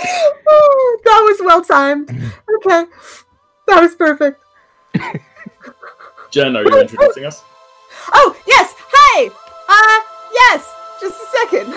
oh, that was well timed. Okay, that was perfect. Jen, are you introducing us? Oh yes, hi. Uh, yes. Just a second.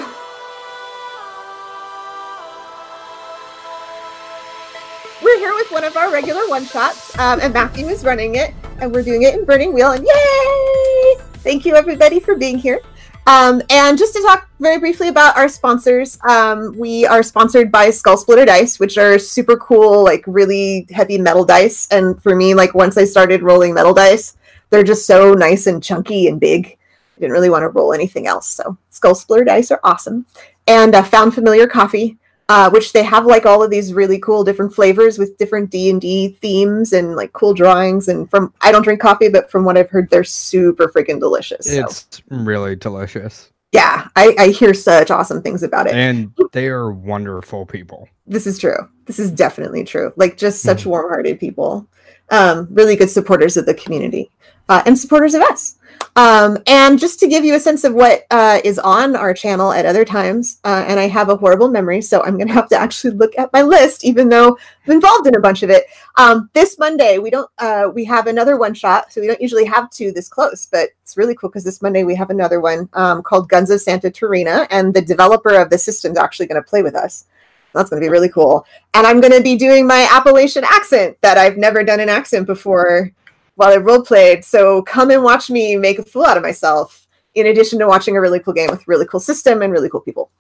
We're here with one of our regular one shots, um, and Matthew is running it, and we're doing it in Burning Wheel. And yay! Thank you everybody for being here. Um, and just to talk very briefly about our sponsors, um, we are sponsored by Skull Splitter Dice, which are super cool, like really heavy metal dice. And for me, like once I started rolling metal dice, they're just so nice and chunky and big. I didn't really want to roll anything else. So Skull Splitter Dice are awesome. And uh, Found Familiar Coffee, uh, which they have like all of these really cool different flavors with different D and D themes and like cool drawings. And from I don't drink coffee, but from what I've heard, they're super freaking delicious. So. It's really delicious. Yeah, I, I hear such awesome things about it. And they are wonderful people. This is true. This is definitely true. Like just such mm-hmm. warm-hearted people. Um, really good supporters of the community uh, and supporters of us. Um, and just to give you a sense of what uh, is on our channel at other times, uh, and I have a horrible memory, so I'm going to have to actually look at my list, even though I'm involved in a bunch of it. Um, this Monday, we don't uh, we have another one shot, so we don't usually have two this close, but it's really cool because this Monday we have another one um, called Guns of Santa Terina, and the developer of the system is actually going to play with us. That's going to be really cool. And I'm going to be doing my Appalachian accent that I've never done an accent before while I role played. So come and watch me make a fool out of myself. In addition to watching a really cool game with really cool system and really cool people.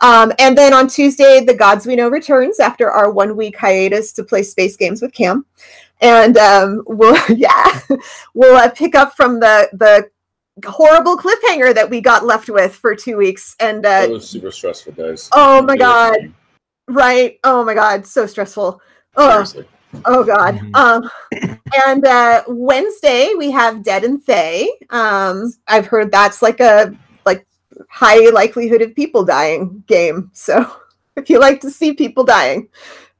Um, and then on Tuesday, The Gods We Know returns after our one week hiatus to play space games with Cam. And um, we'll, yeah, we'll uh, pick up from the, the horrible cliffhanger that we got left with for two weeks. And uh, that was super stressful, guys. Oh my God. Right. Oh my God. So stressful. Oh. Seriously. Oh God. Mm-hmm. Um, and uh, Wednesday we have Dead in Thay. Um, I've heard that's like a like high likelihood of people dying game. So if you like to see people dying,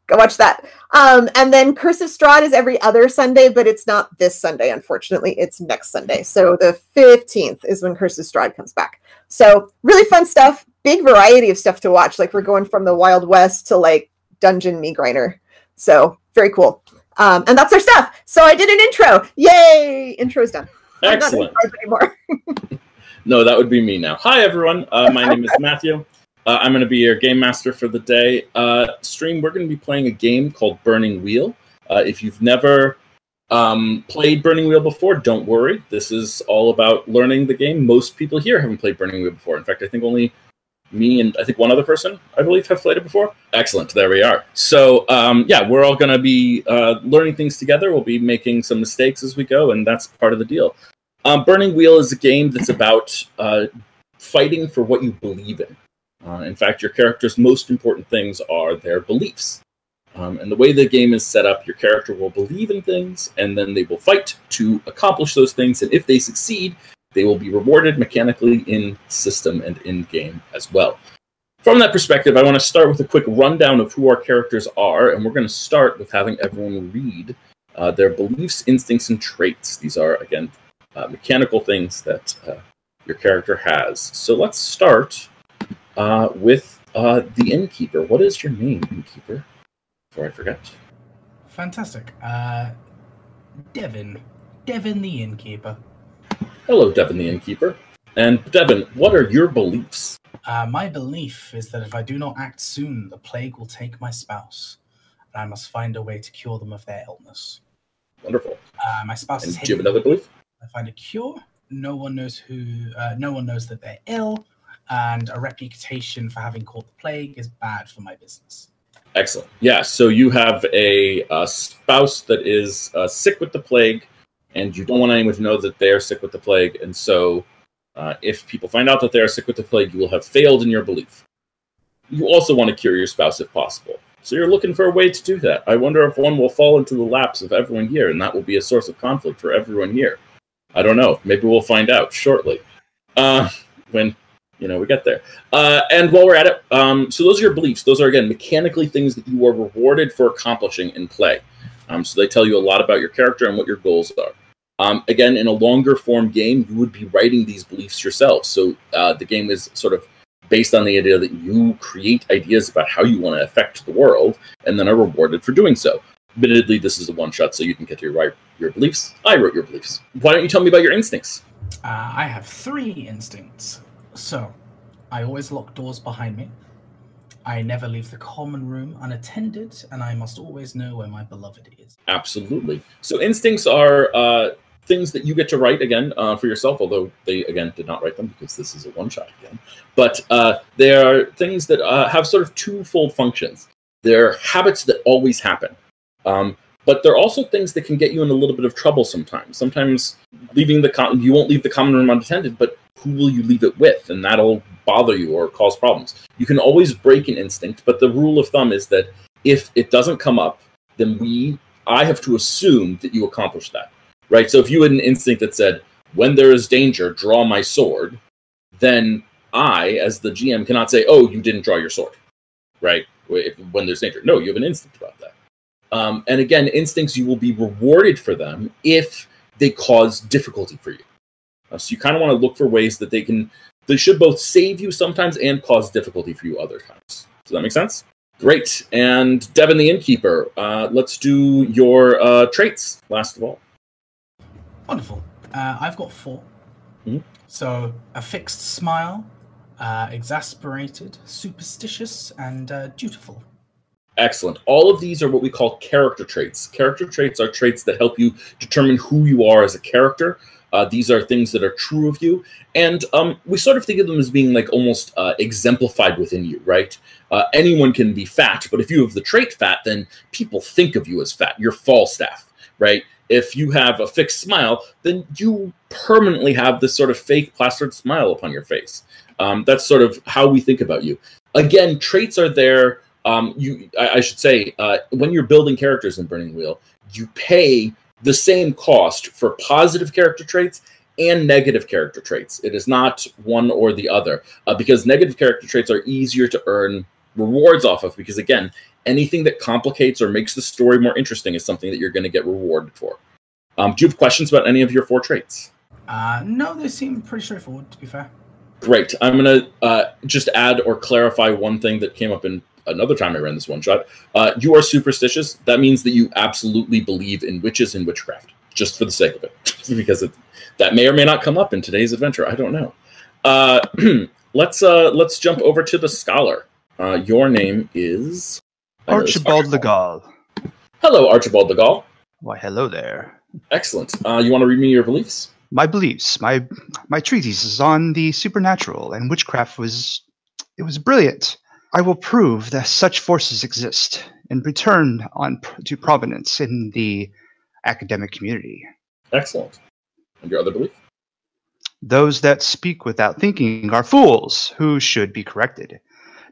go watch that. Um, and then Curse of Strahd is every other Sunday, but it's not this Sunday, unfortunately. It's next Sunday. So the 15th is when Curse of Strahd comes back. So really fun stuff. Big variety of stuff to watch. Like we're going from the Wild West to like Dungeon Me Grinder. So very cool. Um, and that's our stuff. So I did an intro. Yay! Intro's done. Excellent. no, that would be me now. Hi, everyone. Uh, my name is Matthew. Uh, I'm going to be your game master for the day. Uh, stream, we're going to be playing a game called Burning Wheel. Uh, if you've never um, played Burning Wheel before, don't worry. This is all about learning the game. Most people here haven't played Burning Wheel before. In fact, I think only me and I think one other person, I believe, have played it before. Excellent. There we are. So, um, yeah, we're all going to be uh, learning things together. We'll be making some mistakes as we go, and that's part of the deal. Um, Burning Wheel is a game that's about uh, fighting for what you believe in. Uh, in fact, your character's most important things are their beliefs. Um, and the way the game is set up, your character will believe in things, and then they will fight to accomplish those things. And if they succeed, they will be rewarded mechanically in system and in game as well. From that perspective, I want to start with a quick rundown of who our characters are, and we're going to start with having everyone read uh, their beliefs, instincts, and traits. These are, again, uh, mechanical things that uh, your character has. So let's start uh, with uh, the innkeeper. What is your name, innkeeper? Before I forget. Fantastic. Uh, Devin. Devin the innkeeper. Hello, Devin the innkeeper. And Devin, what are your beliefs? Uh, my belief is that if I do not act soon, the plague will take my spouse, and I must find a way to cure them of their illness. Wonderful. Uh, my spouse and is. Do you have another belief? I find a cure. No one knows who. Uh, no one knows that they're ill, and a reputation for having caught the plague is bad for my business. Excellent. Yeah. So you have a, a spouse that is uh, sick with the plague and you don't want anyone to know that they are sick with the plague. And so, uh, if people find out that they are sick with the plague, you will have failed in your belief. You also want to cure your spouse if possible. So you're looking for a way to do that. I wonder if one will fall into the laps of everyone here, and that will be a source of conflict for everyone here. I don't know. Maybe we'll find out shortly. Uh, when you know we get there. Uh, and while we're at it, um, so those are your beliefs. Those are again mechanically things that you are rewarded for accomplishing in play. Um, so they tell you a lot about your character and what your goals are. Um, again, in a longer form game, you would be writing these beliefs yourself. So uh, the game is sort of based on the idea that you create ideas about how you want to affect the world and then are rewarded for doing so. Admittedly, this is a one shot, so you can get to write your beliefs. I wrote your beliefs. Why don't you tell me about your instincts? Uh, I have three instincts. So, I always lock doors behind me. I never leave the common room unattended, and I must always know where my beloved is. Absolutely. So, instincts are uh, things that you get to write again uh, for yourself, although they, again, did not write them because this is a one shot again. But uh, they are things that uh, have sort of twofold functions. They're habits that always happen. Um, but they're also things that can get you in a little bit of trouble sometimes. Sometimes leaving the com- you won't leave the common room unattended, but who will you leave it with? And that'll bother you or cause problems. You can always break an instinct, but the rule of thumb is that if it doesn't come up, then we I have to assume that you accomplished that. Right? So if you had an instinct that said, when there is danger, draw my sword, then I, as the GM, cannot say, oh, you didn't draw your sword. Right? When there's danger. No, you have an instinct about that. Um, and again, instincts, you will be rewarded for them if they cause difficulty for you. Uh, so you kind of want to look for ways that they can, they should both save you sometimes and cause difficulty for you other times. Does that make sense? Great. And Devin the Innkeeper, uh, let's do your uh, traits last of all. Wonderful. Uh, I've got 4 Mhm. So, a fixed smile, uh, exasperated, superstitious, and uh, dutiful. Excellent. All of these are what we call character traits. Character traits are traits that help you determine who you are as a character. Uh, these are things that are true of you, and um, we sort of think of them as being like almost uh, exemplified within you, right? Uh, anyone can be fat, but if you have the trait fat, then people think of you as fat. You're Falstaff, right? If you have a fixed smile, then you permanently have this sort of fake plastered smile upon your face. Um, that's sort of how we think about you. Again, traits are there um, you I, I should say uh, when you're building characters in Burning Wheel, you pay the same cost for positive character traits and negative character traits. It is not one or the other uh, because negative character traits are easier to earn rewards off of because again, anything that complicates or makes the story more interesting is something that you're going to get rewarded for. Um, do you have questions about any of your four traits? Uh, no, they seem pretty straightforward, to be fair. Great. I'm going to uh, just add or clarify one thing that came up in another time I ran this one shot. Uh, you are superstitious. That means that you absolutely believe in witches and witchcraft, just for the sake of it, because it, that may or may not come up in today's adventure. I don't know. Uh, let's uh, let's jump over to the scholar. Uh, your name is I know this Archibald fucker. Legal. Hello, Archibald Legal. Why, hello there. Excellent. Uh, you want to read me your beliefs? My beliefs, my my treatises on the supernatural and witchcraft was it was brilliant. I will prove that such forces exist and return on to prominence in the academic community. Excellent. And your other belief? Those that speak without thinking are fools who should be corrected.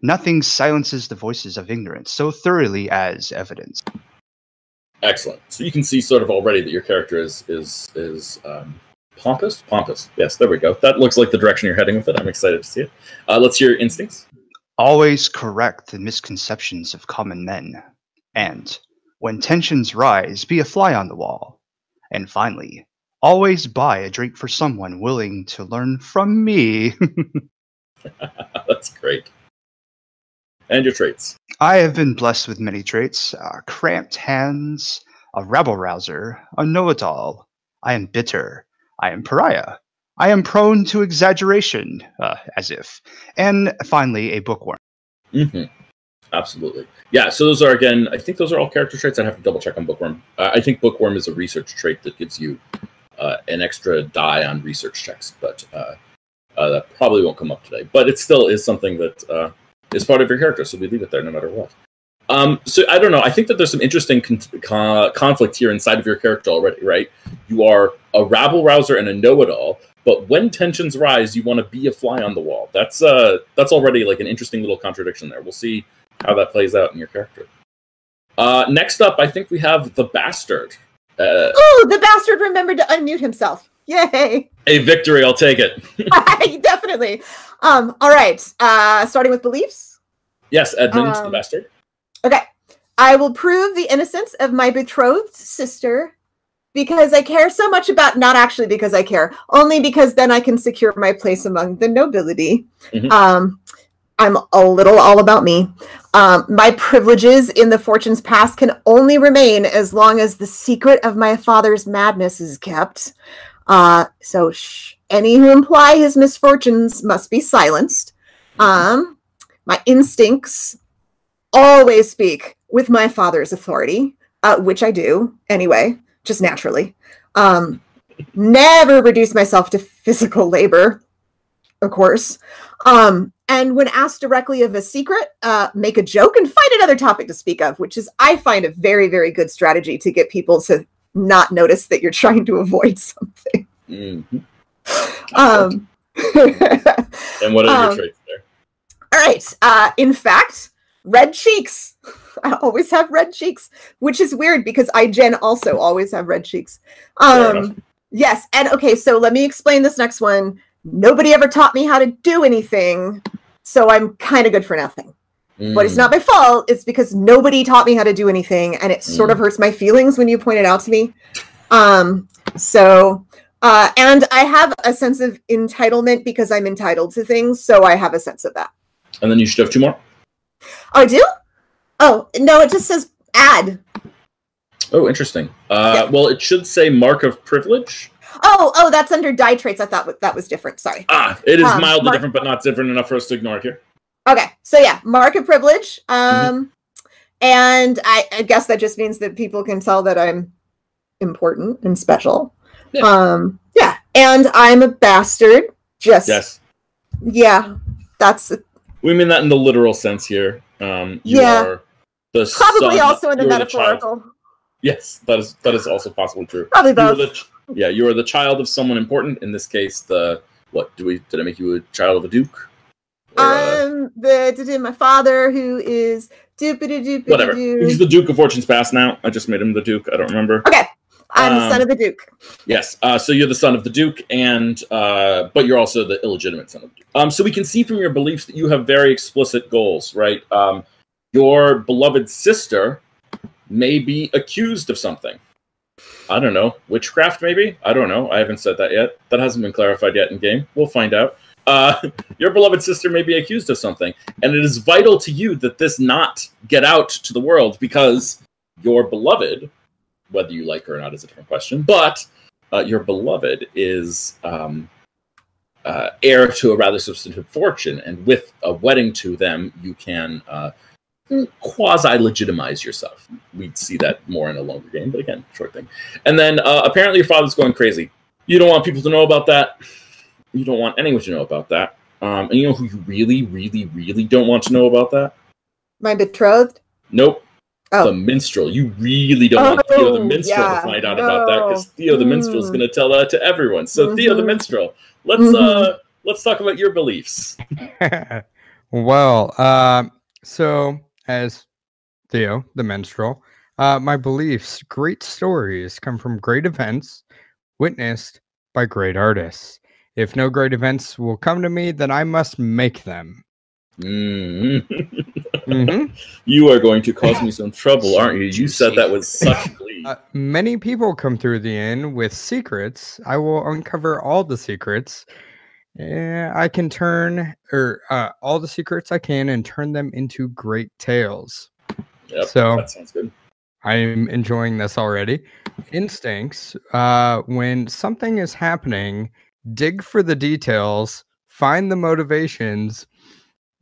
Nothing silences the voices of ignorance so thoroughly as evidence. Excellent. So you can see sort of already that your character is is is um, pompous. Pompous. Yes, there we go. That looks like the direction you're heading with it. I'm excited to see it. Uh, let's hear your instincts. Always correct the misconceptions of common men, and when tensions rise, be a fly on the wall. And finally, always buy a drink for someone willing to learn from me. That's great. And your traits. I have been blessed with many traits uh, cramped hands, a rabble rouser, a know it all. I am bitter. I am pariah. I am prone to exaggeration, uh, as if. And finally, a bookworm. hmm Absolutely. Yeah. So those are again. I think those are all character traits. I'd have to double check on Bookworm. Uh, I think Bookworm is a research trait that gives you uh, an extra die on research checks, but uh, uh, that probably won't come up today. But it still is something that uh, is part of your character, so we leave it there no matter what. Um, so I don't know. I think that there's some interesting con- con- conflict here inside of your character already, right? You are a rabble rouser and a know-it-all, but when tensions rise, you want to be a fly on the wall. That's uh, that's already like an interesting little contradiction there. We'll see how that plays out in your character. Uh, next up, I think we have the bastard. Uh, Oh, the bastard remembered to unmute himself. Yay! a victory, I'll take it. Definitely. Um, all right. Uh, starting with beliefs. yes, Edmund, the Um, bastard. Okay. I will prove the innocence of my betrothed sister because I care so much about, not actually because I care, only because then I can secure my place among the nobility. Mhm. Um, I'm a little all about me. Um, my privileges in the Fortune's Pass can only remain as long as the secret of my father's madness is kept. Uh, so shh, any who imply his misfortunes must be silenced. Um, my instincts always speak with my father's authority, uh, which I do anyway, just naturally. Um, never reduce myself to physical labor, of course. Um, and when asked directly of a secret, uh, make a joke and find another topic to speak of, which is, I find, a very, very good strategy to get people to not notice that you're trying to avoid something. Mhm. Um, And what are your Um, traits there? All right. Uh, in fact, red cheeks. I always have red cheeks, which is weird because I Jen also always have red cheeks. Um, yes, and okay, so let me explain this next one. Nobody ever taught me how to do anything, so I'm kind of good for nothing. But it's Mm. not my fault. It's because nobody taught me how to do anything, and it sort of hurts my feelings when you point it out to me. Um, so, uh, and I have a sense of entitlement because I'm entitled to things, so I have a sense of that. And then you should have two more. Oh, I do? Oh, no, it just says add. Oh, interesting. Uh, Yeah. Well, it should say mark of privilege. Oh, oh, that's under die traits. I thought that was different. Sorry. Ah, it is Um, mildly mark- different, but not different enough for us to ignore it here. Okay, so yeah, mark of privilege. Um, Mm-hmm. and I, I guess that just means that people can tell that I'm important and special. Yeah. Um, yeah, and I'm a bastard. Just Yes, yeah, that's we mean that in the literal sense here. Um, you Yeah. are the probably also in the you metaphorical. yes, that is that is also possibly true. Probably You both. the ch- yeah, you are the child of someone important. In this case, the what do we did I make you a child of a duke? Or, uh, I'm the, the, the- my father who is doopity whatever. He's the Duke of Fortune's Pass now. I just made him the Duke. I don't remember. Okay, I'm the son Um, of the Duke. Yes. Uh, so you're the son of the Duke, and uh, but you're also the illegitimate son of the Duke. Um, so we can see from your beliefs that you have very explicit goals, right? Um, your beloved sister may be accused of something. I don't know, witchcraft maybe. I don't know. I haven't said that yet. That hasn't been clarified yet in game. We'll find out. Uh, your beloved sister may be accused of something, and it is vital to you that this not get out to the world because your beloved, whether you like her or not is a different question, but uh, your beloved is um, uh, heir to a rather substantive fortune, and with a wedding to them, you can uh, quasi legitimize yourself. We'd see that more in a longer game, but again, short thing. And then uh, apparently, your father's going crazy. You don't want people to know about that. You don't want anyone to know about that. Um, and you know who you really, really, really don't want to know about that? My betrothed. Nope. Oh. The minstrel. You really don't want Theo the Oh, minstrel yeah, to find out about that because. Theo the minstrel is Mm. going to tell that to everyone. So Theo the Mhm. minstrel, let's Mhm. uh let's talk about your beliefs. well, um, so as Theo, the minstrel, uh, my beliefs, great stories come from great events witnessed by great artists. If no great events will come to me, then I must make them. Mm. Mhm. you are going to cause me some trouble, aren't you? You said that with such glee. Uh, many people come through the inn with secrets. I will uncover all the secrets. Eh, I can turn or uh, all the secrets I can and turn them into great tales. yep, so- that sounds good. I'm enjoying this already. Instincts. Uh, when something is happening, dig for the details, find the motivations.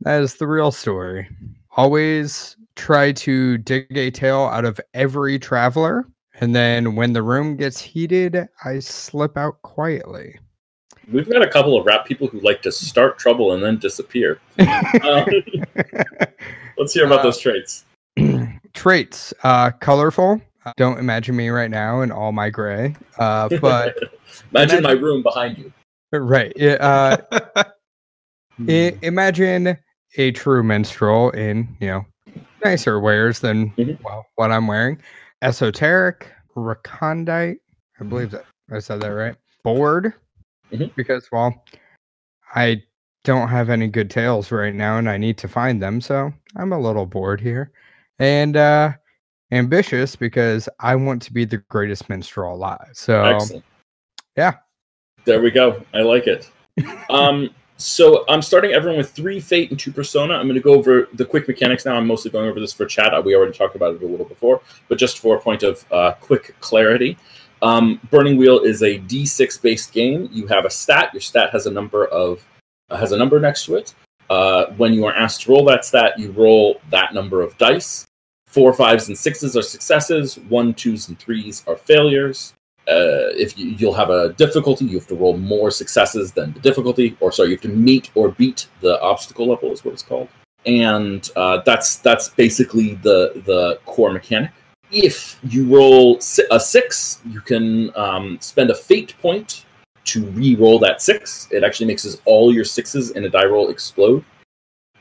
That is the real story. Always try to dig a tale out of every traveler. And then when the room gets heated, I slip out quietly. We've got a couple of rap people who like to start trouble and then disappear. Um, let's hear about Uh, those traits. Traits. Uh, colorful. Uh, Don't imagine me right now in all my gray. Uh, but Imagine my room behind you. right. uh, Hmm. I- imagine a true minstrel in you know nicer wares than Mhm. well what I'm wearing. Esoteric, recondite. I believe that I said that right. Bored, Mhm. because well, I don't have any good tales right now, and I need to find them. So I'm a little bored here, and uh ambitious because I want to be the greatest minstrel alive. So Excellent. yeah. There we go. I like it. Um, so I'm starting everyone with three fate and two persona. I'm going to go over the quick mechanics now. I'm mostly going over this for chat. Uh, we already talked about it a little before, but just for a point of uh, quick clarity. Um, Burning Wheel is a D6 based game. You have a stat. Your stat has a number of uh, has a number next to it. Uh, when you are asked to roll that stat, you roll that number of dice. Four, fives, and sixes are successes. One, twos, and threes are failures uh, if you, you'll have a difficulty, you have to roll more successes than the difficulty, or sorry, you have to meet or beat the obstacle level, is what it's called. And uh, that's that's basically the the core mechanic. If you roll a six, you can um, spend a fate point to re-roll that six. It actually makes all your sixes in a die roll explode.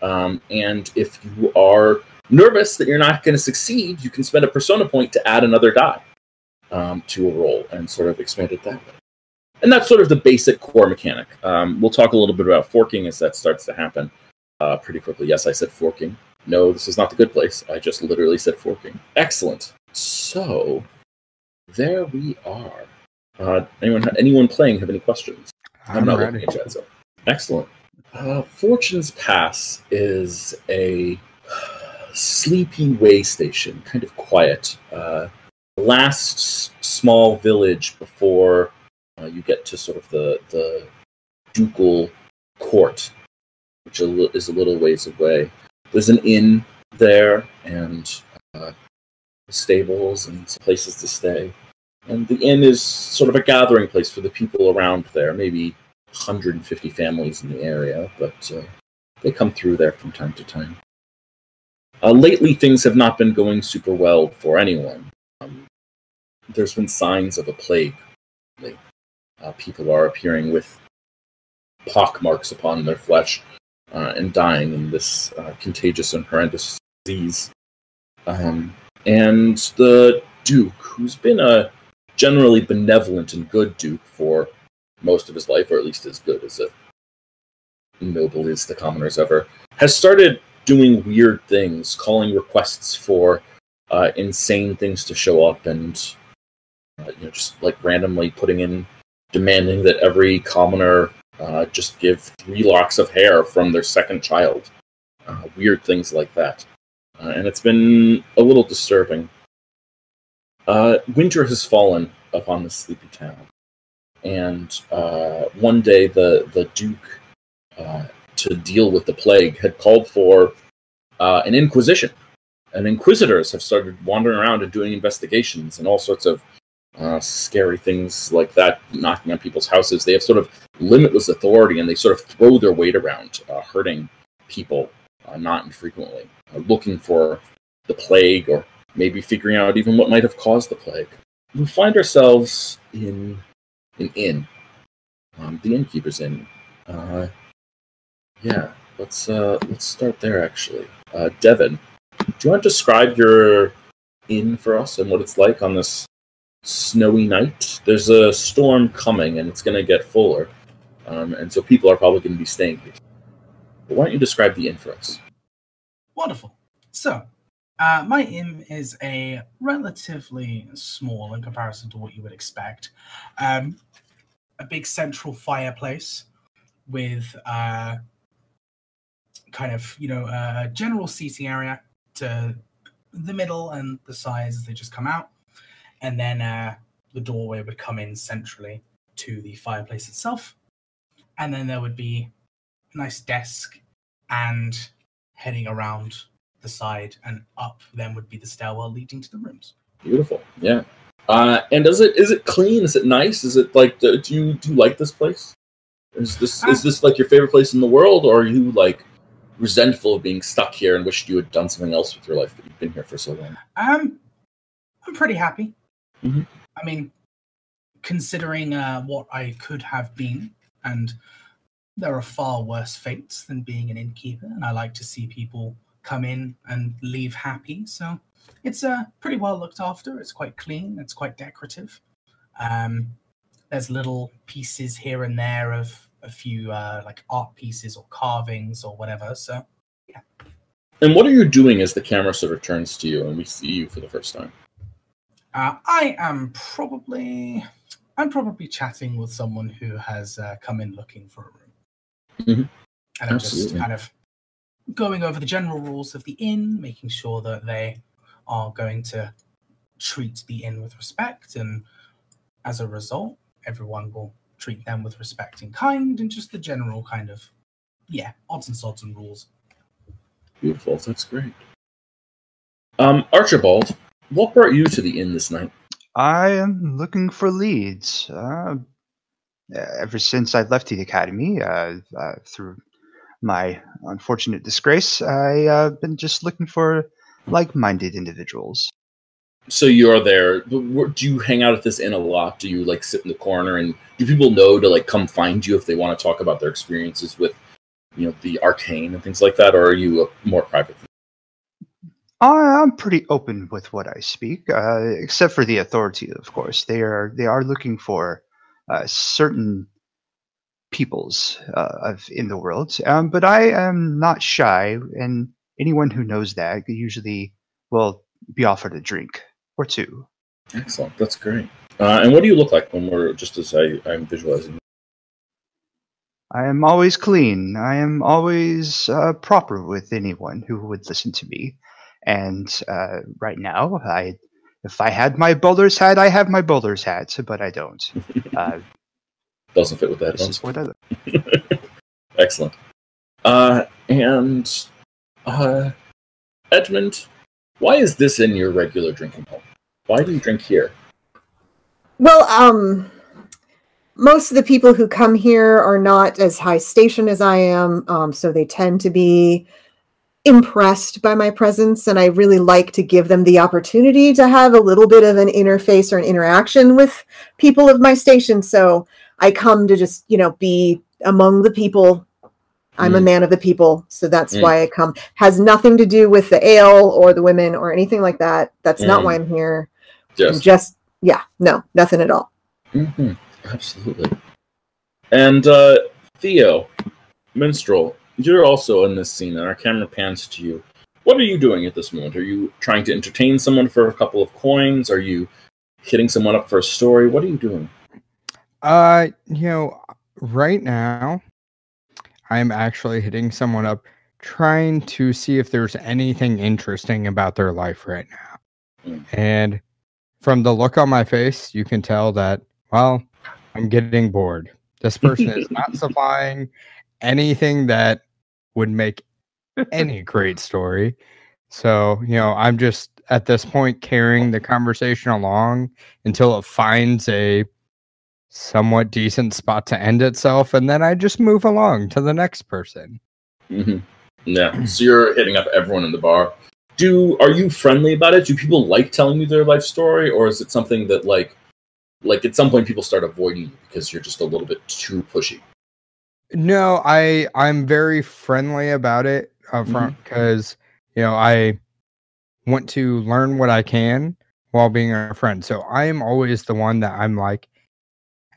Um, and if you are nervous that you're not going to succeed, you can spend a persona point to add another die um, to a roll and sort of expand it that way. And that's sort of the basic core mechanic. Um, we'll talk a little bit about forking as that starts to happen uh, pretty quickly. Yes, I said forking. No, this is not the good place. I just literally said forking. Excellent. So there we are. Uh, anyone anyone playing have any questions? I'm, I'm not ready. looking at chat, so excellent. Uh, Fortune's Pass is a sleepy way station, kind of quiet. Uh, last small village before uh, you get to sort of the the ducal court, which is a little ways away. There's an inn there and uh, stables and places to stay. And the inn is sort of a gathering place for the people around there, maybe 150 families in the area, but uh, they come through there from time to time. Uh, lately, things have not been going super well for anyone. Um, there's been signs of a plague. Like, uh, people are appearing with pock marks upon their flesh uh, and dying in this uh, contagious and horrendous disease. Um, and the Duke, who's been a generally benevolent and good Duke for most of his life, or at least as good as a noble is the commoners ever, has started doing weird things, calling requests for uh, insane things to show up and uh, you know, just like randomly putting in demanding that every commoner uh, just give three locks of hair from their second child. Uh, weird things like that. Uh, and it's been a little disturbing. Uh, winter has fallen upon the sleepy town. And uh, one day the, the Duke, to deal with the plague, had called for an inquisition. And inquisitors have started wandering around and doing investigations and all sorts of uh, scary things like that knocking on people's houses. They have sort of limitless authority and they sort of throw their weight around, uh, hurting people uh, not infrequently, uh, looking for the plague or maybe figuring out even what might have caused the plague. We find ourselves in an inn, um, the innkeeper's inn. Uh, yeah, let's uh, let's start there. Actually, Devin, do you want to describe your inn for us and what it's like on this snowy night. There's a storm coming, and it's going to get fuller, um, and so people are probably going to be staying here. But why don't you describe the us? Wonderful. So, uh, my inn is a relatively small in comparison to what you would expect. Um, a big central fireplace with uh, kind of you know a general seating area to the middle and the sides as they just come out and then uh, the doorway would come in centrally to the fireplace itself, and then there would be nice desk, and heading around the side and up, then would be the stairwell leading to the rooms. Beautiful, yeah. Uh, and does it is it clean? Is it nice? Is it like do you do you like this place? Is this uh, is this like your favorite place in the world, or are you like resentful of being stuck here and wished you had done something else with your life, but you've been here for so long? Um, I'm pretty happy. Mm-hmm. I mean, considering uh, what I could have been, and there are far worse fates than being an innkeeper, and I like to see people come in and leave happy. So it's uh, pretty well looked after. It's quite clean. It's quite decorative. Um, there's little pieces here and there of a few uh, like art pieces or carvings or whatever. So yeah. And what are you doing as the camera sort of turns to you and we see you for the first time? Uh, I am probably I'm probably chatting with someone who has uh, come in looking for a room. Mhm. And I'm just kind of going over the general rules of the inn, making sure that they are going to treat the inn with respect, and as a result, everyone will treat them with respect and kind, and just the general kind of yeah odds and sods and rules. Beautiful. That's great. Um, Archibald, what brought you to the inn this night? I am looking for leads. Uh, ever since I left the academy, uh, uh, through my unfortunate disgrace, I've uh, been just looking for like-minded individuals. So you're there. Do you hang out at this inn a lot? Do you like sit in the corner and do people know to like come find you if they want to talk about their experiences with, you know, the arcane and things like that, or are you a more private? I- I'm pretty open with what I speak, uh, except for the authority, of course. They are they are looking for uh, certain peoples uh, of in the world, um, but I am not shy, and anyone who knows that usually will be offered a drink or two. Excellent. That's great. Uh, and what do you look like when we're just as I, I'm visualizing? I am always clean. I am always uh, proper with anyone who would listen to me. And uh, right now, I, if I had my bowler's hat, I have my bowler's hat, but I don't. Uh, Doesn't fit with that. this is what I look. Excellent. Uh, and uh, Edmund, why is this in your regular drinking hole? Why do you drink here? Well, um, most of the people who come here are not as high station as I am, um, so they tend to be impressed by my presence, and I really like to give them the opportunity to have a little bit of an interface or an interaction with people of my station. So I come to just, you know, be among the people. I'm a Mm. man of the people, so that's Mm. why I come. Has nothing to do with the ale or the women or anything like that. That's not Mm. why I'm here. I'm Just yeah, no, nothing at all. hmm absolutely. And uh, Theo, minstrel, you're also in this scene, and our camera pans to you. What are you doing at this moment? Are you trying to entertain someone for a couple of coins? Are you hitting someone up for a story? What are you doing? Uh, you know, right now, I'm actually hitting someone up, trying to see if there's anything interesting about their life right now. Mm. And from the look on my face, you can tell that, well, I'm getting bored. This person is not supplying anything that would make any great story. So, you know, I'm just at this point carrying the conversation along until it finds a somewhat decent spot to end itself and then I just move along to the next person. hmm Yeah. So you're hitting up everyone in the bar. Do are you friendly about it? Do people like telling you their life story, or is it something that like, like at some point people start avoiding you because you're just a little bit too pushy? No, I I'm very friendly about it upfront because you know I want to learn what I can while being a friend. So I am always the one that I'm like,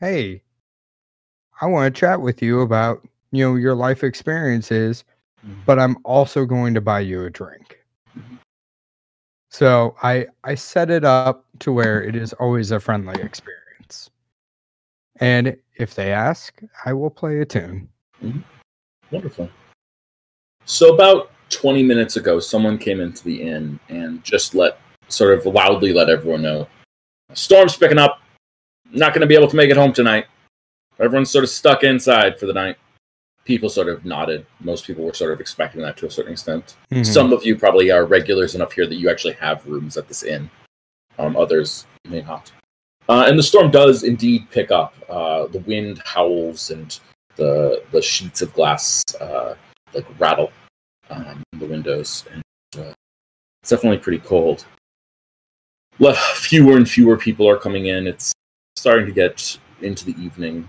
hey, I want to chat with you about you know your life experiences, Mhm. but I'm also going to buy you a drink. Mhm. So I I set it up to where it is always a friendly experience. And if they ask, I will play a tune. Wonderful. So about 20 minutes ago, someone came into the inn and just let sort of loudly let everyone know, storm's picking up. Not going to be able to make it home tonight. Everyone's sort of stuck inside for the night. People sort of nodded. Most people were sort of expecting that to a certain extent. Mhm. Some of you probably are regulars enough here that you actually have rooms at this inn. Um, others may not. Uh, and the storm does indeed pick up. Uh, the wind howls and the the sheets of glass uh, like rattle um, in the windows, and uh, it's definitely pretty cold. Le- fewer and fewer people are coming in. It's starting to get into the evening.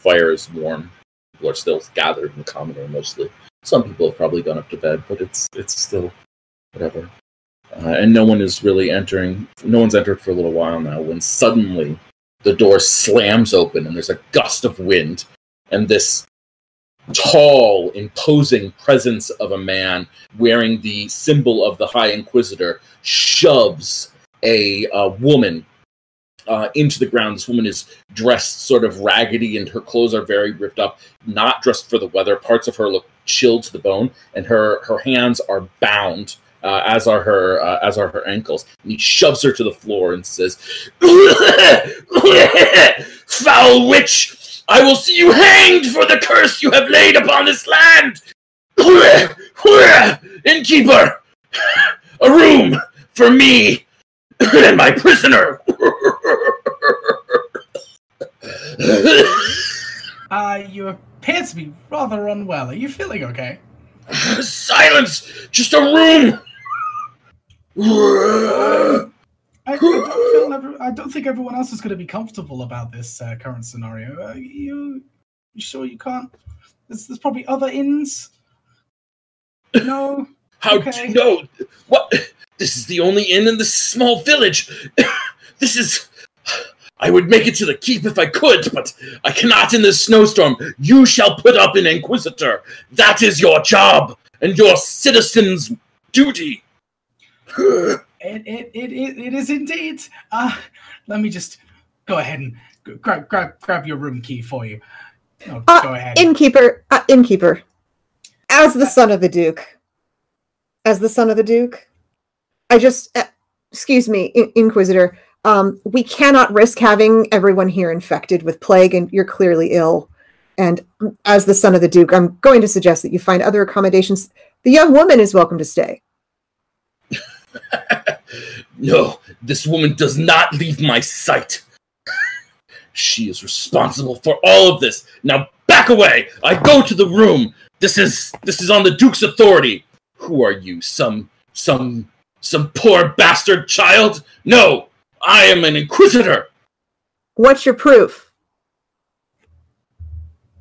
Fire is warm. People are still gathered in the common room mostly. Some people have probably gone up to bed, but it's it's still whatever. Uh, and no one is really entering. No one's entered for a little while now. When suddenly the door slams open and there's a gust of wind, and this tall, imposing presence of a man wearing the symbol of the High Inquisitor shoves a, uh woman uh, into the ground. This woman is dressed sort of raggedy, and her clothes are very ripped up. Not dressed for the weather. Parts of her look chilled to the bone, and her her hands are bound, uh, as are her uh, as are her ankles. And he shoves her to the floor and says, "Foul witch! I will see you hanged for the curse you have laid upon this land." Innkeeper, a room for me and my prisoner. Uh, you appear to be rather unwell. Are you feeling okay? Silence! Just a room! I, I don't feel every, I don't think everyone else is going to be comfortable about this uh, current scenario. Uh, you, you sure you can't? There's, there's probably other inns. No. How Okay. no? What? This is the only inn in this small village. this is. I would make it to the keep if I could, but I cannot in this snowstorm. You shall put up an inquisitor. That is your job and your citizen's duty. It, it, it, it, is indeed. Uh, let me just go ahead and grab, grab, grab your room key for you. Oh, Uh, go ahead. Innkeeper, uh, innkeeper. As the son of the Duke, as the son of the Duke, I just, uh, excuse me, In- Inquisitor. Um, we cannot risk having everyone here infected with plague, and you're clearly ill. And as the son of the Duke, I'm going to suggest that you find other accommodations. The young woman is welcome to stay. No, this woman does not leave my sight. She is responsible for all of this. Now back away. I go to the room. This is this is on the Duke's authority. Who are you? Some some some poor bastard child? No, I am an inquisitor. What's your proof?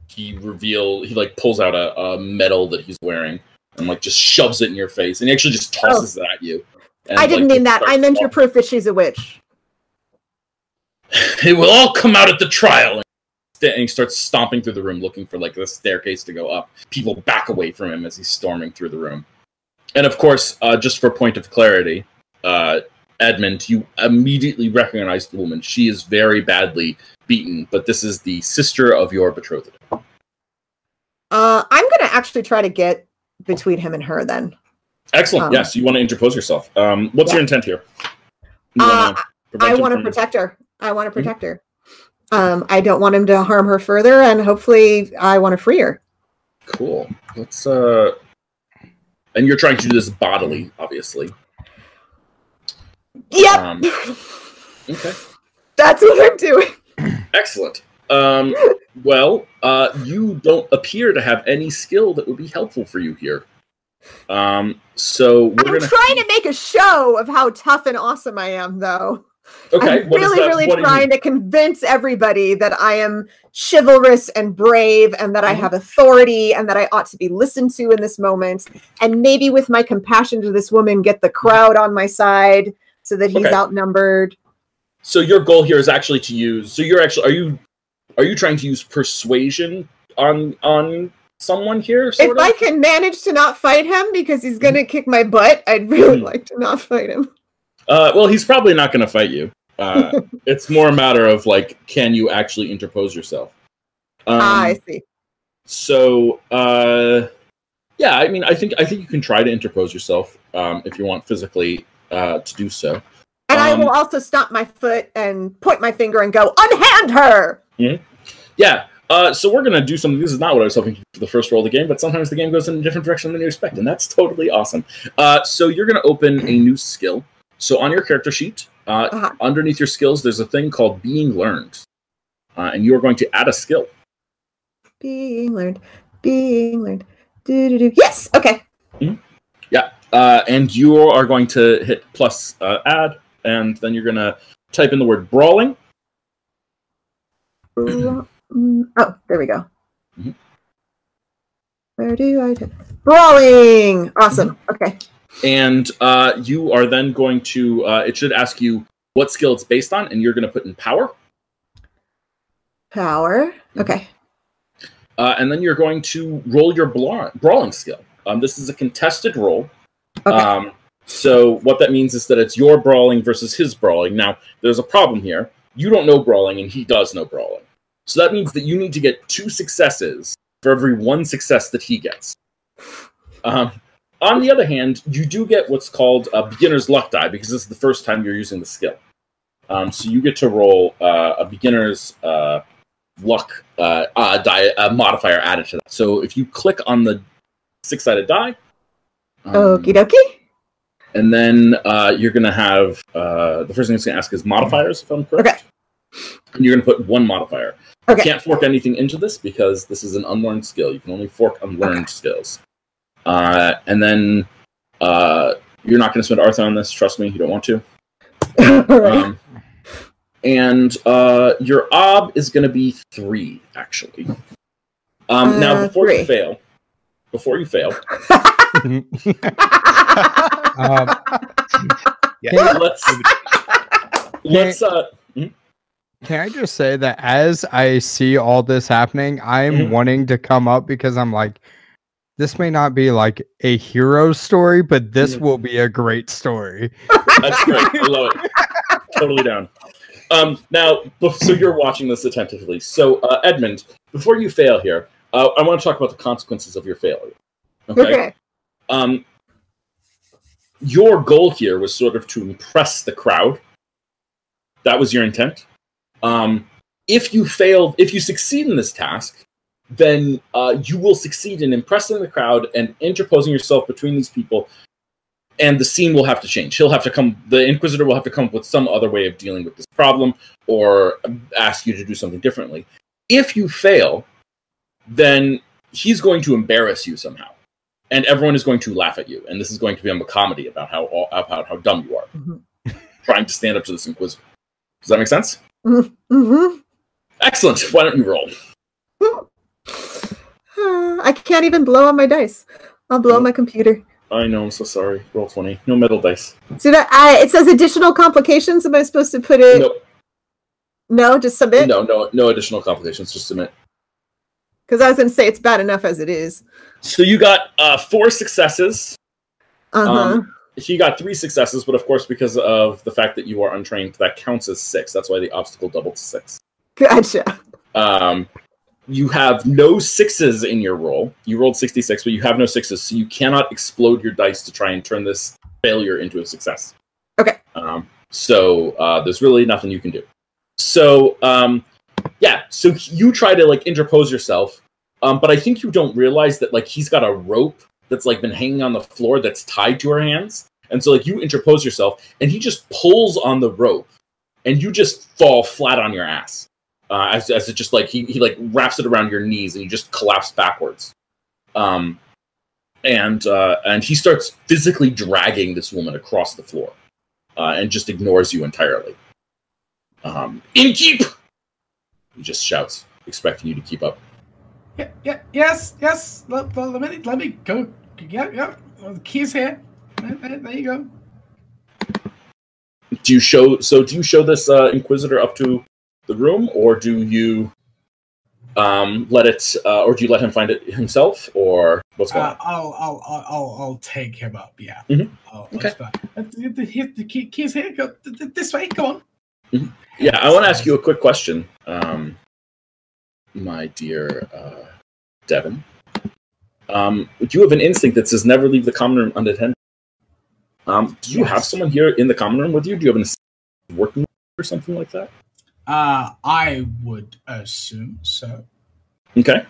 He reveal he like pulls out a, a medal that he's wearing and like just shoves it in your face and he actually just tosses oh. it at you. And, I didn't like, mean that. I meant your proof that she's a witch. it will all come out at the trial. And he starts stomping through the room looking for like the staircase to go up. People back away from him as he's storming through the room. And of course, uh, just for point of clarity, uh, Edmund, you immediately recognize the woman. She is very badly beaten, but this is the sister of your betrothed. Uh, I'm going to actually try to get between him and her then. Excellent. Um, yes, you want to interpose yourself. Um, what's yeah. your intent here? You Uh, I want to protect her. I want to protect her. Um, I don't want him to harm her further, and hopefully, I want to free her. Cool. Let's uh and you're trying to do this bodily, obviously. Yep, Um, okay. that's what I'm doing. Excellent. Um well, uh you don't appear to have any skill that would be helpful for you here. Um so we're I'm gonna trying to make a show of how tough and awesome I am, though. Okay, I'm really, really What trying to convince everybody that I am chivalrous and brave and that I Mhm. have authority and that I ought to be listened to in this moment. And maybe with my compassion to this woman, get the crowd on my side so that he's Okay. outnumbered. So your goal here is actually to use so you're actually are you are you trying to use persuasion on on someone here? Sort if of? I can manage to not fight him because he's going to kick my butt, I'd really Mhm. like to not fight him. Uh, well, he's probably not going to fight you. Uh, it's more a matter of like, can you actually interpose yourself? Um, ah, I see. so, uh, yeah, I mean, I think I think you can try to interpose yourself um, if you want physically uh, to do so. And I um, will also stomp my foot and point my finger and go, unhand her! Yeah. Uh, so we're gonna do something. This is not what I was hoping for the first roll of the game, but sometimes the game goes in a different direction than you expect, and that's totally awesome. Uh, so you're gonna open a new skill. So on your character sheet, uh, Uh-huh. underneath your skills, there's a thing called being learned, uh, and you are going to add a skill. Being learned, being learned. Do-do-do. Yes, okay. Yeah. Uh, and you are going to hit plus uh, add, and then you're gonna type in the word brawling. Mm, Oh, there we go. Mhm. Where do I? Brawling! Awesome. Okay. and uh, you are then going to uh, it should ask you what skill it's based on and you're going to put in power Power. Okay. uh, and then you're going to roll your brawling skill um, this is a contested roll Okay. um, so what that means is that it's your brawling versus his brawling now there's a problem here you don't know brawling and he does know brawling. So that means that you need to get two successes for every one success that he gets. Um, on the other hand, you do get what's called a beginner's luck die because this is the first time you're using the skill. Um, so you get to roll uh, a beginner's uh, luck uh, uh, die uh, modifier added to that. So if you click on the six sided die, um, Okie dokie. and then uh, you're going to have uh, the first thing it's going to ask is modifiers, if I'm correct. Okay. And you're going to put one modifier. Okay. You can't fork anything into this because this is an unlearned skill. You can only fork unlearned Okay. skills. Uh, and then uh, you're not going to spend Artha on this. Trust me, you don't want to. Um, and uh, your ob is going to be three, actually. Um, now, Uh, before you fail, before you fail, um, Yeah. let's let's uh, Can I just say that as I see all this happening, I'm Mhm. wanting to come up because I'm like, this may not be like a hero story, but this Mhm. will be a great story. That's great. I love it. Totally down. Um, now, so you're watching this attentively. So, uh, Edmund, before you fail here, uh, I want to talk about the consequences of your failure. Okay. okay. Um, your goal here was sort of to impress the crowd. That was your intent. Um, if you fail, if you succeed in this task, then uh, you will succeed in impressing the crowd and interposing yourself between these people and the scene will have to change. He'll have to come. The Inquisitor will have to come up with some other way of dealing with this problem, or ask you to do something differently. If you fail, then he's going to embarrass you somehow, and everyone is going to laugh at you. And this is going to become a comedy about how about how dumb you are, Mhm. trying to stand up to this Inquisitor. Does that make sense? Mm-hmm. Excellent. Why don't you roll? I can't even blow on my dice. I'll blow on my computer. I know. I'm so sorry. Roll twenty. No metal dice. So that I, it says additional complications. Am I supposed to put it? Nope. No, just submit. No. No. No additional complications. Just submit. Because I was going to say it's bad enough as it is. So you got uh, four successes. Uh huh. Um, he got three successes, but of course, because of the fact that you are untrained, that counts as six. That's why the obstacle doubled to six. gotcha. Um, you have no sixes in your roll. You rolled 66, but you have no sixes, so you cannot explode your dice to try and turn this failure into a success. Okay. Um, so uh, there's really nothing you can do. So um, yeah, so you try to like interpose yourself, um, but I think you don't realize that like he's got a rope that's like been hanging on the floor that's tied to her hands, and so like you interpose yourself, and he just pulls on the rope, and you just fall flat on your ass uh, as, as it just like he, he like wraps it around your knees and you just collapse backwards um, and uh, and he starts physically dragging this woman across the floor uh, and just ignores you entirely um, in keep he just shouts expecting you to keep up Yeah, yeah, yes, yes. Let, let me let me go. Yeah, yeah. Well, the key's here. There, there- there you go. do you show so do you show this uh, inquisitor up to the room or do you um, let it uh, or do you let him find it himself or what's going Uh, on I'll, I'll I'll I'll take him up. Yeah. Mhm. I'll, Okay. I'll uh, the, the, key's here. Go th- th- this way. Go on. Yeah, I want to ask you a quick question, um, my dear uh, Devin. Um, do you have an instinct that says never leave the common room unattended? Um, do you have someone here in the common room with you? Do you have an assistant working or something like that? Uh, I would assume so. Okay.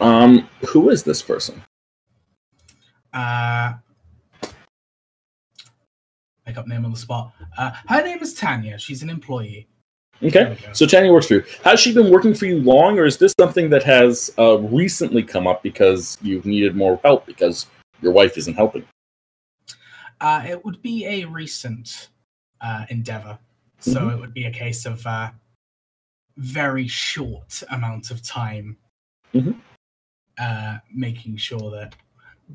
Um, who is this person? Uh, make up name on the spot. Uh, her name is Tanya. She's an employee. Okay. So Tanya works for you. Has she been working for you long, or is this something that has uh, recently come up because you've needed more help because your wife isn't helping? Uh, it would be a recent uh, endeavor. So Mhm. it would be a case of uh, very short amount of time Mhm. uh, making sure that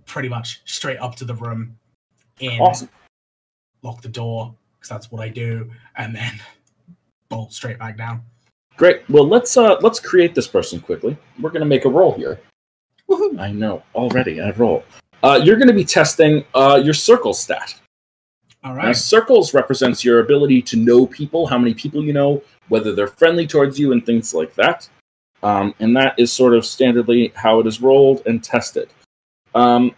pretty much straight up to the room, in, Awesome. lock the door, because that's what I do, and then bolt straight back down. Great. Well, let's uh, let's create this person quickly. We're gonna make a roll here. Woohoo! I know already. I roll. Uh, you're gonna be testing uh, your circle stat. All right. Now, circles represents your ability to know people, how many people you know, whether they're friendly towards you, and things like that. Um, and that is sort of standardly how it is rolled and tested. Um,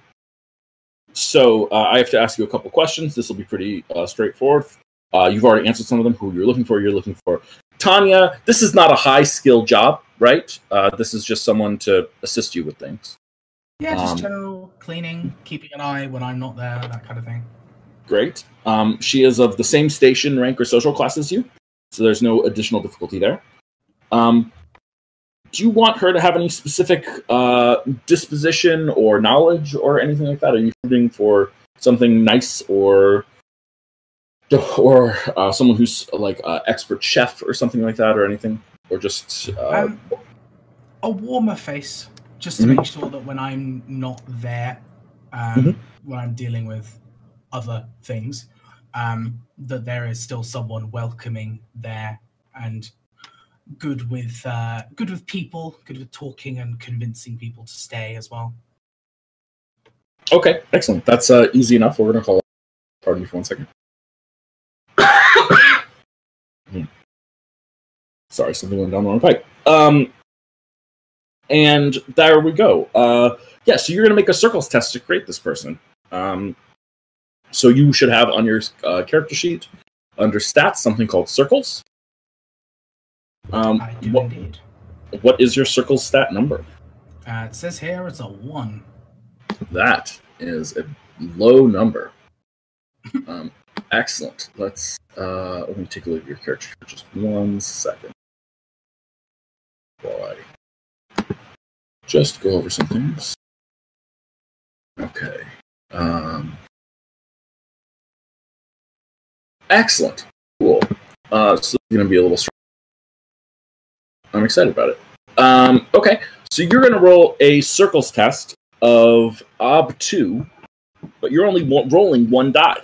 so uh, I have to ask you a couple questions. This will be pretty uh, straightforward. Uh, you've already answered some of them. Who you're looking for? You're looking for Tanya. This is not a high skill job, right? Uh, this is just someone to assist you with things. Yeah, just um, general cleaning, keeping an eye when I'm not there, that kind of thing. Great. Um, she is of the same station, rank, or social class as you, so there's no additional difficulty there. Um, do you want her to have any specific uh, disposition or knowledge or anything like that? Are you shooting for something nice or or uh, someone who's like an expert chef or something like that, or anything, or just uh, Um, a warmer face, just to Mhm. make sure that when I'm not there, um, Mhm. when I'm dealing with other things, um, that there is still someone welcoming there and good with uh, good with people, good with talking and convincing people to stay as well. Okay, excellent. That's uh, easy enough. We're gonna call. Pardon me for one second. Hmm. Sorry, something went down the wrong pipe. Um, and there we go. Uh, yeah, so you're gonna make a circles test to create this person. Um, so you should have on your uh, character sheet under stats something called circles. Um, I do what, what is your circles stat number? Uh, it says here it's a one. That is a low number. Um, excellent. Let's uh, let me take a look at your character for just one second. Just go over some things. Okay. Um, excellent. Cool. Uh, so it's going to be a little. I'm excited about it. Um, okay, so you're going to roll a circles test of ob two, but you're only rolling one die.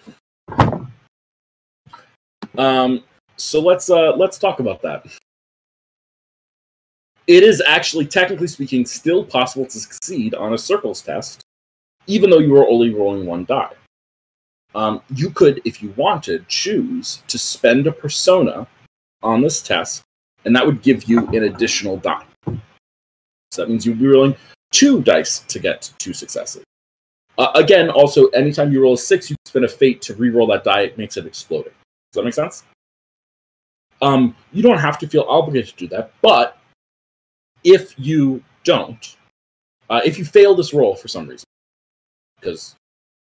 Um, so let's uh, let's talk about that. It is actually, technically speaking, still possible to succeed on a circles test, even though you are only rolling one die. Um, you could, if you wanted, choose to spend a persona on this test, and that would give you an additional die. So that means you'd be rolling two dice to get two successes. Uh, again, also, anytime you roll a six, you spend a fate to re-roll that die. It makes it exploding. Does that make sense? Um, you don't have to feel obligated to do that, but if you don't, uh, if you fail this roll for some reason, because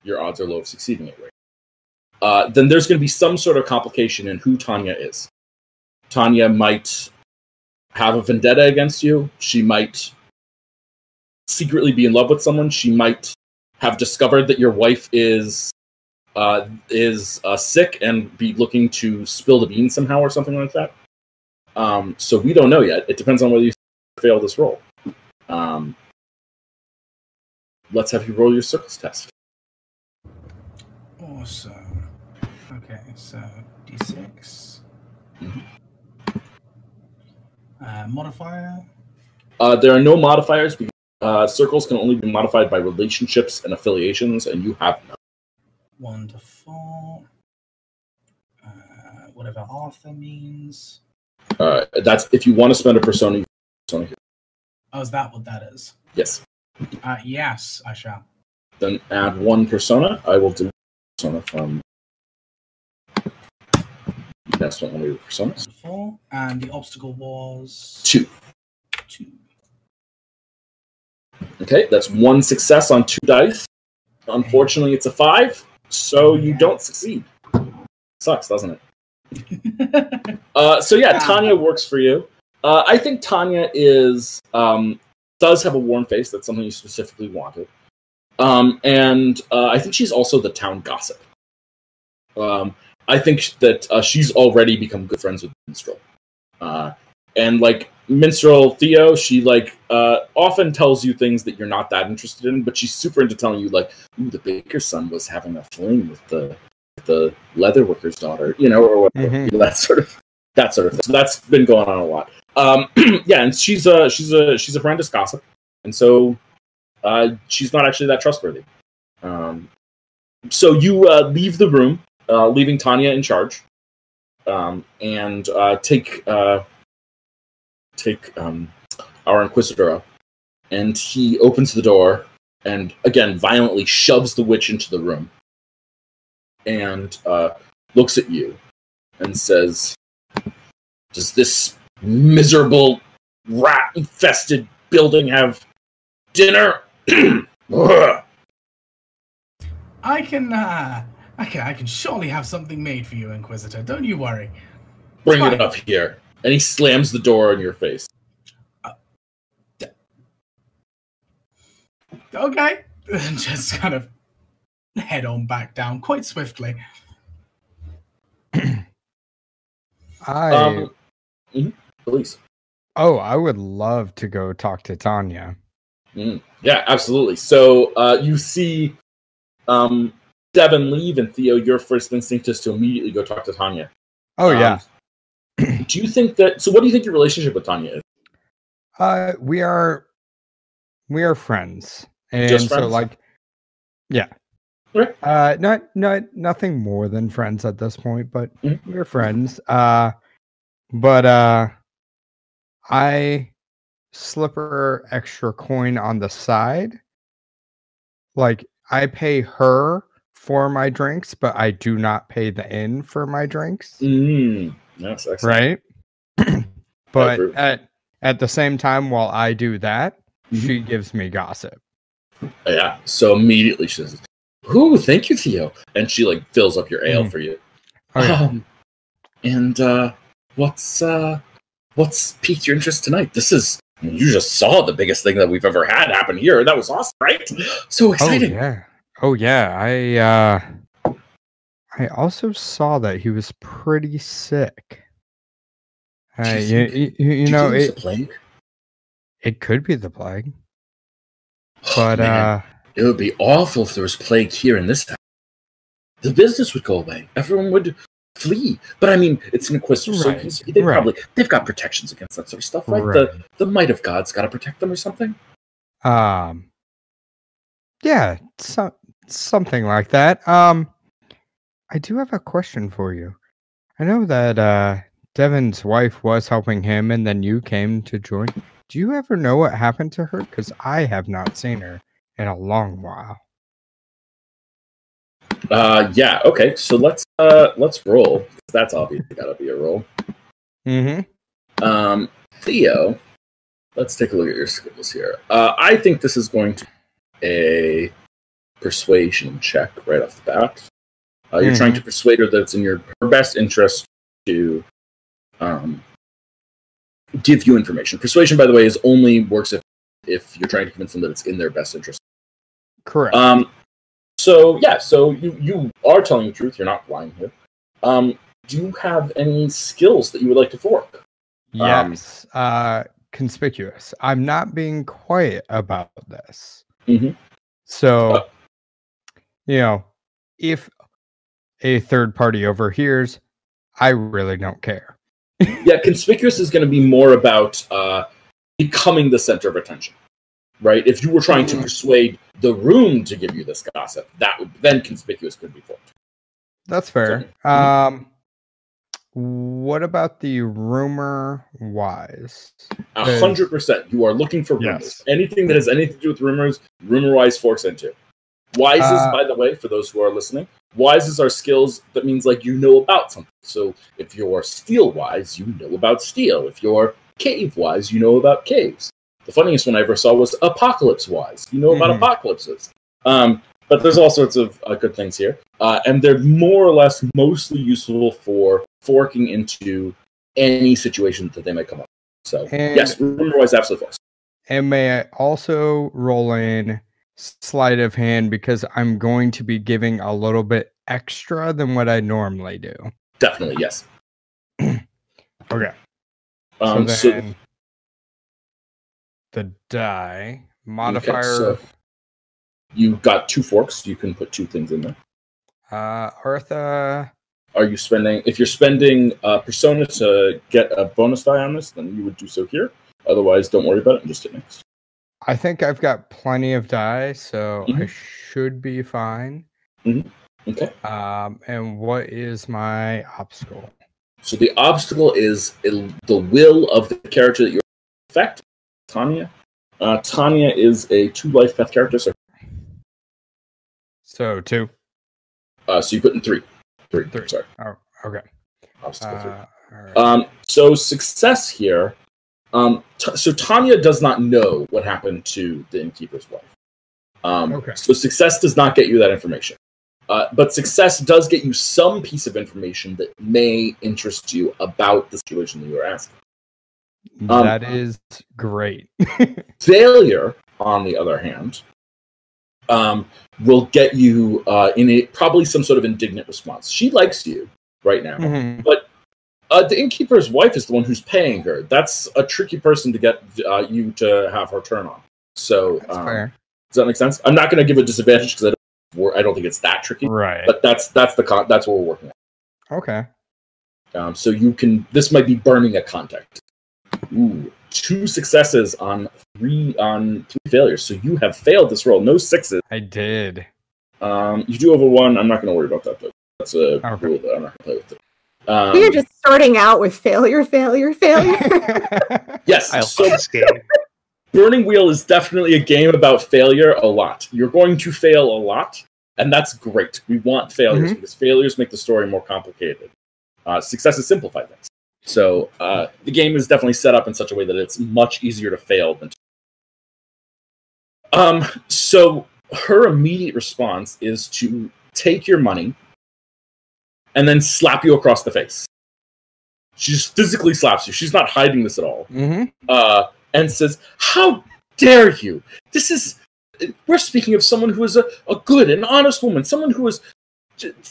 your odds are low of succeeding it, right? Uh, then there's going to be some sort of complication in who Tanya is. Tanya might have a vendetta against you. She might secretly be in love with someone. She might have discovered that your wife is uh, is uh, sick and be looking to spill the beans somehow or something like that. Um, so we don't know yet. It depends on whether you fail this roll. Um, let's have you roll your circles test. Awesome. Okay, so d6. Mhm. Uh, modifier. Uh, there are no modifiers because uh, circles can only be modified by relationships and affiliations, and you have none. One to four. Uh, whatever Artha means. Uh, that's if you want to spend a persona. you Oh, is that what that is? Yes. Uh, yes, I shall. Then add one persona. I will delete persona from. That's not one of your personas. Four. And the obstacle was Two. two. Okay, that's one success on two dice. Unfortunately, it's a five, so you don't succeed. Sucks, doesn't it? Uh, so yeah, Tanya works for you. Uh, I think Tanya is um, does have a warm face. That's something you specifically wanted, um, and uh, I think she's also the town gossip. Um, I think that uh, she's already become good friends with Minstrel, uh, and like Minstrel Theo, she like uh, often tells you things that you're not that interested in, but she's super into telling you like, "Ooh, the baker's son was having a fling with the the leather worker's daughter," you know, or whatever. Mhm. Know, that sort of that sort of thing. So that's been going on a lot. Um, yeah, and she's a she's a she's a horrendous gossip, and so uh, she's not actually that trustworthy. Um, so you uh, leave the room. uh, leaving Tanya in charge, um, and uh, take uh, take um, our Inquisitor up. And he opens the door and again violently shoves the witch into the room, and uh, looks at you and says, "Does this miserable rat infested building have dinner?" I can, uh, I can, I can surely have something made for you, Inquisitor. Don't you worry. Bring Fine. it up here. And he slams the door in your face. Okay, and just kind of head on back down quite swiftly. I Um, mhm, Please. oh, I would love to go talk to Tanya. Mm, yeah, absolutely. So uh, you see um, Devin leave, and Theo, your first instinct is to immediately go talk to Tanya. Oh Um, yeah. do you think that? So, what do you think your relationship with Tanya is? Uh, we are we are friends, and Just so like, yeah. Okay. Uh, not not nothing more than friends at this point, but Mhm. we're friends. Uh, but uh, I slip her extra coin on the side. Like I pay her for my drinks, but I do not pay the inn for my drinks. Mm, yes, excellent. Right. but at at the same time, while I do that, Mhm. she gives me gossip. Yeah. So immediately she says, "Ooh, thank you, Theo," and she like fills up your ale Mhm. for you. Oh, yeah. Um, and uh, what's uh, what's piqued your interest tonight? This is you just saw the biggest thing that we've ever had happen here. That was awesome, right? So Oh exciting. yeah. Oh yeah. I uh I also saw that he was pretty sick. Uh, you you, think- you, you Do know it's it, it could be the plague. Oh, But man, uh it would be awful if there was plague here in this town. The business would go away. Everyone would flee. But I mean, it's an inquisitor, so Right, he's- they right. probably they've got protections against that sort of stuff, right? right. The the might of God's got to protect them or something. um yeah, so, something like that. Um I do have a question for you. I know that uh Devin's wife was helping him and then you came to join. Do you ever know what happened to her? Because I have not seen her in a long while. Uh, yeah. Okay. So let's uh let's roll. That's obviously got to be a roll. Mm-hmm. Um, Theo, let's take a look at your skills here. Uh, I think this is going to be a persuasion check right off the bat. Uh, you're trying to persuade her that it's in your her best interest to um, give you information. Persuasion, by the way, is only works if if you're trying to convince them that it's in their best interest. Correct. Um, so yeah, so you you are telling the truth. You're not lying here. Um, do you have any skills that you would like to fork? um, yes. uh, conspicuous. I'm not being quiet about this. Mhm. So, Uh, you know, if a third party overhears, I really don't care. yeah, conspicuous is going to be more about uh, becoming the center of attention, right? If you were trying to Mhm. persuade the room to give you this gossip, that would then conspicuous could be forked. That's fair. Mhm. Um, what about the rumor wise? A hundred percent, you are looking for rumors. Yes. Anything that has anything to do with rumors, rumor wise forks into. Wise is, Uh, by the way, for those who are listening, wise is our skills. That means like you know about something. So if you're steel wise, you know about steel. If you're cave wise, you know about caves. The funniest one I ever saw was apocalypse wise. You know about Mhm. apocalypses. Um, but there's all sorts of uh, good things here, uh, and they're more or less mostly useful for forking into any situation that they might come up. So And- yes, rumor wise, absolutely false. And may I also roll in sleight of hand because I'm going to be giving a little bit extra than what I normally do. Definitely yes. Okay. Um, so so, then the die modifier so- you got two forks. You can put two things in there. uh Artha Are you spending? If you're spending uh, Persona to get a bonus die on this, then you would do so here. Otherwise, don't worry about it and just hit next. I think I've got plenty of die, so I Mhm. should be fine. Mhm. Okay. Um, and what is my obstacle? So the obstacle is the will of the character that you're affect, Tanya. Uh, Tanya is a two life path character, so So two. uh, so you put in three. Three. Three. Sorry. Oh, okay. Obstacle three. Uh, all right. Um, so success here. Um, t- so Tanya does not know what happened to the innkeeper's wife. Um, Okay. So success does not get you that information, uh, but success does get you some piece of information that may interest you about the situation that you are asking. Um, that is great. Failure, on the other hand, um, will get you uh, in a probably some sort of indignant response. She likes you right now. Mhm. Uh, the innkeeper's wife is the one who's paying her. That's a tricky person to get uh, you to have her turn on. So, That's um, does that make sense? I'm not going to give a disadvantage because I don't, I don't think it's that tricky. Right. But that's that's the con- that's what we're working okay. on. Um, so you can. This might be burning a contact. Ooh, two successes on three on three failures. So you have failed this roll. No sixes. I did. Um, you do have a one. I'm not going to worry about that though. That's a Okay. rule that I'm not going to play with. It. Um, we are just starting out with failure, failure, failure. yes. I so love this game. Burning Wheel is definitely a game about failure a lot. You're going to fail a lot, and that's great. We want failures Mhm. because failures make the story more complicated. Uh, successes simplify things. So uh, the game is definitely set up in such a way that it's much easier to fail than. To... Um. So her immediate response is to take your money and then slap you across the face. She just physically slaps you. She's not hiding this at all hmm uh, and says, "How dare you? This is we're speaking of someone who is a, a good and honest woman, someone who has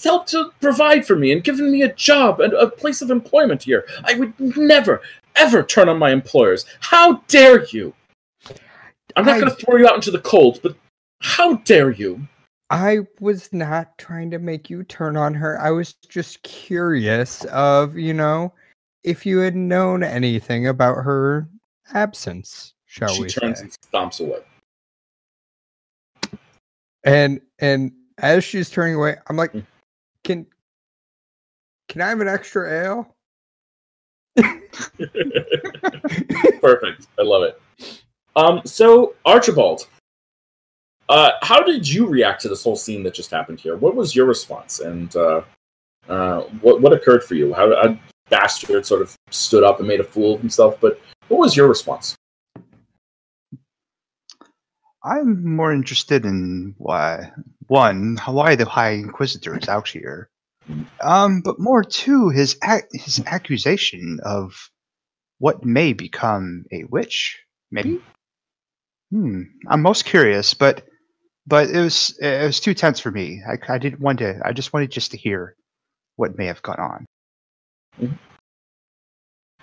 helped to provide for me and given me a job and a place of employment here. I would never, ever turn on my employers. How dare you? I'm not I- going to throw you out into the cold, but how dare you? I was not trying to make you turn on her. I was just curious of, you know, if you had known anything about her absence, shall we? she we turns say. and stomps away. And and as she's turning away, I'm like, Mm. can can I have an extra ale? Perfect. I love it. Um, so Archibald, uh, how did you react to this whole scene that just happened here? What was your response, and uh, uh, what what occurred for you? How a bastard sort of stood up and made a fool of himself, but what was your response? I'm more interested in why one why the High Inquisitor is out here, um, but more two his ac- his accusation of what may become a witch. Maybe. Hmm. I'm most curious, but but it was it was too tense for me. I, I didn't want to. I just wanted just to hear what may have gone on.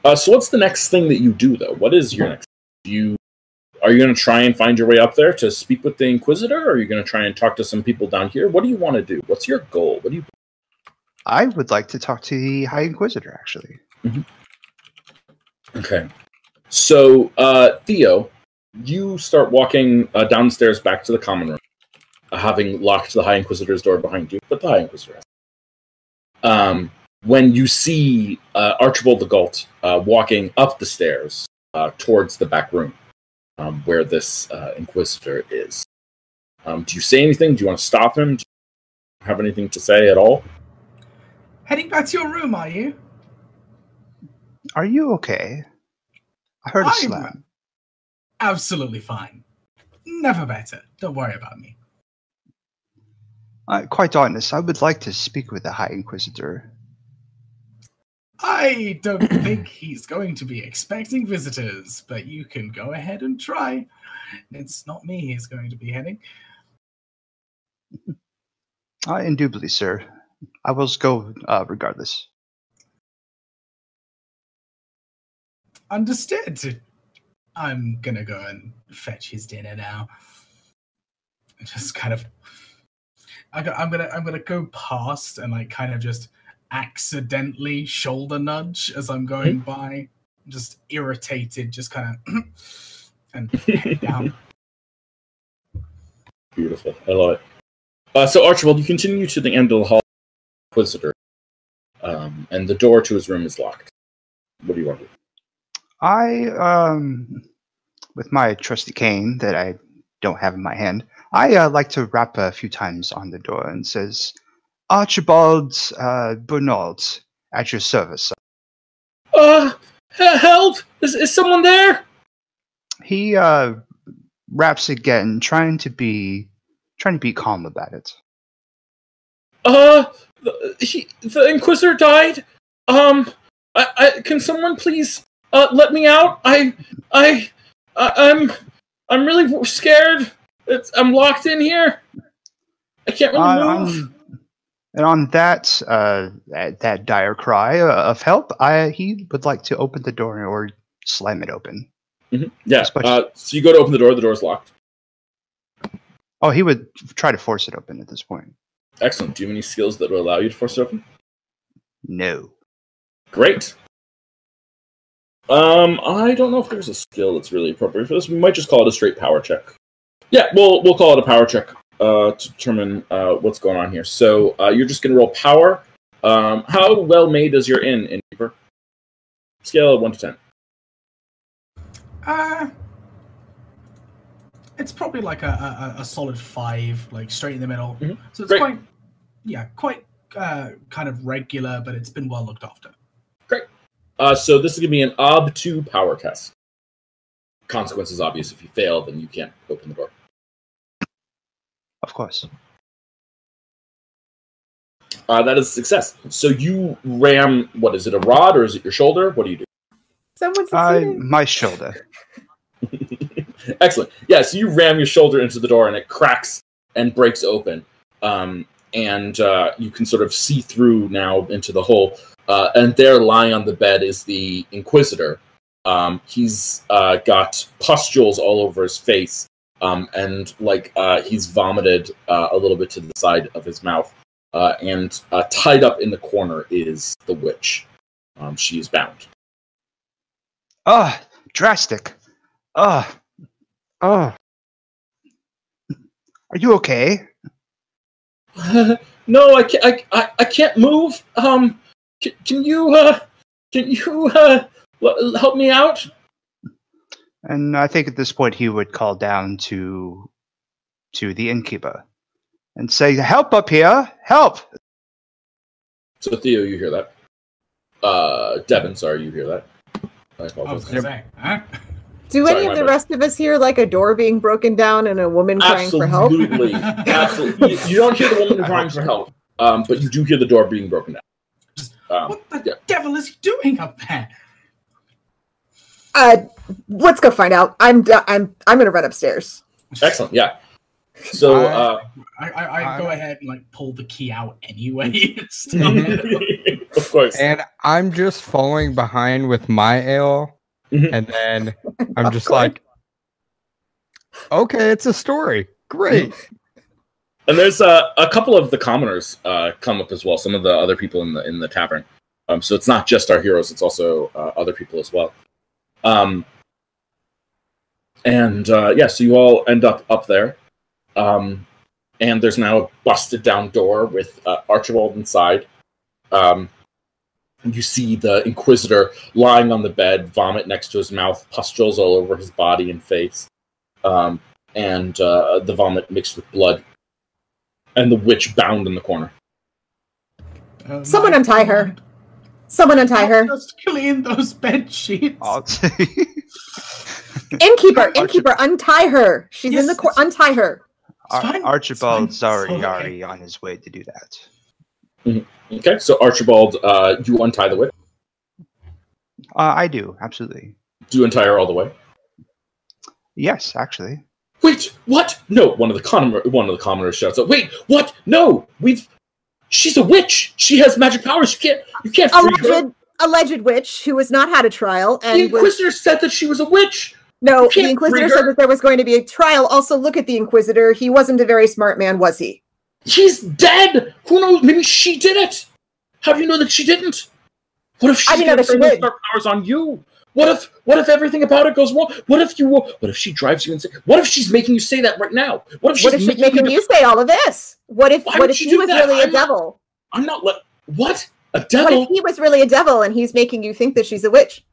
Uh, so what's the next thing that you do, though? What is your next? Do you are you going to try and find your way up there to speak with the Inquisitor? Or are you going to try and talk to some people down here? What do you want to do? What's your goal? What do you? I would like to talk to the High Inquisitor. Actually, Okay. So, uh, Theo, you start walking uh, downstairs back to the common room, uh, having locked the High Inquisitor's door behind you, but the High Inquisitor has. Um, when you see uh, Archibald the Gault uh, walking up the stairs uh, towards the back room um, where this uh, Inquisitor is, um, do you say anything? Do you want to stop him? Do you have anything to say at all? Heading back to your room, are you? are you okay? I heard a I'm slam. absolutely fine. Never better. Don't worry about me. Uh, quite honest, I would like to speak with the High Inquisitor. I don't think he's going to be expecting visitors, but you can go ahead and try. It's not me he's going to be heading. Uh, indubitably, sir. I will go uh, regardless. Understood. I'm gonna go and fetch his dinner now. Just kind of, I I'm gonna I'm gonna go past and like kind of just accidentally shoulder nudge as I'm going by, just irritated, just kind of and head down. Beautiful. I love it. Uh, so Archibald, you continue to the end of the hall, Inquisitor, um, and the door to his room is locked. What do you want to do? I, um, with my trusty cane that I don't have in my hand, I uh, like to rap a few times on the door and says, Archibald uh, Bernard, at your service. Uh, help! Is, is someone there? He uh, raps again, trying to be trying to be calm about it. Uh, the, he, the Inquisitor died. Um, I, I, can someone please uh let me out? I, I, I I'm, I'm really scared. It's, I'm locked in here. I can't really On- move. on- and on that uh, that, that dire cry uh, of help, I, he would like to open the door or slam it open. Mhm. Yeah. Uh, so you go to open the door. The door's locked. Oh, he would try to force it open at this point. Excellent. Do you have any skills that will allow you to force it open? No. Great. Um, I don't know if there's a skill that's really appropriate for this. We might just call it a straight power check. Yeah, we'll we'll call it a power check uh, to determine uh, what's going on here. So uh, you're just going to roll power. Um, how well made is your inn, innkeeper? Scale of one to ten. Uh, it's probably like a, a, a solid five, like straight in the middle. Mhm. So it's Great. quite, yeah, quite uh, kind of regular, but it's been well looked after. Great. Uh, so this is going to be an ob two power test. Consequence is obvious. If you fail, then you can't open the door. Of course. Uh, that is a success. So you ram. What is it? A rod or is it your shoulder? What do you do? Someone I, succeeded. my shoulder. Excellent. Yeah, so you ram your shoulder into the door and it cracks and breaks open. Um, and uh, you can sort of see through now into the hole. Uh, and there, lying on the bed, is the Inquisitor. Um, he's uh, got pustules all over his face, um, and like uh, he's vomited uh, a little bit to the side of his mouth. Uh, and uh, tied up in the corner is the witch. Um, she is bound. Ah, drastic. Ah, ah. Are you okay? no, I can't. I, I, I can't move. Um, can, can you uh, can you uh, help me out? And I think at this point he would call down to to the innkeeper and say, "Help up here! Help!" So Theo, you hear that? Uh, Devin, sorry, you hear that? I I was gonna say, huh? Do Sorry, any of the bad. rest of us hear like a door being broken down and a woman crying for help? Absolutely, absolutely. You, you don't hear the woman crying for help, um, but you do hear the door being broken down. Um, What the yeah. devil is he doing up there? Uh, let's go find out. I'm d- I'm I'm gonna run upstairs. excellent. Yeah. So. I- Uh, I, I, I go I- ahead and like pull the key out anyway. Of course. And I'm just falling behind with my ale, Mhm. and then I'm just like, okay, it's a story. Great. And there's uh, a couple of the commoners uh, come up as well. Some of the other people in the in the tavern. Um, so it's not just our heroes; it's also uh, other people as well. Um, and uh, yeah, so you all end up up there. Um, and there's now a busted down door with uh, Archibald inside. Um, you see the Inquisitor lying on the bed, vomit next to his mouth, pustules all over his body and face, um, and uh, the vomit mixed with blood and the witch bound in the corner. Oh Someone my untie her. God. Someone untie her. Just clean those bed sheets. I'll Innkeeper, innkeeper, untie her. She's in the court. Untie her. It's fine, it's Archibald's already, okay. on his way to do that. Okay, so Archibald, uh, you untie the witch. Uh, I do absolutely. Do you untie her all the way? Yes, actually. Wait, what? No, one of the commoner, one of the commoners shouts out. Wait, what? No, we've. She's a witch. She has magic powers. You can't. You can't free her. Alleged, alleged witch who has not had a trial The and was Inquisitor said that she was a witch. no. The Inquisitor said that there was going to be a trial. Also, look at the Inquisitor. He wasn't a very smart man, was he? He's dead. Who knows? Maybe she did it. How do you know that she didn't? What if she I didn't know that she did. dark powers on you? What if what if everything about it goes wrong? What if you what if she drives you insane? What if she's making you say that right now? What if she's What if she's making, making you say all of this? What if Why what if she he was that? really a I'm not- devil? I'm not let what? A devil? What if he was really a devil and he's making you think that she's a witch?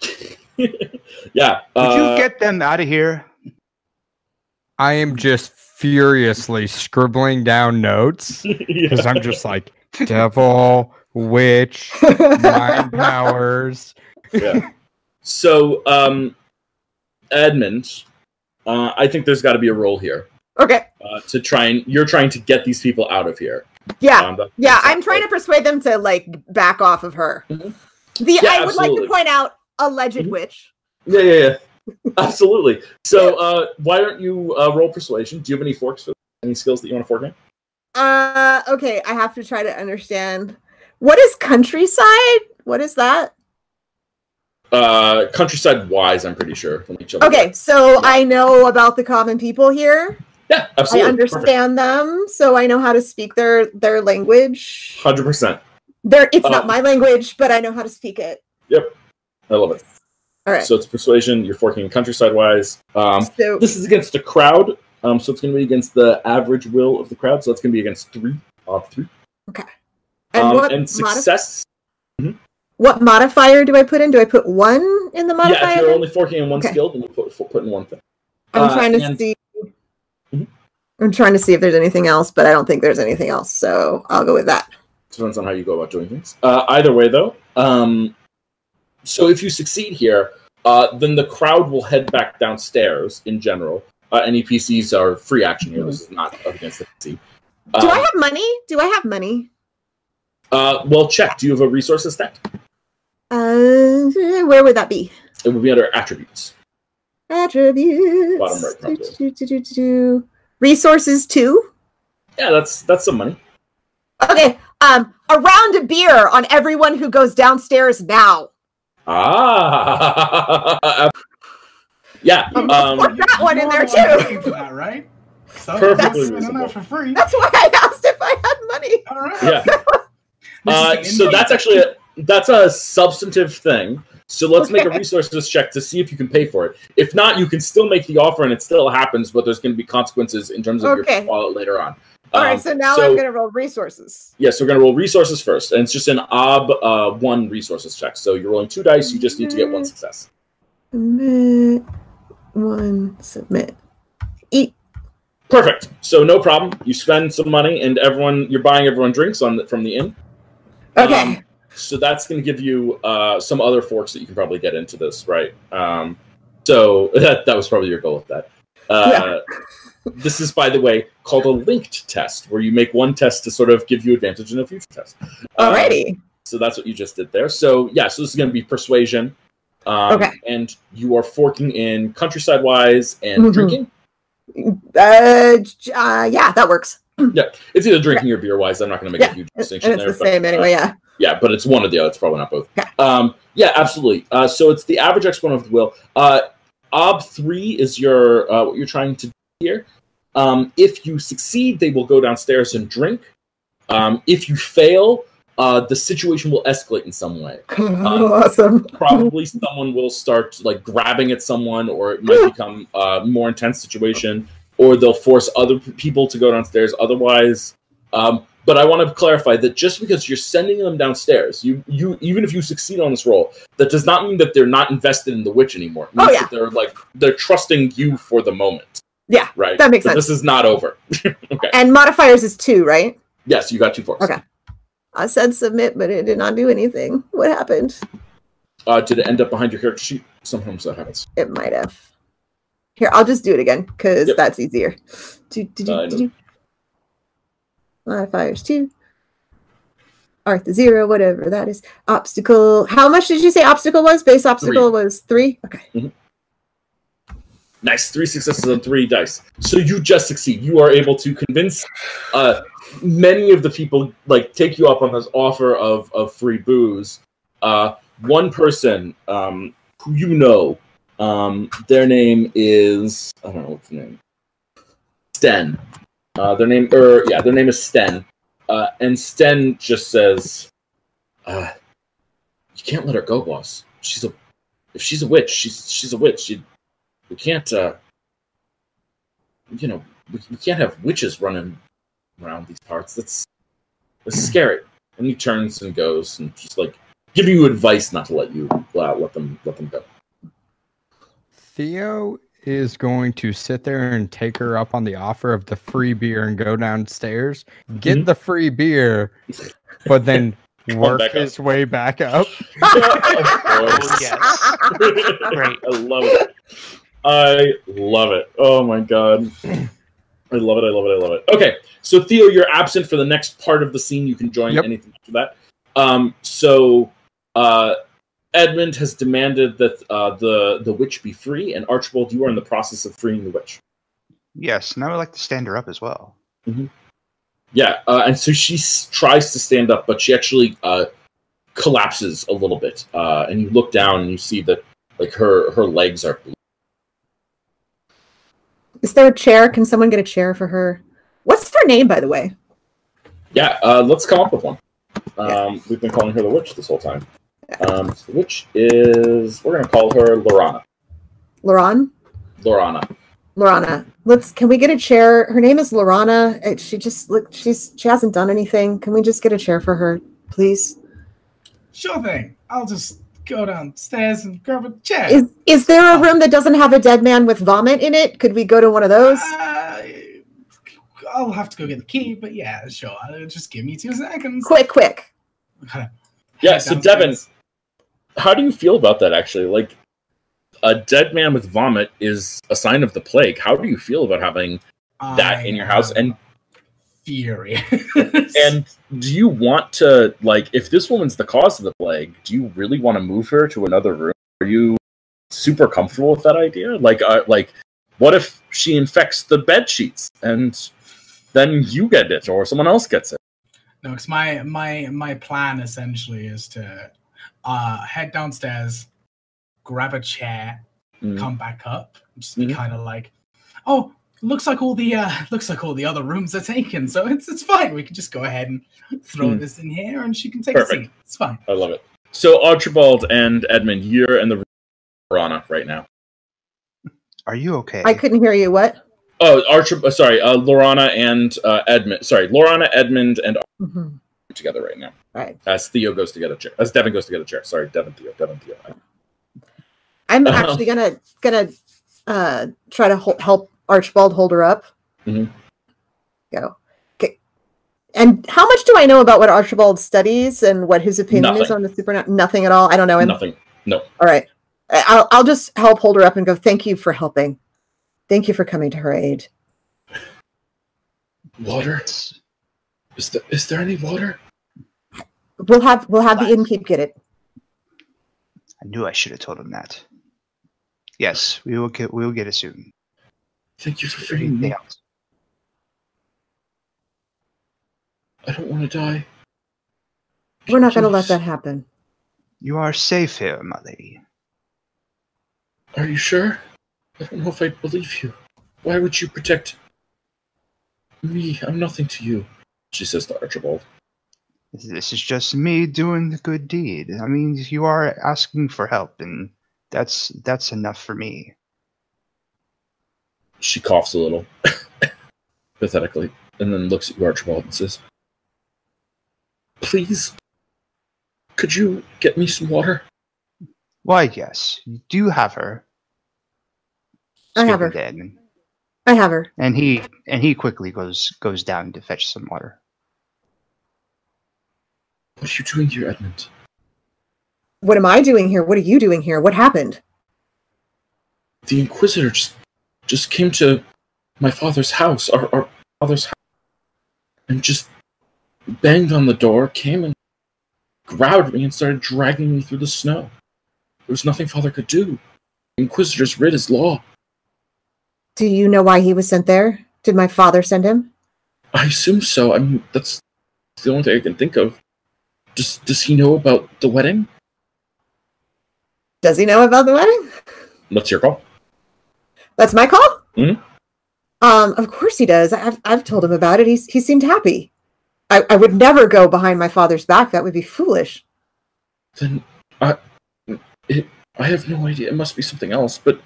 yeah. Would uh, you get them out of here? I am just furiously scribbling down notes yeah. because I'm just like devil, witch, mind powers. Yeah. So, um, Edmund, uh, I think there's got to be a roll here okay. uh, to try and you're trying to get these people out of here. Yeah. Um, Yeah, I'm trying to persuade them to like back off of her. Mhm. The Yeah, I would like to point out alleged Mhm. witch. Yeah, yeah, yeah. Absolutely. So, uh, why don't you uh, roll persuasion? Do you have any forks for any skills that you want to fork in? Uh okay, I have to try to understand. What is countryside? What is that? Uh, countryside wise, I'm pretty sure. Let me check. Okay, so I know about the common people here. Yeah, absolutely. I understand them, so I know how to speak their their language. Hundred percent. Their it's not my language, but I know how to speak it. Yep, I love it. All right. So it's persuasion. You're forking countryside wise. Um, So, this is against a crowd. Um, so it's going to be against the average will of the crowd. So it's going to be against three. of three. Okay. and um, what and modif- success. What modifier do I put in? Do I put one in the modifier? Yeah, if you're only forking in one Okay. skill, then you put put in one thing. I'm Uh, trying to and- see. Mhm. I'm trying to see if there's anything else, but I don't think there's anything else. So I'll go with that. Depends on how you go about doing things. Uh, either way, though, um, so if you succeed here, uh, then the crowd will head back downstairs. In general, uh, any PCs are free action here. This is not up against the PC. Do I Um, have money? Do I have money? uh, well, check. Do you have a resources stat? Uh, where would that be? It would be under attributes. Attributes. Bottom right, probably. Do, do, do, do, do. Resources too. Yeah, that's that's some money. Okay. Um, a round of beer on everyone who goes downstairs now. Ah, yeah. Um, Um, Put that one in there You're more than too. that, right? So Perfectly that's for free. That's why I asked if I had money. All right. yeah. Uh, so that's actually a, that's a substantive thing. So let's make a resources check to see if you can pay for it. If not, you can still make the offer and it still happens, but there's going to be consequences in terms of Okay. your wallet later on. All Um, right. So now so- I'm gonna roll resources. Yes, we're going to roll resources first, and it's just an ob uh, one resources check. So you're rolling two dice. You just need to get one success. Submit. One. Submit. Eat. Perfect. So no problem. You spend some money, and everyone you're buying everyone drinks on the, from the inn. Okay. Um, so that's going to give you uh, some other forks that you can probably get into this, right? Um, so that that was probably your goal with that. Uh, this is, by the way, called a linked test, where you make one test to sort of give you advantage in a future test. Um, Alrighty. so that's what you just did there. So yeah, so this is going to be persuasion. Um, Okay. And you are forking in countryside wise and Mhm. drinking. Uh, uh, yeah, that works. Yeah, it's either drinking or beer wise. I'm not going to make Yeah, a huge distinction. And it's there. the but, same uh, anyway. Yeah. Yeah, but it's one or the other. It's probably not both. Yeah. Um, yeah, absolutely. Uh, so it's the average exponent of the will. Uh, ob three is your uh, what you're trying to do here. Um, if you succeed, they will go downstairs and drink. Um, if you fail, uh, the situation will escalate in some way. awesome. Probably someone will start like grabbing at someone, or it might become a more intense situation, or they'll force other people to go downstairs. Otherwise, um, but I want to clarify that just because you're sending them downstairs, you you even if you succeed on this roll, that does not mean that they're not invested in the witch anymore. It Oh, yeah. that they're like they're trusting you for the moment. Yeah, right. that makes sense. This is not over. okay. And modifiers is two, right? Yes, you got two forks. Okay. I said submit, but it did not do anything. What happened? Uh, did it end up behind your character sheet? Sometimes that happens. It might have. Here, I'll just do it again because Yep. that's easier. Do, do, do, Uh, do, do. Modifiers two. Artha zero, whatever that is. Obstacle. How much did you say obstacle was? Base obstacle was three. Okay. Nice, three successes on three dice. So you just succeed. You are able to convince uh, many of the people, like take you up on this offer of of free booze. Uh, one person um, who you know, um, their name is I don't know what's the name. Sten. Uh, their name, or yeah, their name is Sten. Uh, and Sten just says, uh, "You can't let her go, boss. She's a if she's a witch, she's she's a witch. You, we can't, uh, you know, we, we can't have witches running around these parts. That's that's scary. And he turns and goes and just like giving you advice not to let you uh, let them let them go. Theo is going to sit there and take her up on the offer of the free beer and go downstairs, get Mhm. the free beer, but then work back up. his way back up. yes. Great. I love it. I love it. Oh my god. I love it. I love it. I love it. Okay, so Theo, you're absent for the next part of the scene. You can join Yep. anything after that. Um, so uh, Edmund has demanded that uh, the the witch be free, and Archibald, you are in the process of freeing the witch. Yes, and I would like to stand her up as well. Yeah, uh, and so she s- tries to stand up, but she actually uh, collapses a little bit. Uh, and you look down and you see that like her her legs are blue. Is there a chair? Can someone get a chair for her? What's her name, by the way? Yeah, uh, let's come up with one. Um, We've been calling her the witch this whole time. Um, so the witch is we're gonna call her Lorana. Loran? Lorana. Lorana. Let's can we get a chair? Her name is Lorana. She just look she's she hasn't done anything. Can we just get a chair for her, please? Sure thing. I'll just go downstairs and grab a chair. Is is there a room that doesn't have a dead man with vomit in it? Could we go to one of those? Uh, I'll have to go get the key, but yeah, sure. Uh, Just give me two seconds. Quick, quick. Okay. Yeah, so Devin, downstairs. How do you feel about that actually? Like a dead man with vomit is a sign of the plague. How do you feel about having that I in your house? And furious. and do you want to like if this woman's the cause of the plague, do you really want to move her to another room? Are you super comfortable with that idea? Like uh, like what if she infects the bed sheets and then you get it or someone else gets it? No, because my my my plan essentially is to uh head downstairs, grab a chair, Mm. come back up, just be Mhm. kind of like, oh, looks like all the uh looks like all the other rooms are taken, so it's it's fine. We can just go ahead and throw Mm. this in here, and she can take Perfect. a seat. It's fine. I love it. So Archibald and Edmund, you're in the room Rana right now. Are you okay? I couldn't hear you. What? Oh, Archibald. Sorry, uh, Lorana and uh, Edmund. Sorry, Lorana, Edmund, and Mhm. Together right now. Right. As Theo goes to get a chair. As Devin goes to get a chair. Sorry, Devin Theo. Devin Theo. I'm Uh-huh. actually gonna gonna uh try to hol- help Archibald hold her up. Mhm. Go. Okay. And how much do I know about what Archibald studies and what his opinion is on the supernatural? Nothing at all. I don't know him. Nothing. No. All right. I'll I'll just help hold her up and go. Thank you for helping. Thank you for coming to her aid. Water. It's- Is there is there any water? We'll have we'll have the Fine. innkeep get it. I knew I should have told him that. Yes, we will get we will get it soon. Thank you for freeing me. else? I don't want to die. We're not going to let that happen. You are safe here, my lady. Are you sure? I don't know if I believe you. Why would you protect me? I'm nothing to you. She says to Archibald. This- This is just me doing the good deed. I mean, you are asking for help, and that's that's enough for me. She coughs a little, pathetically, and then looks at you, Archibald, and says, Please, could you get me some water? Why, yes, you do have her. I have her. Speaking to Edmund. I have her. and he and he quickly goes goes down to fetch some water. What are you doing here, Edmund? What am I doing here? What are you doing here? What happened? The Inquisitor just, just came to my father's house, our, our father's house, and just banged on the door, came and grabbed me and started dragging me through the snow. There was nothing father could do. The Inquisitor's writ is law. Do you know why he was sent there? Did my father send him? I assume so. I mean, that's the only thing I can think of. Does Does he know about the wedding? Does he know about the wedding? What's your call? That's my call. Mhm. Um, of course he does. I've I've told him about it. He's he seemed happy. I, I would never go behind my father's back. That would be foolish. Then, I, it, I have no idea. It must be something else. But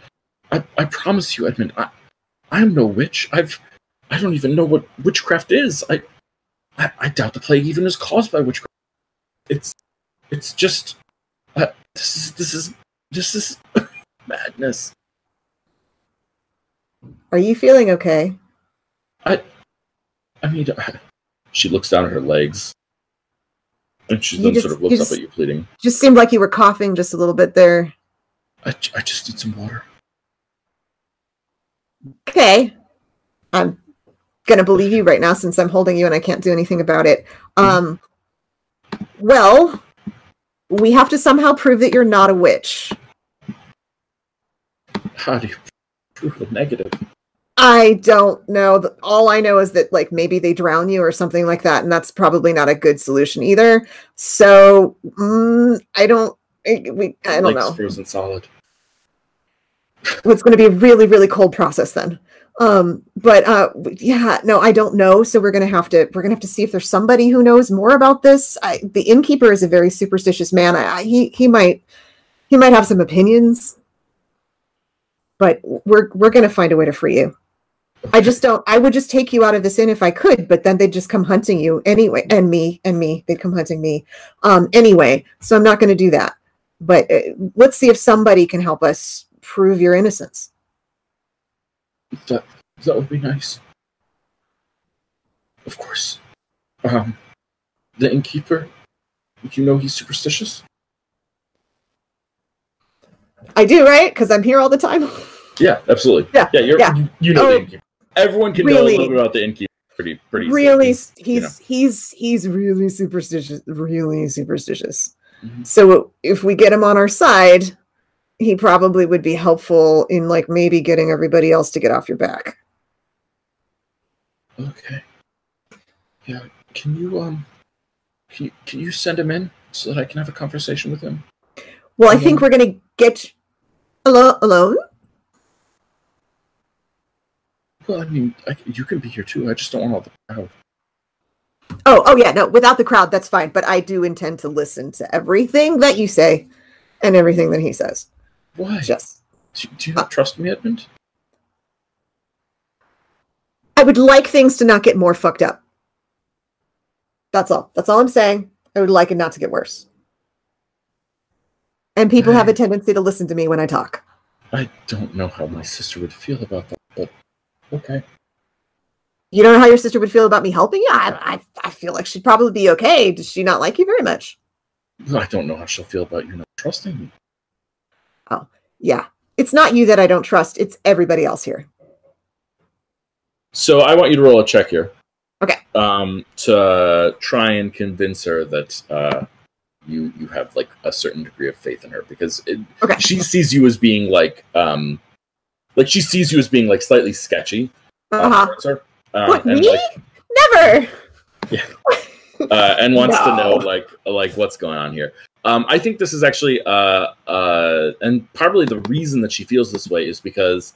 I, I promise you, Edmund, I, I'm no witch. I've, I don't even know what witchcraft is. I, I, I doubt the plague even is caused by witchcraft. It's, it's just, uh, this is, this is, this is madness. Are you feeling okay? I, I mean, she looks down at her legs, and she You then just- sort of looks just- up at you, pleading. Just seemed like you were coughing just a little bit there. I I just need some water. Okay. I'm gonna believe you right now since I'm holding you and I can't do anything about it. Um well, we have to somehow prove that you're not a witch. How do you prove a negative? I don't know. All I know is that like maybe they drown you or something like that, and that's probably not a good solution either. So mm, I don't. I, we, I don't know. frozen solid. It's going to be a really, really cold process then. Um, but uh, yeah, no, I don't know. So we're gonna have to we're gonna have to see if there's somebody who knows more about this. I, the innkeeper is a very superstitious man. I, I, he he might he might have some opinions, but we're we're gonna find a way to free you. I just don't. I would just take you out of this inn if I could, but then they'd just come hunting you anyway, and me and me. They'd come hunting me um, anyway. So I'm not to do that. But uh, let's see if somebody can help us prove your innocence. That that would be nice. Of course. Um, the innkeeper. You know he's superstitious. I do, right? Because I'm here all the time. Yeah, absolutely. Yeah, yeah. You're, yeah. You, you know Oh, the innkeeper. Everyone can know a little bit about the innkeeper. Pretty, pretty. really, easily. he's know. he's he's really superstitious. Really superstitious. Mhm. So if we get him on our side, he probably would be helpful in like maybe getting everybody else to get off your back. Okay. Yeah. Can you um? Can you, can you send him in so that I can have a conversation with him? Well, I think we're gonna get alone. Alone. Well, I mean, I, you can be here too. I just don't want all the crowd. Oh, oh yeah, no, without the crowd, that's fine. But I do intend to listen to everything that you say and everything that he says. Why? Just, Do, do you not trust me, Edmund? I would like things to not get more fucked up. That's all. That's all I'm saying. I would like it not to get worse. And people have a tendency to listen to me when I talk. I don't know how my sister would feel about that, but okay. You don't know how your sister would feel about me helping you? I, I, I feel like she'd probably be okay. Does she not like you very much? I don't know how she'll feel about you not trusting me. Oh, yeah. It's not you that I don't trust. It's everybody else here. So I want you to roll a check here. Okay. Um, to try and convince her that uh, you you have like a certain degree of faith in her because it, Okay. she sees you as being like um, like she sees you as being like slightly sketchy uh, Uh-huh. her. Uh, What, and me? like Never. uh, and wants to know like like what's going on here. Um, I think this is actually uh, uh, and probably the reason that she feels this way is because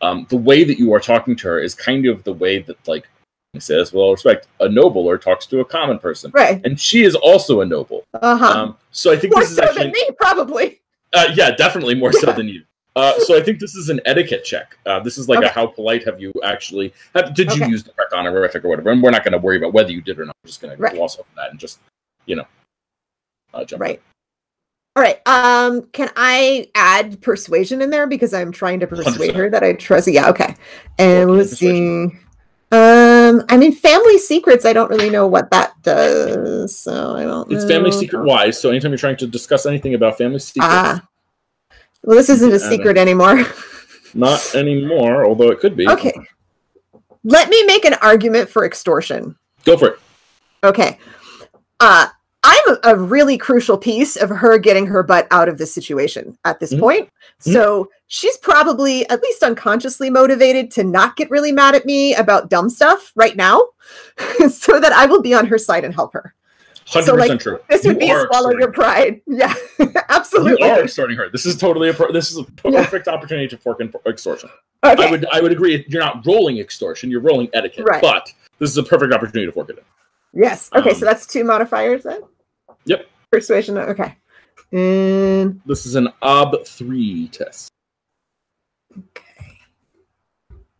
um, the way that you are talking to her is kind of the way that like I say this with all respect, a nobler talks to a common person, Right. and she is also a noble. Uh-huh. Um, so I think More this is so actually than me, probably. uh, yeah, definitely more so than you. Uh, so I think this is an etiquette check. Uh, this is like a how polite have you actually have, did you use the correct honorific or whatever? And we're not going to worry about whether you did or not. We're just going Right. to gloss over that and just you know uh, jump. Right. All right. Um, can I add persuasion in there because I'm trying to persuade 100%. her that I trust? Yeah. Okay. And let's see. Um, I mean, family secrets. I don't really know what that does, so I don't. It's family secret wise. So anytime you're trying to discuss anything about family secrets, Ah. Well, this isn't a secret anymore. not anymore. Although it could be. okay. Let me make an argument for extortion. Go for it. Okay. Uh I'm a, a really crucial piece of her getting her butt out of this situation at this Mhm. point. Mhm. So she's probably at least unconsciously motivated to not get really mad at me about dumb stuff right now so that I will be on her side and help her. Hundred So, like, true. This would You be are swallow your pride. Yeah, absolutely. You are extorting her. This is totally a pro- this is a Yeah. perfect opportunity to fork in extortion. Okay. I would I would agree. You're not rolling extortion. You're rolling etiquette. Right. But this is a perfect opportunity to fork it in. Yes. Okay, Um, so that's two modifiers then? Yep. Persuasion. Okay. And This is an ob three test. okay.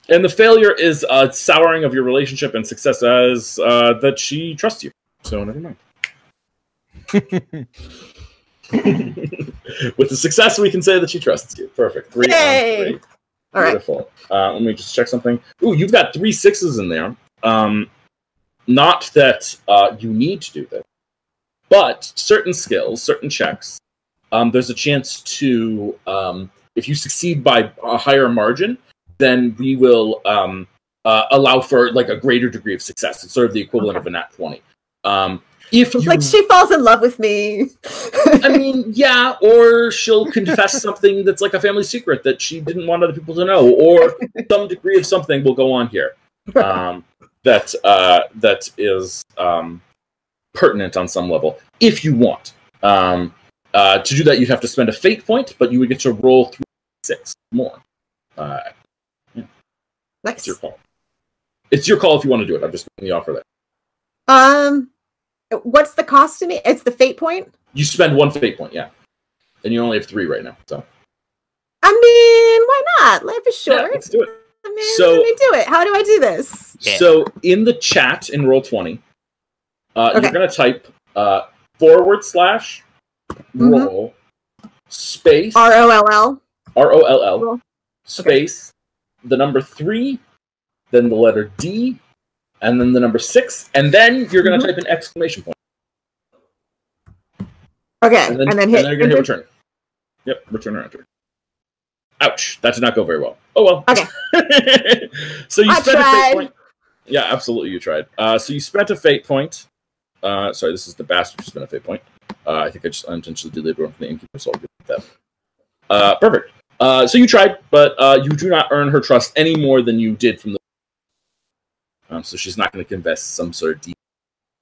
And the failure is a souring of your relationship, and success as uh, that she trusts you. So never mind. With the success, we can say that she trusts you. Perfect. Three Yay! three. All right. Beautiful. Uh, let me just check something. Ooh, you've got three sixes in there. Um, not that uh, you need to do this, but certain skills, certain checks, um, there's a chance to, um, if you succeed by a higher margin, then we will um, uh, allow for like a greater degree of success. It's sort of the equivalent of a nat 20. Um, if you Like she falls in love with me. I mean, yeah, or she'll confess something that's like a family secret that she didn't want other people to know, or some degree of something will go on here um, that uh, that is um, pertinent on some level, if you want. Um, uh, to do that, you'd have to spend a fate point, but you would get to roll three six more. Uh, nice. it's your call. It's your call if you want to do it. I'm just making the offer there. Um, what's the cost to me? It's the fate point. You spend one fate point, yeah, and you only have three right now. So I mean, why not? Life is yeah, short. let's do it. I mean, So- let me do it. How do I do this? So in the chat in Roll20, uh, Okay. you're gonna type uh, forward slash Mhm. roll space R O L L. R O L L space the number three, then the letter D, and then the number six, and then you're gonna Mhm. type an exclamation point, Okay, and then, and then hit. you're gonna hit return. Yep, return or enter. Ouch! That did not go very well. Oh well. Okay. so you I spent a fate point. Yeah, absolutely, you tried. Uh, so you spent a fate point. Uh, sorry, this is the bastard who spent a fate point. Uh, I think I just unintentionally deleted one from the innkeeper, so I'll give that. Uh, perfect. Uh, so you tried, but uh, you do not earn her trust any more than you did from the. Um, so she's not going to confess some sort of deed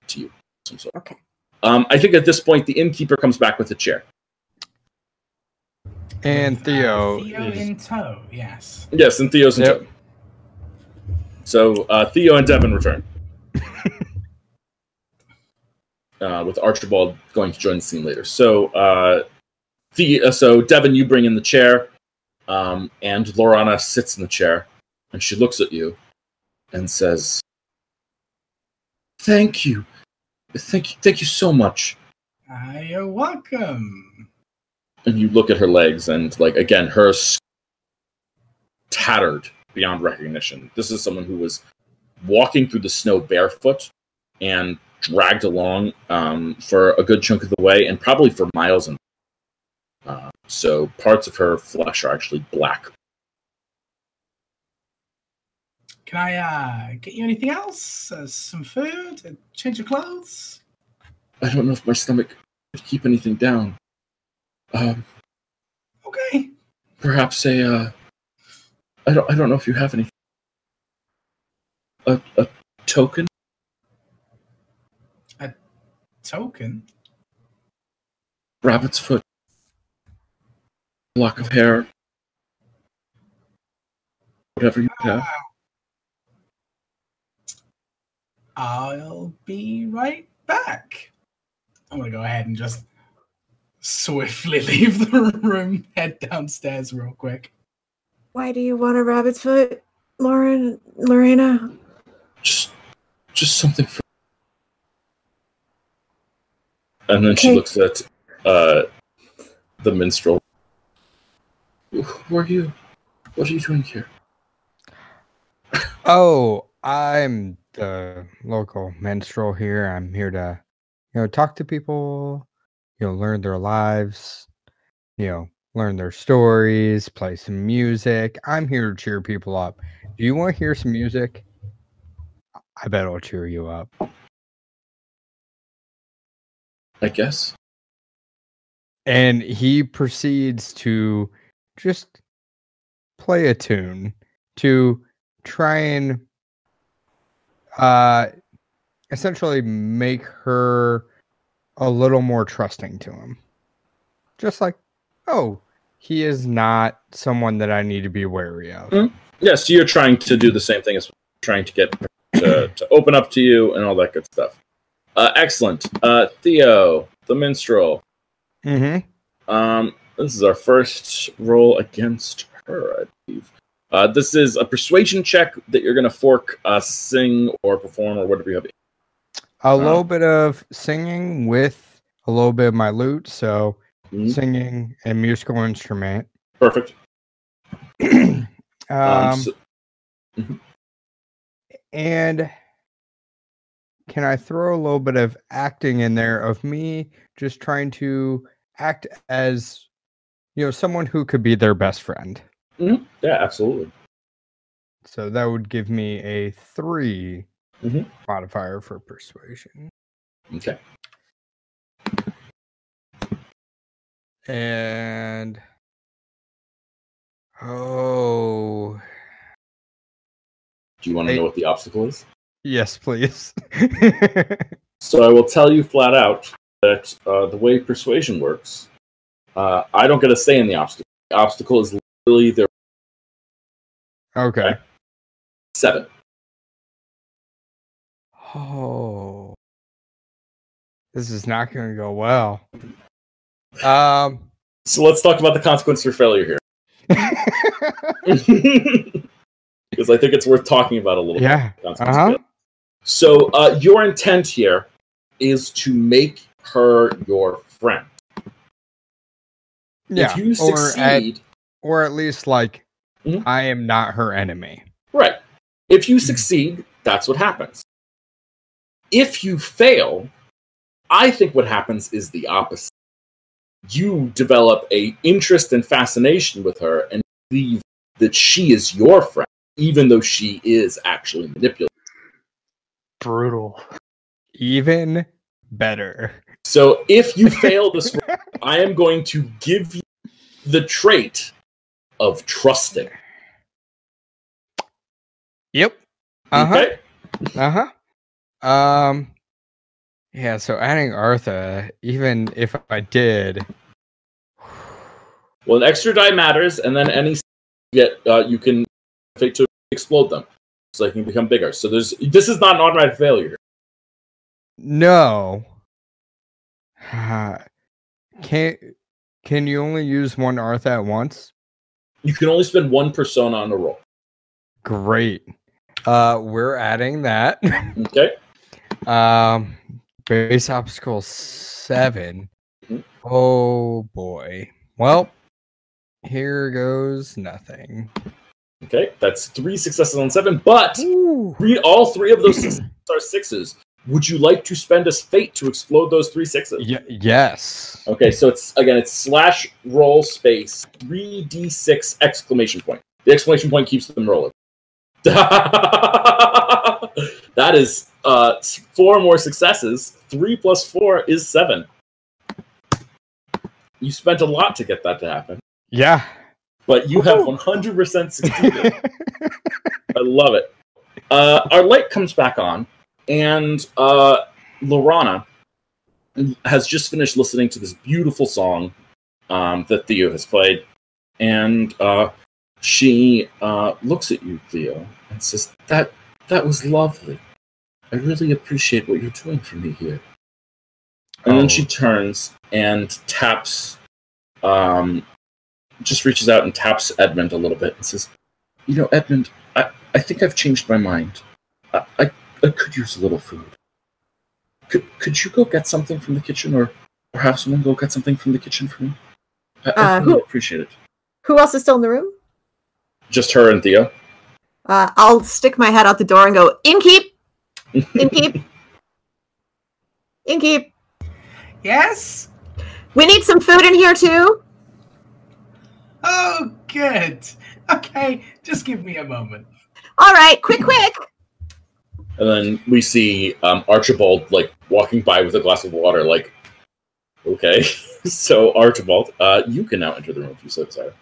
to you. Some sort. Okay. Um, I think at this point the innkeeper comes back with a chair. And uh, Theo, Theo is, in tow. Yes. Yes, and Theo's in Yep. tow. So uh, Theo and Devin return. uh, with Archibald going to join the scene later. So, uh, the, uh, so Devin, you bring in the chair, um, and Lorana sits in the chair, and she looks at you and says, "Thank you, thank you, thank you so much." Uh, you're welcome. and you look at her legs and like again her tattered beyond recognition this is someone who was walking through the snow barefoot and dragged along um, for a good chunk of the way and probably for miles and uh, so parts of her flesh are actually black Can I uh, get you anything else? Uh, some food? A change of clothes? i don't know if my stomach could keep anything down um, Okay. perhaps a uh, I don't I don't know if you have anything a, a token Token. rabbit's foot, lock of hair, whatever you have. I'll be right back. I'm gonna go ahead and just swiftly leave the room, head downstairs real quick. Why do you want a rabbit's foot, Lauren, Lorena? Just, just something for. And then she looks at uh, the minstrel. Who are you? What are you doing here? oh, I'm the local minstrel here. I'm here to, you know, talk to people, you know, learn their lives, you know, learn their stories, play some music. I'm here to cheer people up. Do you want to hear some music? I bet it'll cheer you up. I guess. And he proceeds to just play a tune to try and uh essentially make her a little more trusting to him. Just like, oh, he is not someone that I need to be wary of. Mm. Yeah, so you're trying to do the same thing as trying to get her to, to open up to you and all that good stuff. Uh, excellent. Uh, Theo, the minstrel. Mm-hmm. Um, this is our first roll against her, I believe. Uh, this is a persuasion check that you're going to fork, uh, sing, or perform, or whatever you have. A little bit of singing with a little bit of my lute, so Mhm. singing and musical instrument. Perfect. um, Um, so- and can I throw a little bit of acting in there of me just trying to act as you know someone who could be their best friend? mhm. Yeah, absolutely. So that would give me a 3 Mhm. modifier for persuasion. Okay. And oh Do you want to know what the obstacle is? Yes, please. So I will tell you flat out that uh, the way persuasion works, uh, I don't get a say in the obstacle. The obstacle is literally their okay. seven. Oh, this is not going to go well. Um. So let's talk about the consequence for failure here, because I think it's worth talking about a little yeah. bit. consequence Uh for huh. failure. So uh, your intent here is to make her your friend. Yeah. If you or at succeed, or at least like Mhm. I am not her enemy. Right. If you succeed, that's what happens. If you fail, I think what happens is the opposite. You develop a interest and fascination with her and believe that she is your friend, even though she is actually manipulative. Brutal. Even better. So if you fail this, I am going to give you the trait of trusting. Yep. Uh huh. Okay? Uh huh. Um. Yeah. So adding Artha, even if I did, Well, an extra die matters, and then any you get uh, you can fate to explode them, so they can become bigger. So there's this is not an automatic failure. no. Can can you only use one Artha at once? You can only spend one persona on a roll. Great. Uh, we're adding that. Okay, Um, base obstacle 7 Mhm. Oh boy. Well, here goes nothing. Okay, that's three successes on seven, but Ooh. three, all three of those successes are sixes. Would you like to spend a fate to explode those three sixes? Y- yes. Okay, so it's again it's slash roll space three d six exclamation point. The exclamation point keeps them rolling. that is uh, four more successes. Three plus four is seven. You spent a lot to get that to happen, Yeah. But you have one hundred percent succeeded. I love it. Uh, our light comes back on, and uh, Lorana has just finished listening to this beautiful song um, that Theo has played, and uh, she uh, looks at you, Theo, and says, "That that was lovely. I really appreciate what you're doing for me here." And then Oh. she turns and taps, um, just reaches out and taps Edmund a little bit and says, "You know, Edmund, I, I think I've changed my mind. I, I, I could use a little food. Could, could you go get something from the kitchen, or, or have someone go get something from the kitchen for me? I, I Uh, really who- appreciate it. Who else is still in the room? Just her and Theo. Uh, I'll stick my head out the door and go, Inkeep! Inkeep! Inkeep! Yes? We need some food in here too. Oh, good. Okay, just give me a moment. All right, quick, quick. And then we see um, Archibald like walking by with a glass of water. Like, okay. so Archibald, uh, you can now enter the room if you so desire.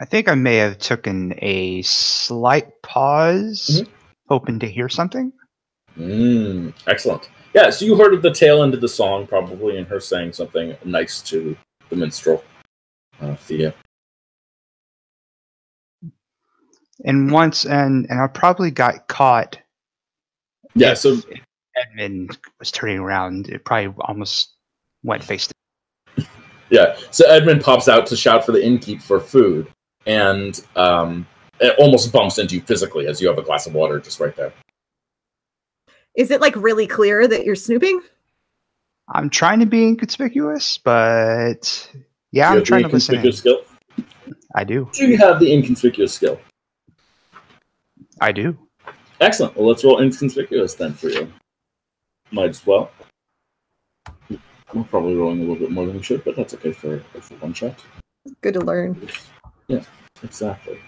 I think I may have taken a slight pause, Mhm. hoping to hear something. Mm, excellent. Yeah, so you heard of the tail end of the song, probably, and her saying something nice to the minstrel, uh, Thea. And once, and and I probably got caught. Yeah, so Edmund was turning around. It probably almost went face to Yeah. So Edmund pops out to shout for the innkeep for food, and um, it almost bumps into you physically as you have a glass of water just right there. Is it like really clear that you're snooping? I'm trying to be inconspicuous, but yeah, you I'm trying to listen. In. skill. I do. Do you have the inconspicuous skill? I do. Excellent. Well, let's roll inconspicuous then for you. Might as well. We're probably rolling a little bit more than we should, but that's okay for, for one shot. Good to learn. Yeah, exactly.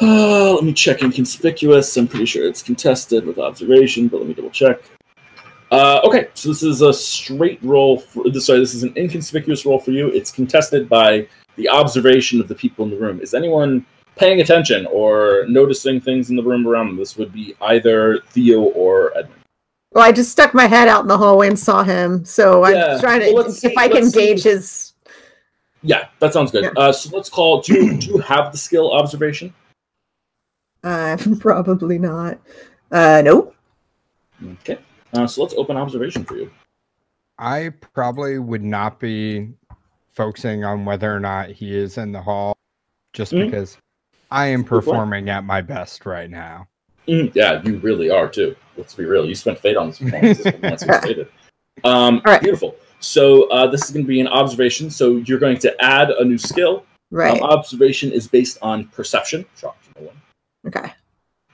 Uh, let me check inconspicuous. I'm pretty sure it's contested with observation, but let me double check. Uh, okay, so this is a straight roll. For, sorry, this is an inconspicuous roll for you. It's contested by the observation of the people in the room. Is anyone paying attention or noticing things in the room around them? This would be either Theo or Edmund. Well, I just stuck my head out in the hallway and saw him. So Yeah. I'm trying to Well, if see- I can see. gauge his Yeah, that sounds good. Yeah. Uh, so let's call. Do you, do you have the skill observation? Uh probably not. Uh nope. Okay. Uh, so let's open observation for you. I probably would not be focusing on whether or not he is in the hall just Mhm. because I am performing at my best right now. Mm, yeah, you really are too. Let's be real. You spent fate on this performance. This performance was fated. Um, All right. Beautiful. So uh, this is going to be an observation. So you're going to add a new skill. Right. Um, observation is based on perception. Shock to no one. Okay.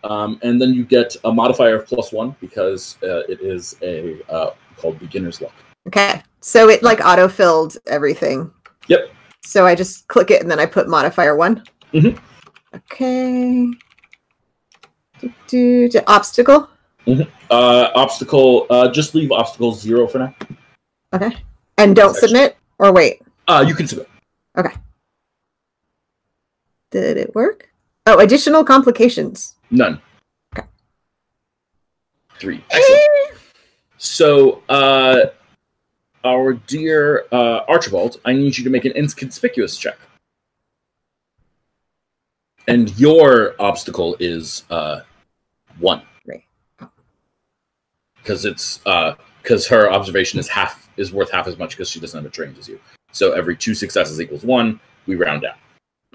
Um, and then you get a modifier of plus one because uh, it is a uh, called beginner's luck. Okay. So it like auto-filled everything. Yep. So I just click it and then I put modifier one. Mhm. Okay. Do, do, do- obstacle. Uh, obstacle. Uh, just leave obstacle zero for now. Okay. And don't submit or wait. Uh, you can submit. Okay. Did it work? Oh, additional complications. None. Okay. Three. Excellent. So, uh, our dear uh, Archibald, I need you to make an inconspicuous check. And your obstacle is uh, one. Right. Because it's because her observation is half is worth half as much because she doesn't have a trained as you. So every two successes equals one. We round down.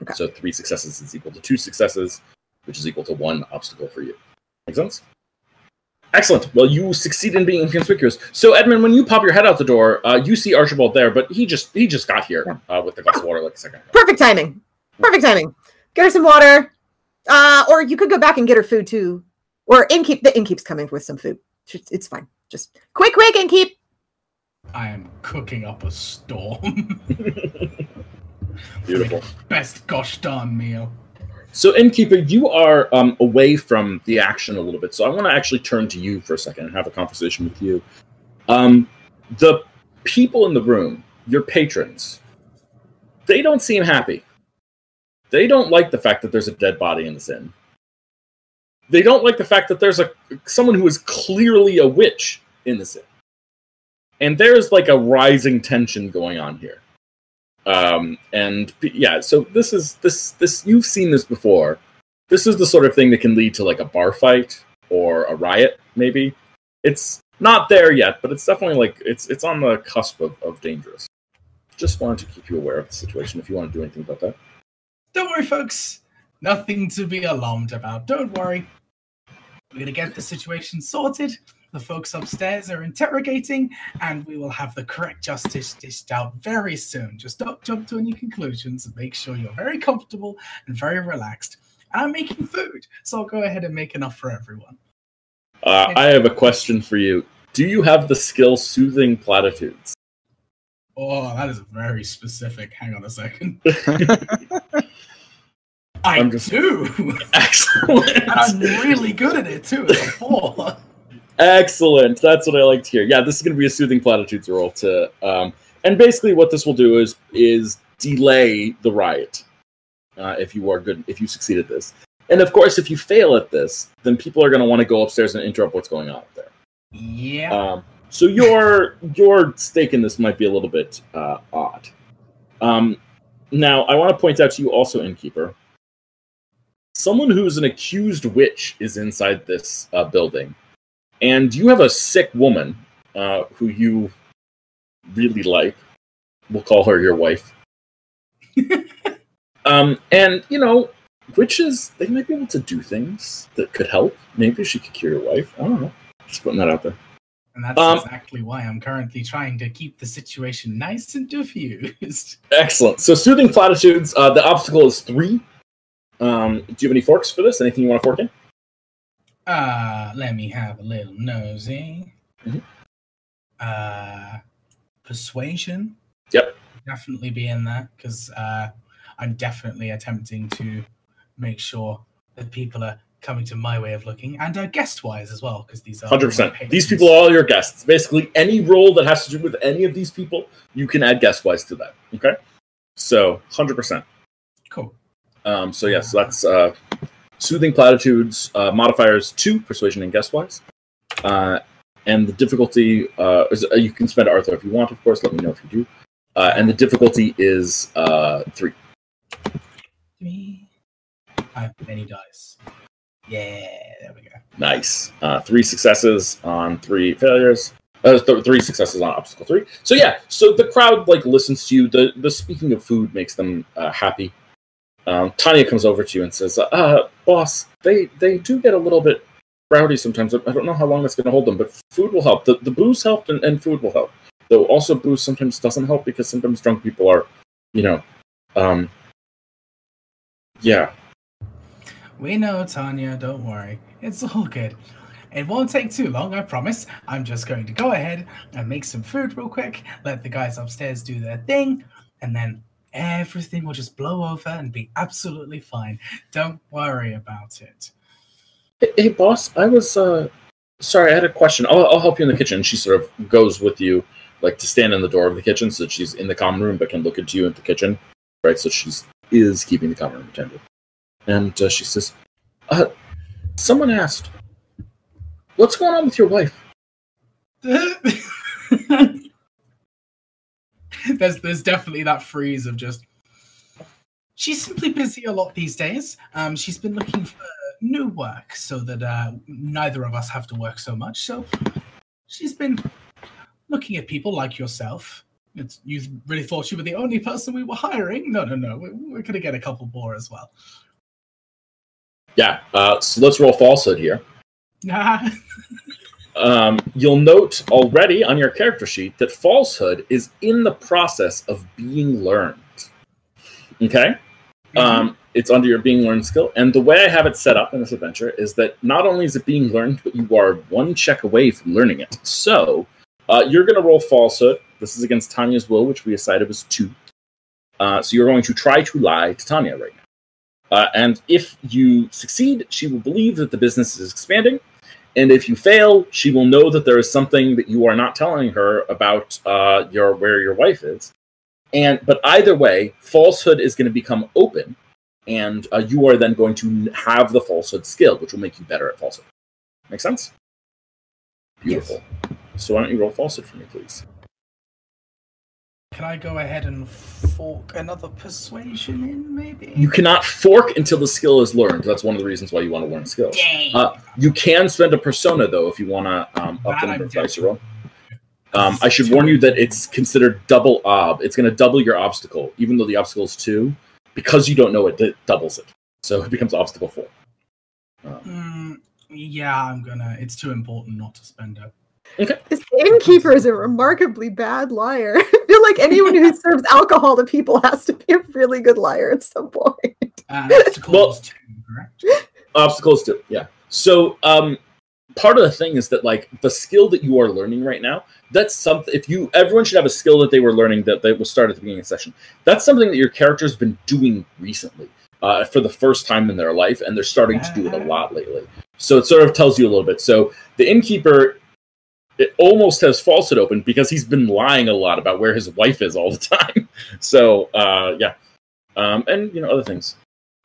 Okay. So three successes is equal to two successes, which is equal to one obstacle for you. Make sense? Excellent. Well, you succeed in being inconspicuous. So, Edmund, when you pop your head out the door, uh, you see Archibald there, but he just he just got here uh, with the glass of water like a second ago. Perfect timing. Perfect timing. Get her some water. Uh, or you could go back and get her food too. Or innkeep. The innkeep's coming with some food. It's it's fine. Just quick, quick, innkeep. I am cooking up a storm. Beautiful. Best gosh darn meal. So, Innkeeper, you are um, away from the action a little bit. So, I want to actually turn to you for a second and have a conversation with you. Um, the people in the room, your patrons, they don't seem happy. They don't like the fact that there's a dead body in this inn. They don't like the fact that there's a someone who is clearly a witch in this inn. And there's like a rising tension going on here um and yeah so this is this this you've seen this before this is the sort of thing that can lead to like a bar fight or a riot maybe it's not there yet but it's definitely like it's it's on the cusp of, of dangerous just wanted to keep you aware of the situation if you want to do anything about that Don't worry, folks. Nothing to be alarmed about. Don't worry. We're to get the situation sorted. The folks upstairs are interrogating, and we will have the correct justice dished out very soon. Just don't jump to any conclusions and make sure you're very comfortable and very relaxed. I'm making food, so I'll go ahead and make enough for everyone. uh, i have a question for you do you have the skill soothing platitudes Oh, that is very specific. Hang on a second. I I'm just- do. excellent and I'm really good at it too. It's a four. Excellent. That's what I like to hear. Yeah, this is going to be a soothing platitudes roll to, um, and basically what this will do is is delay the riot. Uh, if you are good, if you succeed at this, and of course, if you fail at this, then people are going to want to go upstairs and interrupt what's going on up there. Yeah. Um, so your your stake in this might be a little bit uh, odd. Um, now, I want to point out to you also, innkeeper, someone who's an accused witch is inside this uh, building, and you have a sick woman uh, who you really like. We'll call her your wife. um, and you know, witches they might be able to do things that could help. Maybe she could cure your wife. I don't know. Just putting that out there. And that's Um, exactly why I'm currently trying to keep the situation nice and diffused. Excellent. So soothing platitudes. Uh, the obstacle is three. Um, do you have any forks for this? Anything you want to fork in? Uh, let me have a little nosy. Mhm. Uh, persuasion. Yep. Definitely be in there because uh, I'm definitely attempting to make sure that people are coming to my way of looking and uh, guest wise as well because these are 100% These people are all your guests. Basically, any role that has to do with any of these people, you can add guest wise to that. Okay. So hundred percent. cool. Um, so yes, that's uh, soothing platitudes uh, modifiers two persuasion and guest wise, uh, and the difficulty uh, is, uh, you can spend Artha if you want. Of course, let me know if you do. Uh, and the difficulty is uh, three. Me. I have many dice. Yeah, there we go. Nice. Uh, three successes on three failures. Uh, th- three successes on obstacle three. So yeah, so the crowd like listens to you. The the speaking of food makes them uh, happy. Um, Tanya comes over to you and says, uh, "Boss, they they do get a little bit rowdy sometimes. I don't know how long that's going to hold them, but food will help. The the booze helped, and, and food will help. Though also booze sometimes doesn't help because sometimes drunk people are, you know, um, yeah, We know, Tanya, don't worry. It's all good. It won't take too long, I promise. I'm just going to go ahead and make some food real quick, let the guys upstairs do their thing, and then everything will just blow over and be absolutely fine. Don't worry about it. Hey, hey, boss, I was uh sorry, I had a question. I'll, I'll help you in the kitchen. She sort of goes with you, like to stand in the door of the kitchen, so that she's in the common room but can look into you in the kitchen, right? So she's is keeping the common room attended. And uh, she says, uh, "Someone asked, what's going on with your wife?" there's there's definitely that freeze of just she's simply busy a lot these days. Um, she's been looking for new work so that uh, neither of us have to work so much. So she's been looking at people like yourself. It's, you really thought you were the only person we were hiring? No, no, no. We're, we're going to get a couple more as well. Yeah. Uh, so let's roll falsehood here. Um, you'll note already on your character sheet that falsehood is in the process of being learned. Okay. Um, it's under your being learned skill. And the way I have it set up in this adventure is that not only is it being learned, but you are one check away from learning it. So uh, you're going to roll falsehood. This is against Tanya's will, which we decided was two. Uh, so you're going to try to lie to Tanya right now. Uh, and if you succeed, she will believe that the business is expanding. And if you fail, she will know that there is something that you are not telling her about uh, your where your wife is. And but either way, falsehood is going to become open, and uh, you are then going to have the falsehood skill, which will make you better at falsehood. Make sense? Beautiful. So why don't you roll falsehood for me, please? Can I go ahead and fork another persuasion in, maybe? You cannot fork until the skill is learned. That's one of the reasons why you want to learn skills. Dang. Uh, you can spend a persona though if you want to um, up That the number I'm of dice you roll. Um, I should warn you that it's considered double ob. It's going to double your obstacle, even though the obstacle is two. Because you don't know it, it doubles it. So it becomes obstacle four. Mm, yeah, I'm gonna. It's too important not to spend it. This innkeeper is a remarkably bad liar. I feel like anyone who serves alcohol to people has to be a really good liar at some point. Uh, obstacle Well- was two, correct? Obstacles two, yeah. So um, part of the thing is that like the skill that you are learning right now, that's something. If you, everyone should have a skill that they were learning that they will start at the beginning of the session. That's something that your character's been doing recently. Uh, for the first time in their life, and they're starting to do it a lot lately. So it sort of tells you a little bit. So the innkeeper it almost has falsehood open because he's been lying a lot about where his wife is all the time. So uh, yeah, um, and you know other things.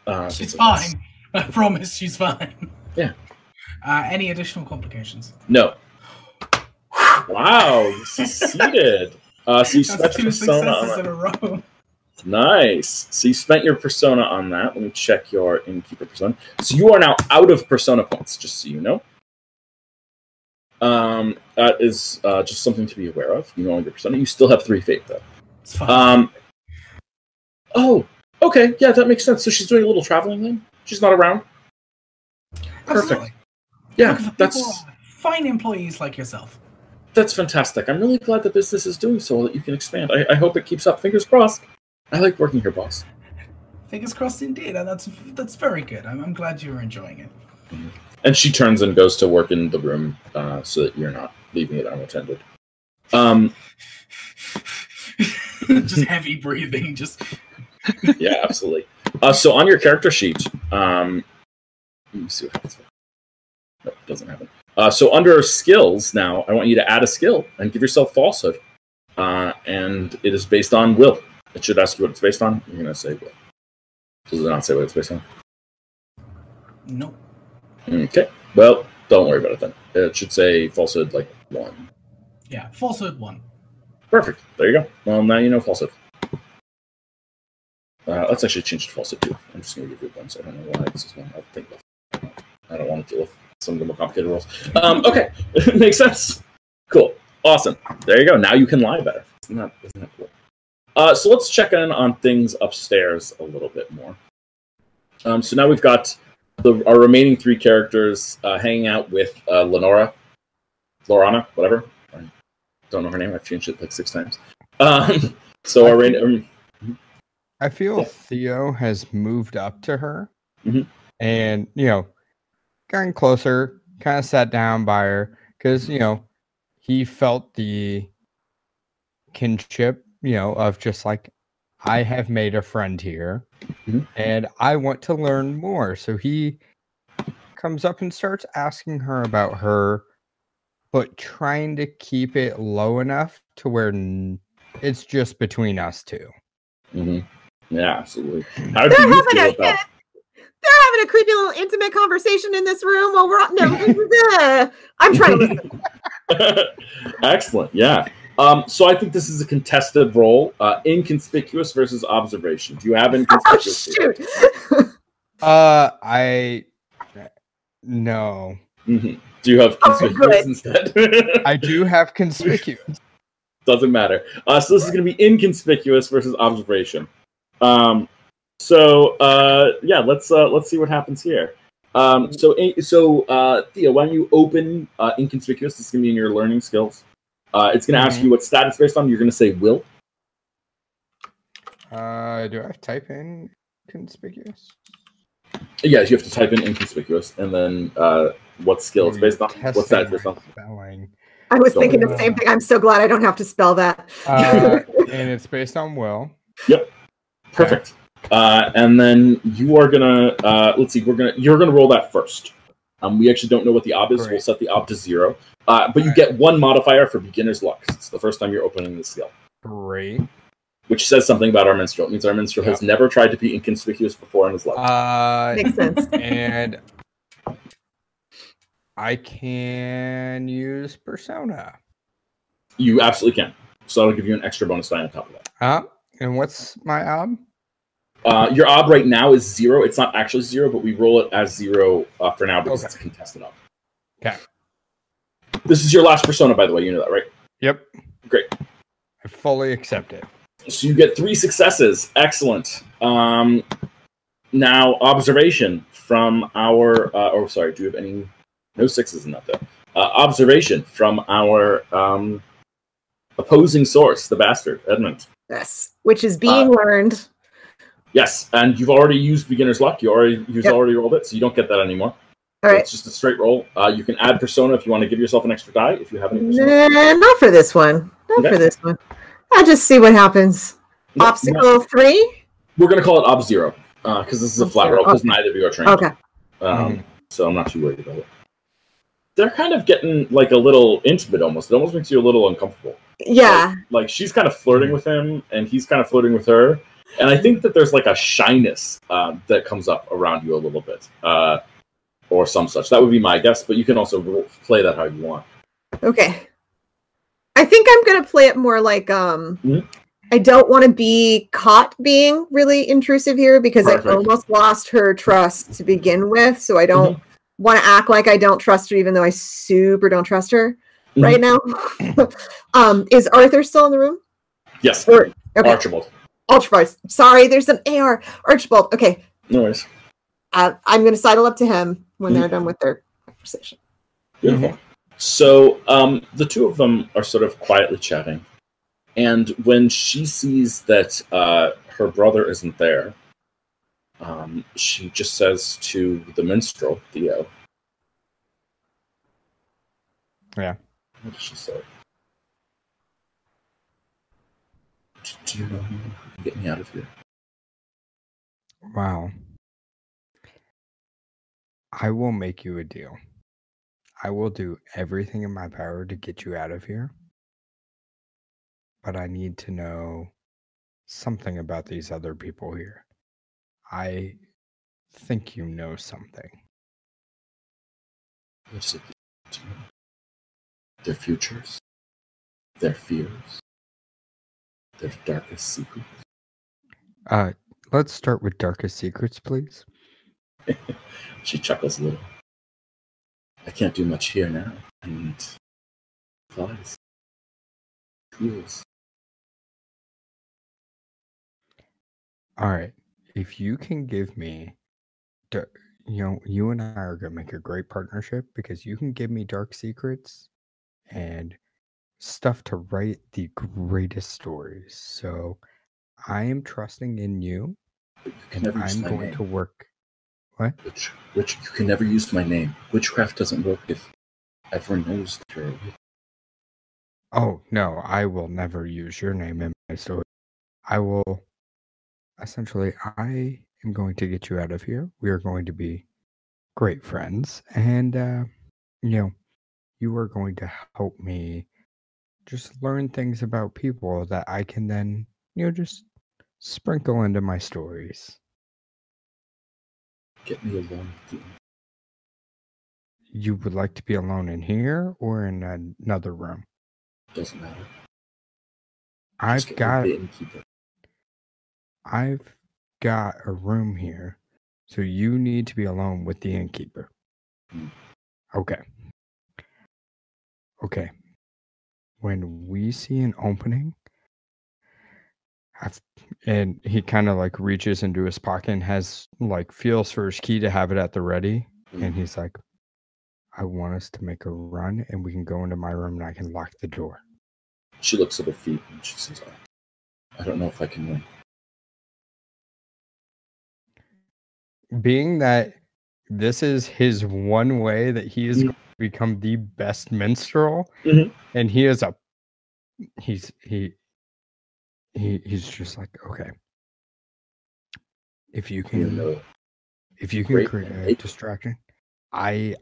Uh, She's things like this. fine. I promise she's fine. Yeah. Uh, any additional complications? No. Wow, you succeeded. Uh, so you spent That's two persona on in a row. Nice. So you spent your persona on that. Let me check your innkeeper persona. So you are now out of persona points, just so you know. Um, that is uh, just something to be aware of. You know your persona. You still have three fate though. It's fine. Um. Oh, okay. Yeah, that makes sense. So she's doing a little traveling then. She's not around. Absolutely. Yeah, that's fine employees like yourself. that's fantastic. I'm really glad the business is doing so that you can expand. I, I hope it keeps up. Fingers crossed. I like working here, boss. Fingers crossed, indeed. That's that's very good. I'm, I'm glad you're enjoying it. And she turns and goes to work in the room uh, so that you're not leaving it unattended. Um, just heavy breathing. Just yeah, absolutely. Uh, so on your character sheet, um, let me see what happens. No, it doesn't happen. Uh, so under skills now, I want you to add a skill and give yourself falsehood. Uh, and it is based on will. It should ask you what it's based on. You're going to say will. Does it not say what it's based on? no. Okay. Well, don't worry about it then. It should say falsehood like one. Yeah, falsehood one. Perfect. There you go. Well, now you know falsehood. Uh, let's actually change to falsehood two. I'm just going to give you one, so I don't know why this is one. I'll think. I don't want to deal with some of the more complicated rules. Um, okay, makes sense. Cool. Awesome. There you go. Now you can lie better. Isn't that, isn't that cool? Uh, so let's check in on things upstairs a little bit more. Um, so now we've got the, our remaining three characters uh, hanging out with uh, Lenora, Lorana, whatever. I don't know her name. I've changed it like six times. Um, so our reign- um, I feel Yeah. Theo has moved up to her Mhm. and, you know, gotten closer, kind of sat down by her because, you know, he felt the kinship, you know, of just like, I have made a friend here Mhm. and I want to learn more. So he comes up and starts asking her about her, but trying to keep it low enough to where n- it's just between us two. mm-hmm. Yeah, absolutely. How did They're you having feel a about they're having a creepy little intimate conversation in this room while we're no, I'm trying to listen. Excellent. Yeah. Um, so I think this is a contested roll. Uh, inconspicuous versus observation. Do you have Oh inconspicuous? shoot! Uh, I no, Mhm. Do you have Oh, conspicuous good. instead? I do have conspicuous. Doesn't matter. Uh, so this is going to be inconspicuous versus observation. Um, so uh, yeah, let's uh, let's see what happens here. Um, so so uh, Thea, why don't you open uh, inconspicuous? This is going to be in your learning skills. Uh, it's going to ask you what stat it's based on. You're going to say will. Uh, do I type in conspicuous? Yes, you have to type in inconspicuous and then uh, what skill it's based on. What stat it's based on. Spelling. I was Don't thinking the worry. same thing. I'm so glad I don't have to spell that. Uh, and it's based on will. Yep. Perfect. Uh, and then you are gonna uh, let's see. We're gonna you're gonna roll that first. Um, we actually don't know what the ob is. We'll set the ob to zero. Uh, but you Alright. get one modifier for beginner's luck. It's the first time you're opening the skill, Great. which says something about our minstrel. It means our minstrel has never tried to be inconspicuous before in his life. Uh, Makes sense. and I can use persona. you absolutely can. So that'll give you an extra bonus die on top of that. Uh, and what's my ob? Uh, your ob right now is zero. It's not actually zero, but we roll it as zero uh, for now because Okay. it's a contested ob. Okay. This is your last persona, by the way. You know that, right? Yep. Great. I fully accept it. So you get three successes. Excellent. Um, now observation from our. Uh, oh, sorry. Do you have any? No sixes in that though. Uh, observation from our um, opposing source, the bastard Edmund. Yes, which is being learned. Yes, and you've already used beginner's luck. You already you've Yep. already rolled it, so you don't get that anymore. All So right. It's just a straight roll. Uh, you can add persona if you want to give yourself an extra die. If you have any persona. Nah, not for this one. Not Okay. for this one. I'll just see what happens. No, no, Obstacle three. we're gonna call it ob zero because this is a flat roll because okay. neither of you are trained. Okay. Um, So I'm not too worried about it. They're kind of getting like a little intimate almost. It almost makes you a little uncomfortable. Yeah. Like she's kind of flirting with him and he's kind of flirting with her. And I think that there's like a shyness um, that comes up around you a little bit. Uh, or some such. That would be my guess, but you can also play that how you want. Okay. I think I'm gonna play it more like um Mhm. I don't want to be caught being really intrusive here because I almost lost her trust to begin with. So I don't want to act like I don't trust her, even though I super don't trust her Mhm. right now. um, is Arthur still in the room? Yes, Or okay, Archibald. Archibald. Sorry, there's an AR. Archibald. Okay, No worries. Uh, I'm going to sidle up to him when they're done with their conversation. Beautiful. So um, the two of them are sort of quietly chatting, and when she sees that uh, her brother isn't there, um, she just says to the minstrel Theo. Yeah. What does she say? Do you know who can get me out of here? Wow. I will make you a deal. I will do everything in my power to get you out of here. But I need to know something about these other people here. I think you know something. What is it? Do you know? Their futures, their fears, their darkest secrets. Uh let's start with darkest secrets, please. She chuckles a little. I can't do much here now. I need flies, tools. All right. If you can give me, you know, you and I are going to make a great partnership because you can give me dark secrets and stuff to write the greatest stories. So I am trusting in you you and I'm going name. to work. What? Witch, witch, you can never use my name. Witchcraft doesn't work if everyone knows that you're a witch. Oh, no, I will never use your name in my story. I will essentially, I am going to get you out of here. We are going to be great friends. And, uh, you know, you are going to help me just learn things about people that I can then, you know, just sprinkle into my stories. Get me alone with you. You would like to be alone in here or in another room? Doesn't matter. I've got. I've got a room here, so you need to be alone with the innkeeper. Hmm. Okay. Okay. When we see an opening, I've, and he kind of like reaches into his pocket and has like feels for his key to have it at the ready, and Mhm. he's like, "I want us to make a run, and we can go into my room, and I can lock the door." She looks at her feet and she says, "Oh, I don't know if I can win. being that this is his one way that he is Mhm. going to become the best minstrel Mhm. and he is a he's he he he's just like okay if you can if you can create a distraction i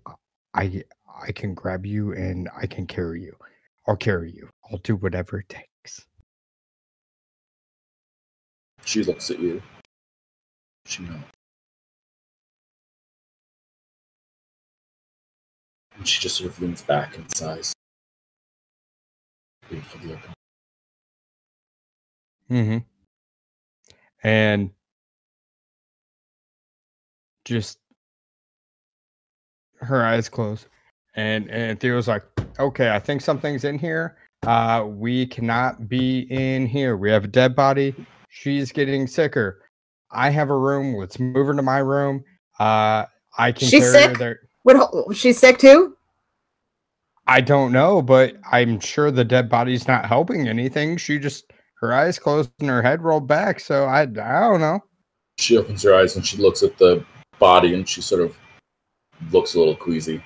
i i can grab you and i can carry you i'll carry you i'll do whatever it takes she looks at you. She knows. And she just sort of leans back and sighs. Wait for the opening. Mm-hmm. And just her eyes closed. And and Theo's like, okay, I think something's in here. Uh we cannot be in here. We have a dead body. She's getting sicker. I have a room. Let's move her to my room. Uh I can She's carry her sick? there. What? She's sick too. I don't know, but I'm sure the dead body's not helping anything. She just her eyes closed and her head rolled back. So I I don't know. She opens her eyes and she looks at the body and she sort of looks a little queasy.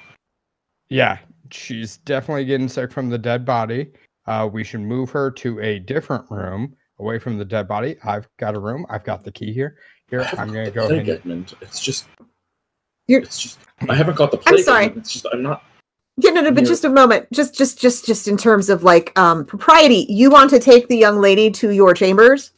Yeah, she's definitely getting sick from the dead body. Uh, we should move her to a different room away from the dead body. I've got a room. I've got the key here. Here, I haven't I'm gonna the go plague, ahead. Edmund. It's just. You're- It's just. I haven't got the plague. I'm sorry. Edmund. It's just. I'm not. Yeah, no, no, but You're- just a moment. Just, just, just, just in terms of like um propriety, you want to take the young lady to your chambers.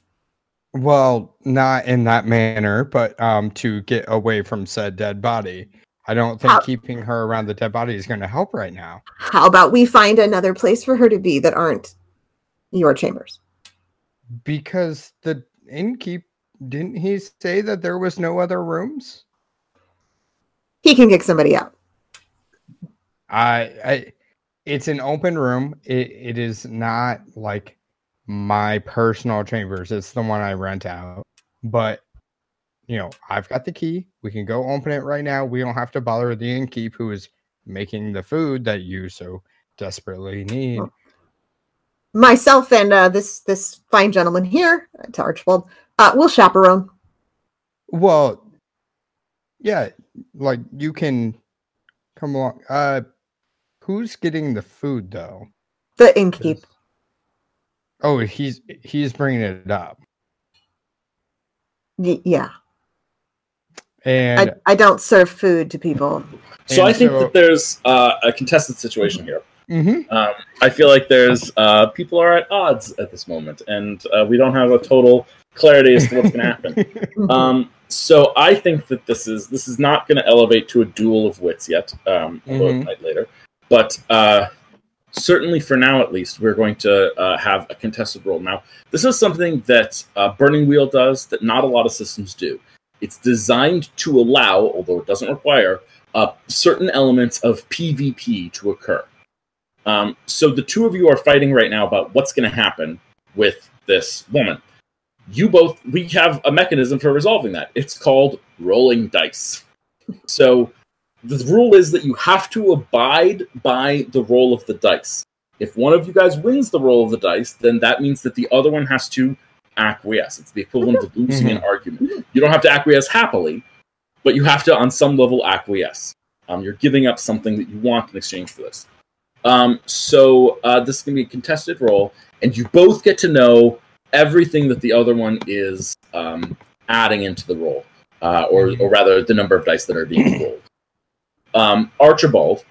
Well, not in that manner, but um, to get away from said dead body. I don't think How- keeping her around the dead body is going to help right now. How about we find another place for her to be that aren't your chambers? Because the innkeep didn't he say that there was no other rooms? He can kick somebody out. I, I it's an open room. It it is not like my personal chambers. It's the one I rent out. But you know, I've got the key. We can go open it right now. We don't have to bother the innkeep who is making the food that you so desperately need. Myself and uh, this this fine gentleman here, to Archibald, uh, will chaperone. Well, yeah, like you can come along. Uh, who's getting the food though? The innkeep. Oh, he's he's bringing it up. Y- yeah, And I, I don't serve food to people. So I think so- that there's uh, a contested situation here. Mhm. Um, I feel like there's uh, people are at odds at this moment, and uh, we don't have a total clarity as to what's going to happen. Um, so I think that this is this is not going to elevate to a duel of wits yet, um, although it Mhm. might later. But uh, certainly for now, at least, we're going to uh, have a contested roll. Now, this is something that uh, Burning Wheel does that not a lot of systems do. It's designed to allow, although it doesn't require, uh, certain elements of PvP to occur. Um, so the two of you are fighting right now about what's going to happen with this woman. You both, we have a mechanism for resolving that. It's called rolling dice. So the rule is that you have to abide by the roll of the dice. If one of you guys wins the roll of the dice, then that means that the other one has to acquiesce. It's the equivalent of losing an argument. You don't have to acquiesce happily, but you have to, on some level, acquiesce. Um, you're giving up something that you want in exchange for this. Um, so uh, this is going to be a contested roll, and you both get to know everything that the other one is um, adding into the roll, uh, or, or rather, the number of dice that are being rolled. Um, Archibald,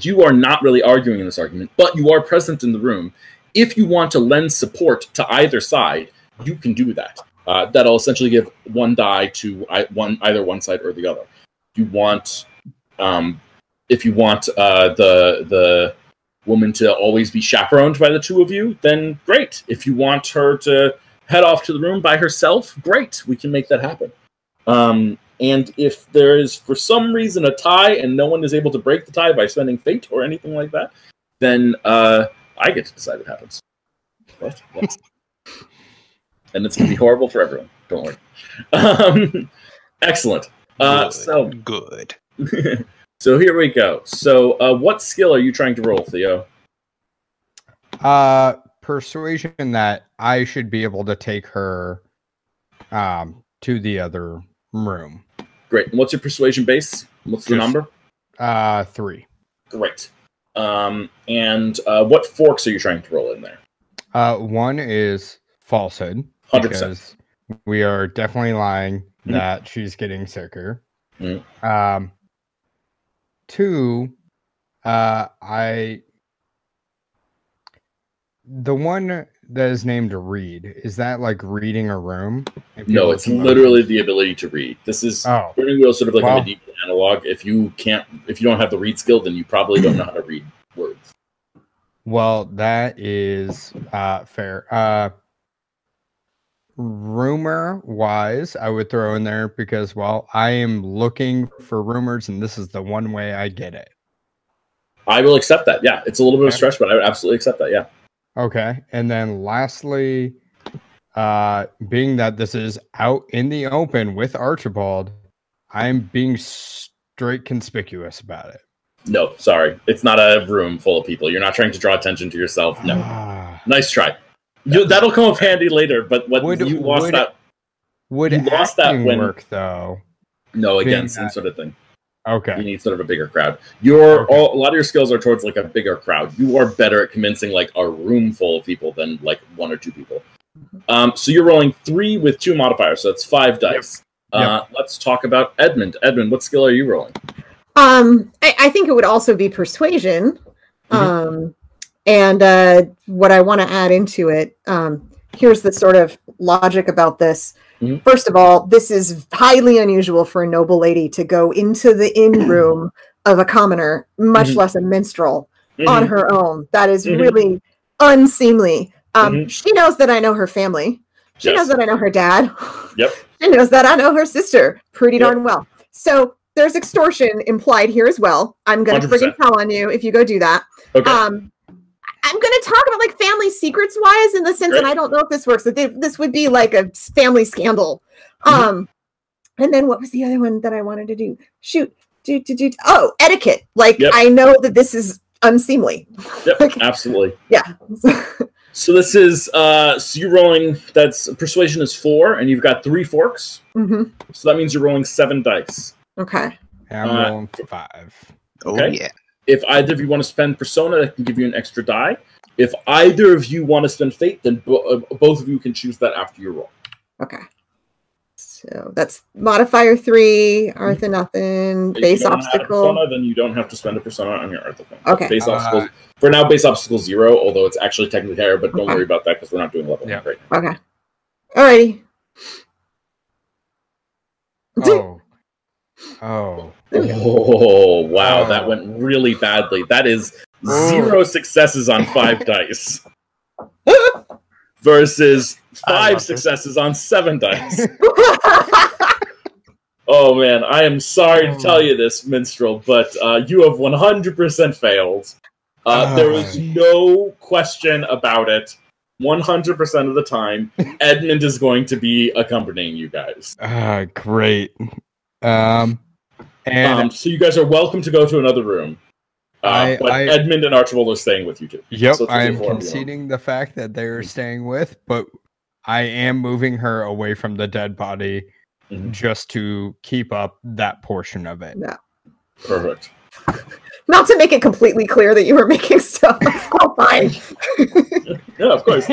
you are not really arguing in this argument, but you are present in the room. If you want to lend support to either side, you can do that. Uh, that'll essentially give one die to one either one side or the other. You want, um, if you want uh, the the woman to always be chaperoned by the two of you, then great. If you want her to head off to the room by herself, great. We can make that happen. Um, and if there is for some reason a tie and no one is able to break the tie by spending fate or anything like that, then uh, I get to decide what happens. What? What? and it's gonna be horrible for everyone. Don't worry. Um, excellent. Uh, Good. so good. so here we go. So uh, what skill are you trying to roll, Theo? Uh, persuasion that I should be able to take her um to the other room. Great. And what's your persuasion base? What's the Just- number? Uh, three. Great. Um, and uh, what forks are you trying to roll in there? Uh, one is falsehood 100%. because we are definitely lying Mhm. that she's getting sicker. Mhm. Um, two, uh, I the one that is named read is that like reading a room? No, it's literally the ability to read. This is Oh, Burning Wheel sort of like Wow. a medieval analog. If you can't, if you don't have the read skill, then you probably don't know how to read words. well, that is uh fair. Uh, rumor wise, I would throw in there because well, I am looking for rumors, and this is the one way I get it. I will accept that. Yeah, it's a little bit of a stretch, but I would absolutely accept that. Yeah. Okay. And then lastly, uh being that this is out in the open with Archibald, I'm being straight conspicuous about it. No, sorry, it's not a room full of people. You're not trying to draw attention to yourself. No. Ah. Nice try. You, that'll come up handy later. But what Would- you lost would- that? Would You lost that when- work though? No, again, same sort of thing. Okay. You need sort of a bigger crowd. Your Okay. all, a lot of your skills are towards like a bigger crowd. You are better at convincing like a room full of people than like one or two people. Um, so you're rolling three with two modifiers, so that's five dice. Uh, let's talk about Edmund. Edmund, what skill are you rolling? Um, I, I think it would also be persuasion. Mhm. Um, and uh, what I want to add into it, um, here's the sort of logic about this. Mhm. First of all, this is highly unusual for a noble lady to go into the inn room of a commoner, much Mhm. less a minstrel, on Mhm. her own. That is Mhm. really unseemly. Um, Mhm. She knows that I know her family. She Yes. knows that I know her dad. Yep. She knows that I know her sister pretty Yep. darn well. So there's extortion implied here as well. I'm gonna 100%. friggin' tell on you if you go do that. Okay. Um, I'm going to talk about like family secrets wise in the sense, and I don't know if this works. That they- this would be like a family scandal. Mhm. Um, and then what was the other one that I wanted to do? Shoot, do do do. Oh, etiquette. Like Yep. I know that this is unseemly. yep, okay. absolutely. Yeah. So this is uh so you're rolling that's persuasion is four and you've got three forks. hmm So that means you're rolling seven dice. Okay. I'm Uh, rolling five. Oh Okay. yeah. If either of you want to spend persona, that can give you an extra die. If either of you want to spend fate, then bo- uh, both of you can choose that after your roll. Okay. So that's modifier three, Artha nothing, If you base obstacle. persona, then you don't have to spend a persona on your Artha thing. Okay. Base Uh, obstacle for now. Base obstacle zero, although it's actually technically higher. But don't Okay. worry about that because we're not doing level Yeah. right now. Okay. Alrighty. Oh. Oh. There we go. Oh wow, that Oh. went really badly. That is Oh. zero successes on five dice versus five successes on seven dice. Oh man, I am sorry to tell you this, minstrel, but uh, you have 100% failed. Uh, there was no question about it. 100% of the time, Edmund is going to be accompanying you guys. Ah, great. Um, and Um, so you guys are welcome to go to another room. Uh, I- but I- Edmund and Archibald are staying with you too. yep, so I only am four of you. conceding the fact that they are staying with, but I am moving her away from the dead body Mhm. just to keep up that portion of it. Yeah. Perfect. Not to make it completely clear that you were making stuff. oh, fine. Yeah, of course.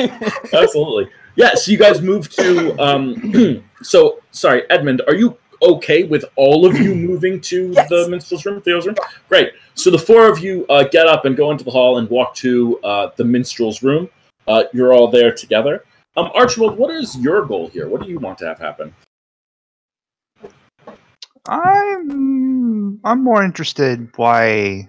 Absolutely. Yeah, so you guys move to um so sorry, Edmund, are you okay with all of you moving to Yes. the minstrel's room, Theo's room? Great. So the four of you uh, get up and go into the hall and walk to uh, the minstrel's room. Uh, you're all there together. Um, Archibald, what is your goal here? What do you want to have happen? I'm I'm more interested why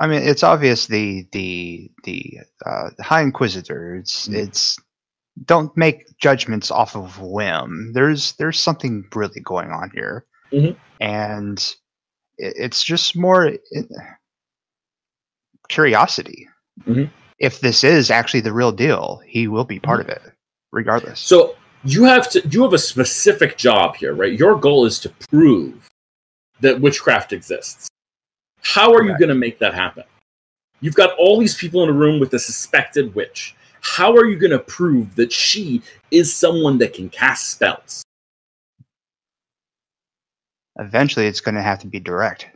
I mean it's obvious the the the uh, High Inquisitor it's Mm. it's don't make judgments off of whim. There's there's something really going on here. Mhm. And it, it's just more it, curiosity. Mhm. If this is actually the real deal, he will be part of it regardless. So you have to you have a specific job here, right? Your goal is to prove that witchcraft exists. How are you going to make that happen? You've got all these people in a room with a suspected witch. How are you going to prove that she is someone that can cast spells? Eventually it's going to have to be direct.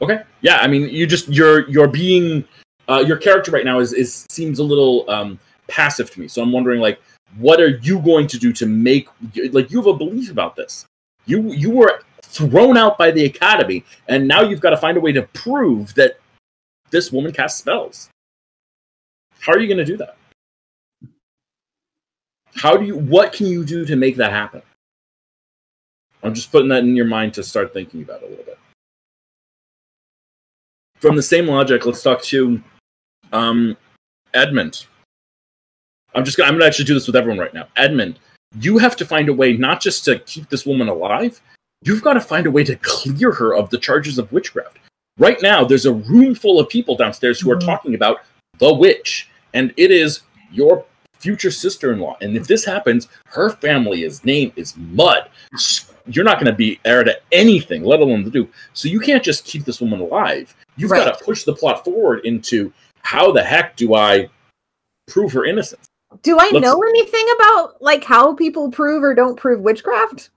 Okay. Yeah, I mean, you just you're you're being uh, your character right now is is seems a little um, passive to me. So I'm wondering, like, what are you going to do to make like you have a belief about this? You you were thrown out by the academy, and now you've got to find a way to prove that this woman casts spells. How are you going to do that? How do you? What can you do to make that happen? I'm just putting that in your mind to start thinking about it a little bit from the same logic, let's talk to um, Edmund. I'm just gonna, I'm gonna actually do this with everyone right now. Edmund, you have to find a way not just to keep this woman alive, you've got to find a way to clear her of the charges of witchcraft. Right now, there's a room full of people downstairs who are Mhm. talking about the witch, and it is your future sister-in-law. And if this happens, her family is name is mud. You're not going to be heir to anything, let alone the do. So you can't just keep this woman alive. You've got to push the plot forward into how the heck do I prove her innocence? Do I Let's- know anything about like how people prove or don't prove witchcraft?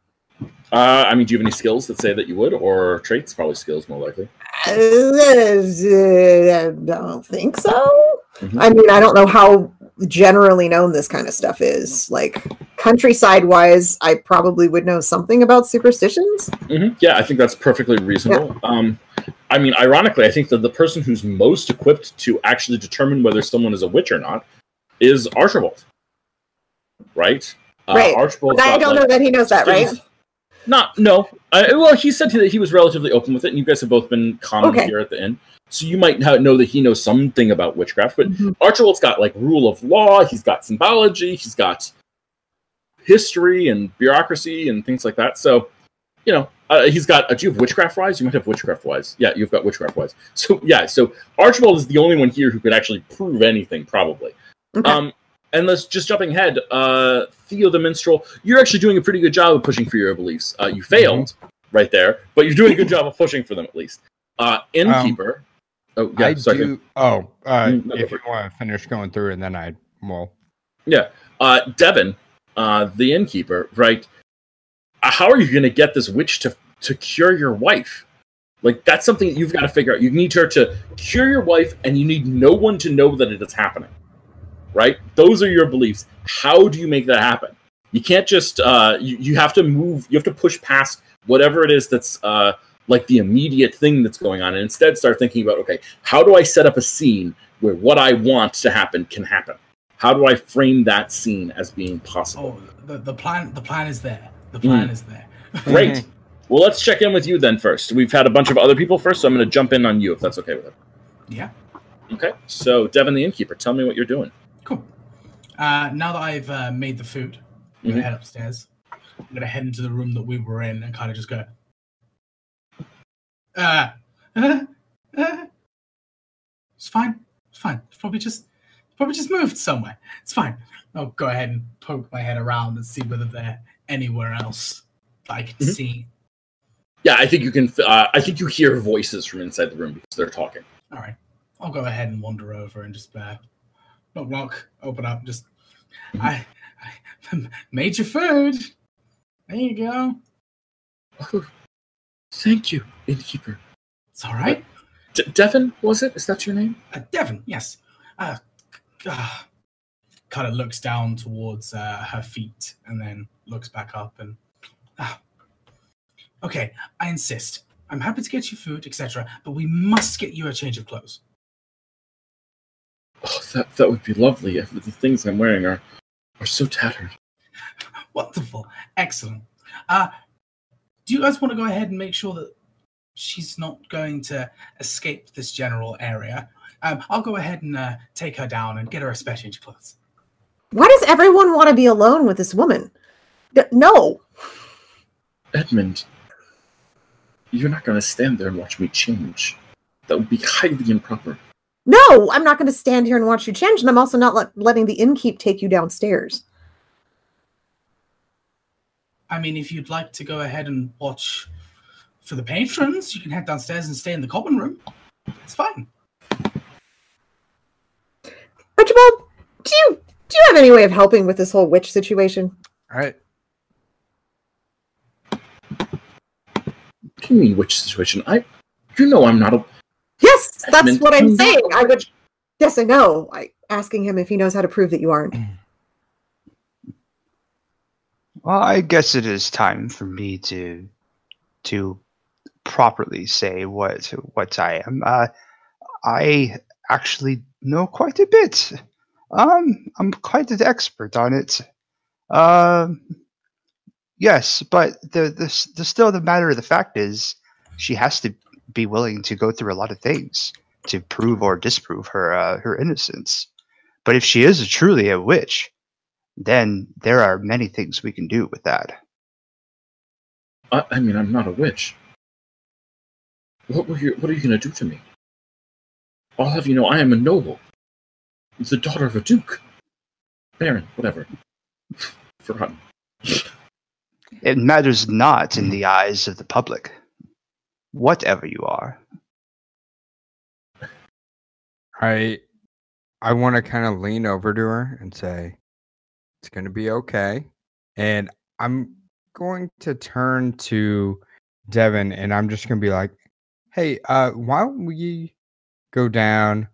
Uh, I mean, do you have any skills that say that you would, or traits? Probably skills, more likely. Uh, I don't think so. Mhm. I mean, I don't know how generally known this kind of stuff is. Like countryside wise, I probably would know something about superstitions. hmm Yeah, I think that's perfectly reasonable. Um, I mean, ironically, I think that the person who's most equipped to actually determine whether someone is a witch or not is Archibald. Right? Right. Archibald. I don't know that he knows that, right? Not no. I, well, he said that he was relatively open with it, and you guys have both been common Okay. here at the end. So you might know that he knows something about witchcraft, but Mhm. Archibald's got like rule of law. He's got symbology. He's got history and bureaucracy and things like that. So you know, uh, he's got. Uh, do you have witchcraft wise? You might have witchcraft wise. Yeah, you've got witchcraft wise. So yeah, so Archibald is the only one here who could actually prove anything, probably. Okay. Um, and let's just jumping ahead. Uh, Theo the minstrel, you're actually doing a pretty good job of pushing for your beliefs. Uh, you failed right there, but you're doing a good job of pushing for them at least. Uh, innkeeper. oh yeah, I sorry. do. Oh, uh, Mm, no, if you want to finish going through, and then I will. Yeah. Uh, Devin, uh, the innkeeper, right? Uh, how are you going to get this witch to to cure your wife? Like that's something that you've got to figure out. You need her to cure your wife, and you need no one to know that it is happening. Right? Those are your beliefs. How do you make that happen? You can't just. Uh, you you have to move. You have to push past whatever it is that's uh, like the immediate thing that's going on, and instead start thinking about okay, how do I set up a scene where what I want to happen can happen? How do I frame that scene as being possible? Oh, the, the plan the plan is there. The plan is there. Great. Well, let's check in with you then first. We've had a bunch of other people first, so I'm going to jump in on you if that's okay with it. Yeah, Okay. So, Devin the innkeeper, tell me what you're doing. Cool. Uh, now that I've uh, made the food, I'm gonna Mhm. head upstairs. I'm gonna head into the room that we were in and kind of just go. Uh, uh, uh, it's fine. It's fine. It's probably just probably just moved somewhere. It's fine. I'll go ahead and poke my head around and see whether they're anywhere else that I can Mhm. see. Yeah, I think you can. Uh, I think you hear voices from inside the room because they're talking. All right. I'll go ahead and wander over and just uh, knock knock, open up. Just I, I made your food. There you go. Oh, thank you, innkeeper. It's all right. D- Devin, was it? Is that your name? Uh, Devon, yes. Uh, uh, kind of looks down towards uh, her feet and then looks back up and. Uh, okay, I insist. I'm happy to get you food, etc., but we must get you a change of clothes. Oh, that that would be lovely. If the things I'm wearing are are so tattered. Wonderful, excellent. Uh, do you guys want to go ahead and make sure that she's not going to escape this general area? Um, I'll go ahead and uh, take her down and get her a special change clothes. Why does everyone want to be alone with this woman? D- no. Edmund, you're not going to stand there and watch me change. That would be highly improper. No, I'm not going to stand here and watch you change, and I'm also not let- letting the innkeep take you downstairs. I mean, if you'd like to go ahead and watch for the patrons, you can head downstairs and stay in the common room. It's fine. Archibald, do you do you have any way of helping with this whole witch situation? All right. What do you mean, which situation? I, you know, I'm not a. Yes, that's what I'm saying. I would. Yes, I know. I asking him if he knows how to prove that you aren't. Well, I guess it is time for me to to properly say what what I am. Uh, I actually know quite a bit. Um, I'm quite an expert on it. Um, yes, but the, the the still the matter of the fact is, she has to be willing to go through a lot of things to prove or disprove her uh, her innocence. But if she is truly a witch, then there are many things we can do with that. I, I mean, I'm not a witch. What were you? What are you going to do to me? I'll have you know, I am a noble, the daughter of a duke, baron, whatever. Forgotten. It matters not in the eyes of the public, whatever you are. I I want to kind of lean over to her and say, "It's going to be okay." And I'm going to turn to Devin and I'm just going to be like, "Hey, uh why don't we go down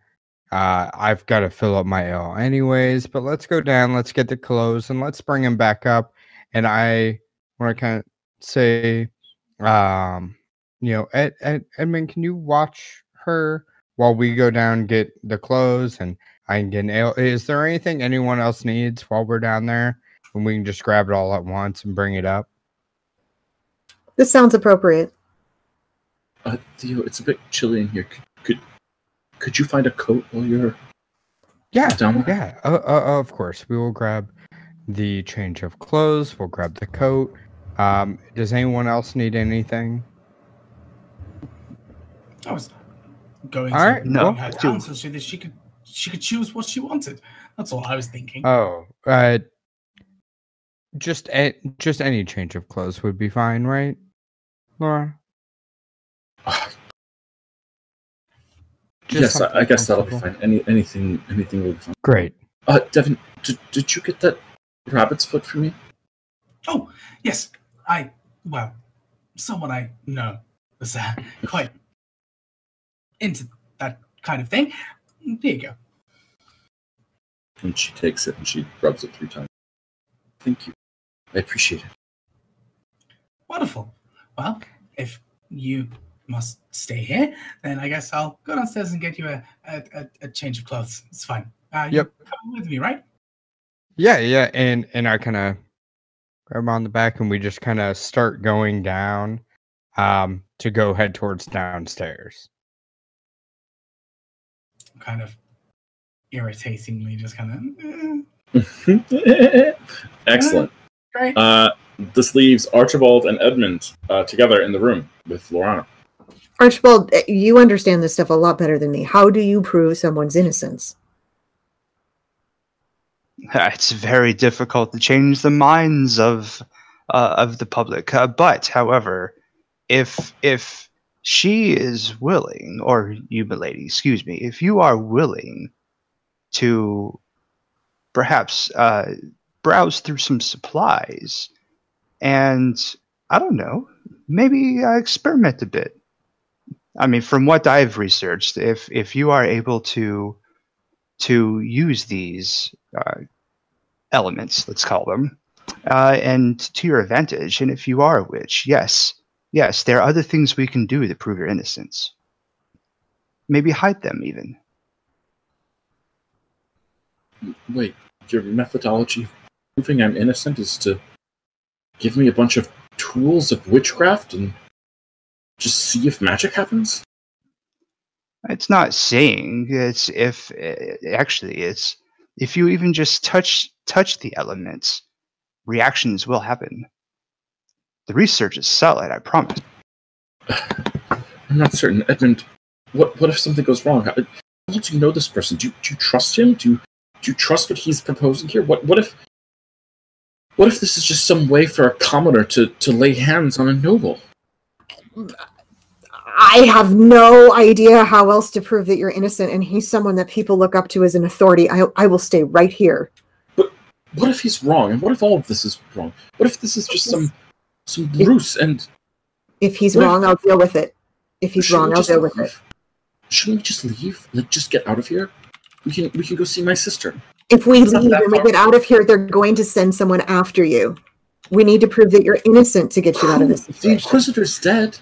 uh I've got to fill up my ale anyways, but let's go down, let's get the clothes and let's bring him back up." And I want to kind of say um you know, Ed, Ed, Edmund, can you watch her while we go down and get the clothes and I can get an ale. Is there anything anyone else needs while we're down there? And we can just grab it all at once and bring it up. This sounds appropriate. Uh, Theo, it's a bit chilly in here. Could, could could you find a coat while you're Yeah, down there? yeah. Uh, uh, of course, we will grab the change of clothes. We'll grab the coat, Um, does anyone else need anything? I was going All to right, bring no, her do- down so she, that she could she could choose what she wanted. That's all I was thinking. Oh, uh, just a, just any change of clothes would be fine, right, Laura? Just yes, I, I guess that'll be fine. Any anything anything will be fine. Great. Uh, Devin, did, did you get that rabbit's foot for me? Oh, yes. I, well, someone I know was uh, quite into that kind of thing. There you go. And she takes it and she rubs it three times. Thank you. I appreciate it. Wonderful. Well, if you must stay here, then I guess I'll go downstairs and get you a, a, a, a change of clothes. It's fine. Uh, Yep. You're coming with me, right? Yeah, yeah, and and I kind of grab him on the back, and we just kind of start going down, um, to go head towards downstairs. Kind of irritatingly, just kind of. eh, Excellent. great. Uh, this leaves Archibald and Edmund uh, together in the room with Lorana. Archibald, eh, you understand this stuff a lot better than me. How do you prove someone's innocence? It's very difficult to change the minds of uh, of the public. Uh, but, however, if if she is willing, or you, milady, excuse me, if you are willing to perhaps uh, browse through some supplies and I don't know, maybe uh, experiment a bit. I mean, from what I've researched, if if you are able to to use these uh, elements, let's call them, uh, and to your advantage, and if you are a witch, yes, yes, there are other things we can do to prove your innocence. Maybe hide them even. Wait, your methodology of proving I'm innocent is to give me a bunch of tools of witchcraft and just see if magic happens? It's not saying it's if actually it's if you even just touch touch the elements, reactions will happen. The research is solid, I promise. I'm not certain. Edmund, what what if something goes wrong? How, how do you know this person? Do you, do you trust him? Do you, do you trust what he's proposing here? What what if what if this is just some way for a commoner to, to lay hands on a noble? I have no idea how else to prove that you're innocent, and he's someone that people look up to as an authority. I, I will stay right here. But what if he's wrong? And what if all of this is wrong? What if this is just some some Bruce and If he's What if- wrong, I'll deal with it. If he's wrong, I'll just deal with leave? it. Shouldn't we just leave? Like just get out of here? We can we can go see my sister. If we It's leave and we get out of here, they're going to send someone after you. We need to prove that you're innocent to get you out of this the. Inquisitor's dead.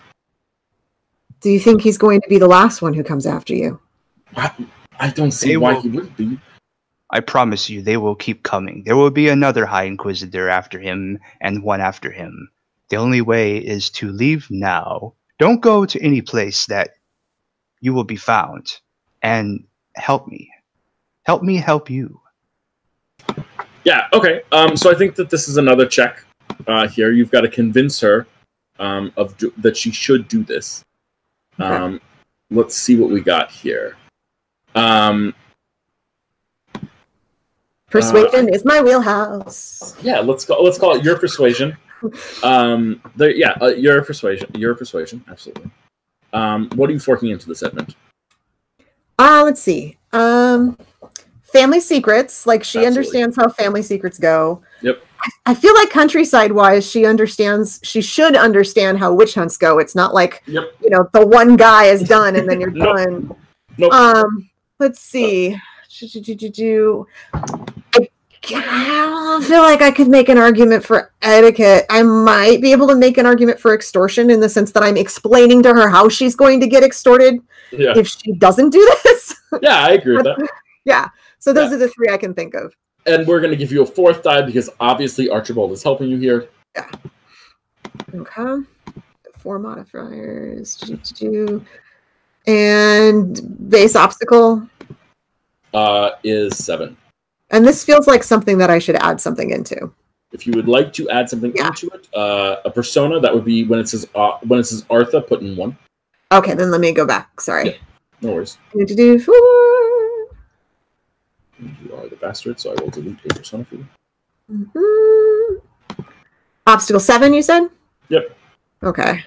Do you think he's going to be the last one who comes after you? I, I don't see They why will- he would be. I promise you, they will keep coming. There will be another High Inquisitor after him, and one after him. The only way is to leave now. Don't go to any place that you will be found, and help me. Help me help you. Yeah. Okay. Um. So I think that this is another check. Uh, here you've got to convince her, um, of do- that she should do this. Okay. Um, let's see what we got here. Um. Persuasion is my wheelhouse. Yeah. Let's go. Let's call it your persuasion. Um. The, yeah. Uh, your persuasion. Your persuasion. Absolutely. Um. What are you forking into this, Edmund? Uh, let's see. Um, family secrets. Like she Absolutely. understands how family secrets go. Yep. I- feel like countryside wise, she understands. She should understand how witch hunts go. It's not like Yep. you know the one guy is done and then you're Nope. done. Nope. Um, let's see. Do. I I feel like I could make an argument for etiquette. I might be able to make an argument for extortion in the sense that I'm explaining to her how she's going to get extorted yeah. if she doesn't do this. Yeah. I agree with that. yeah. So those Yeah. are the three I can think of. And we're gonna give you a fourth die because obviously Archibald is helping you here. Yeah. Okay. Four modifiers. And base obstacle. Uh, is seven. And this feels like something that I should add something into. If you would like to add something Yeah. into it, uh, a persona that would be when it says uh, when it says Artha, put in one. Okay, then let me go back. Sorry. Yeah. No worries. You are the bastard, so I will delete a persona for you. Mhm. Obstacle seven, you said? Yep. Okay.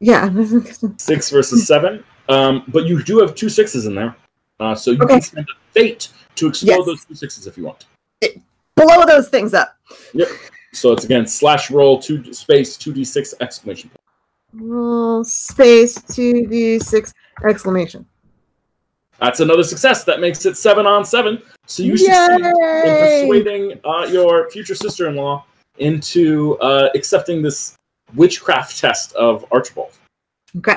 Yeah. Six versus seven. Um, but you do have two sixes in there, uh, so you Okay. can spend a fate to explode Yes. those two sixes if you want. Blow those things up. So it's again slash roll two space two d six exclamation. point. Roll space 2d6 exclamation. That's another success. That makes it seven on seven. So you succeed in persuading uh, your future sister-in-law into uh, accepting this witchcraft test of Archibald. Okay.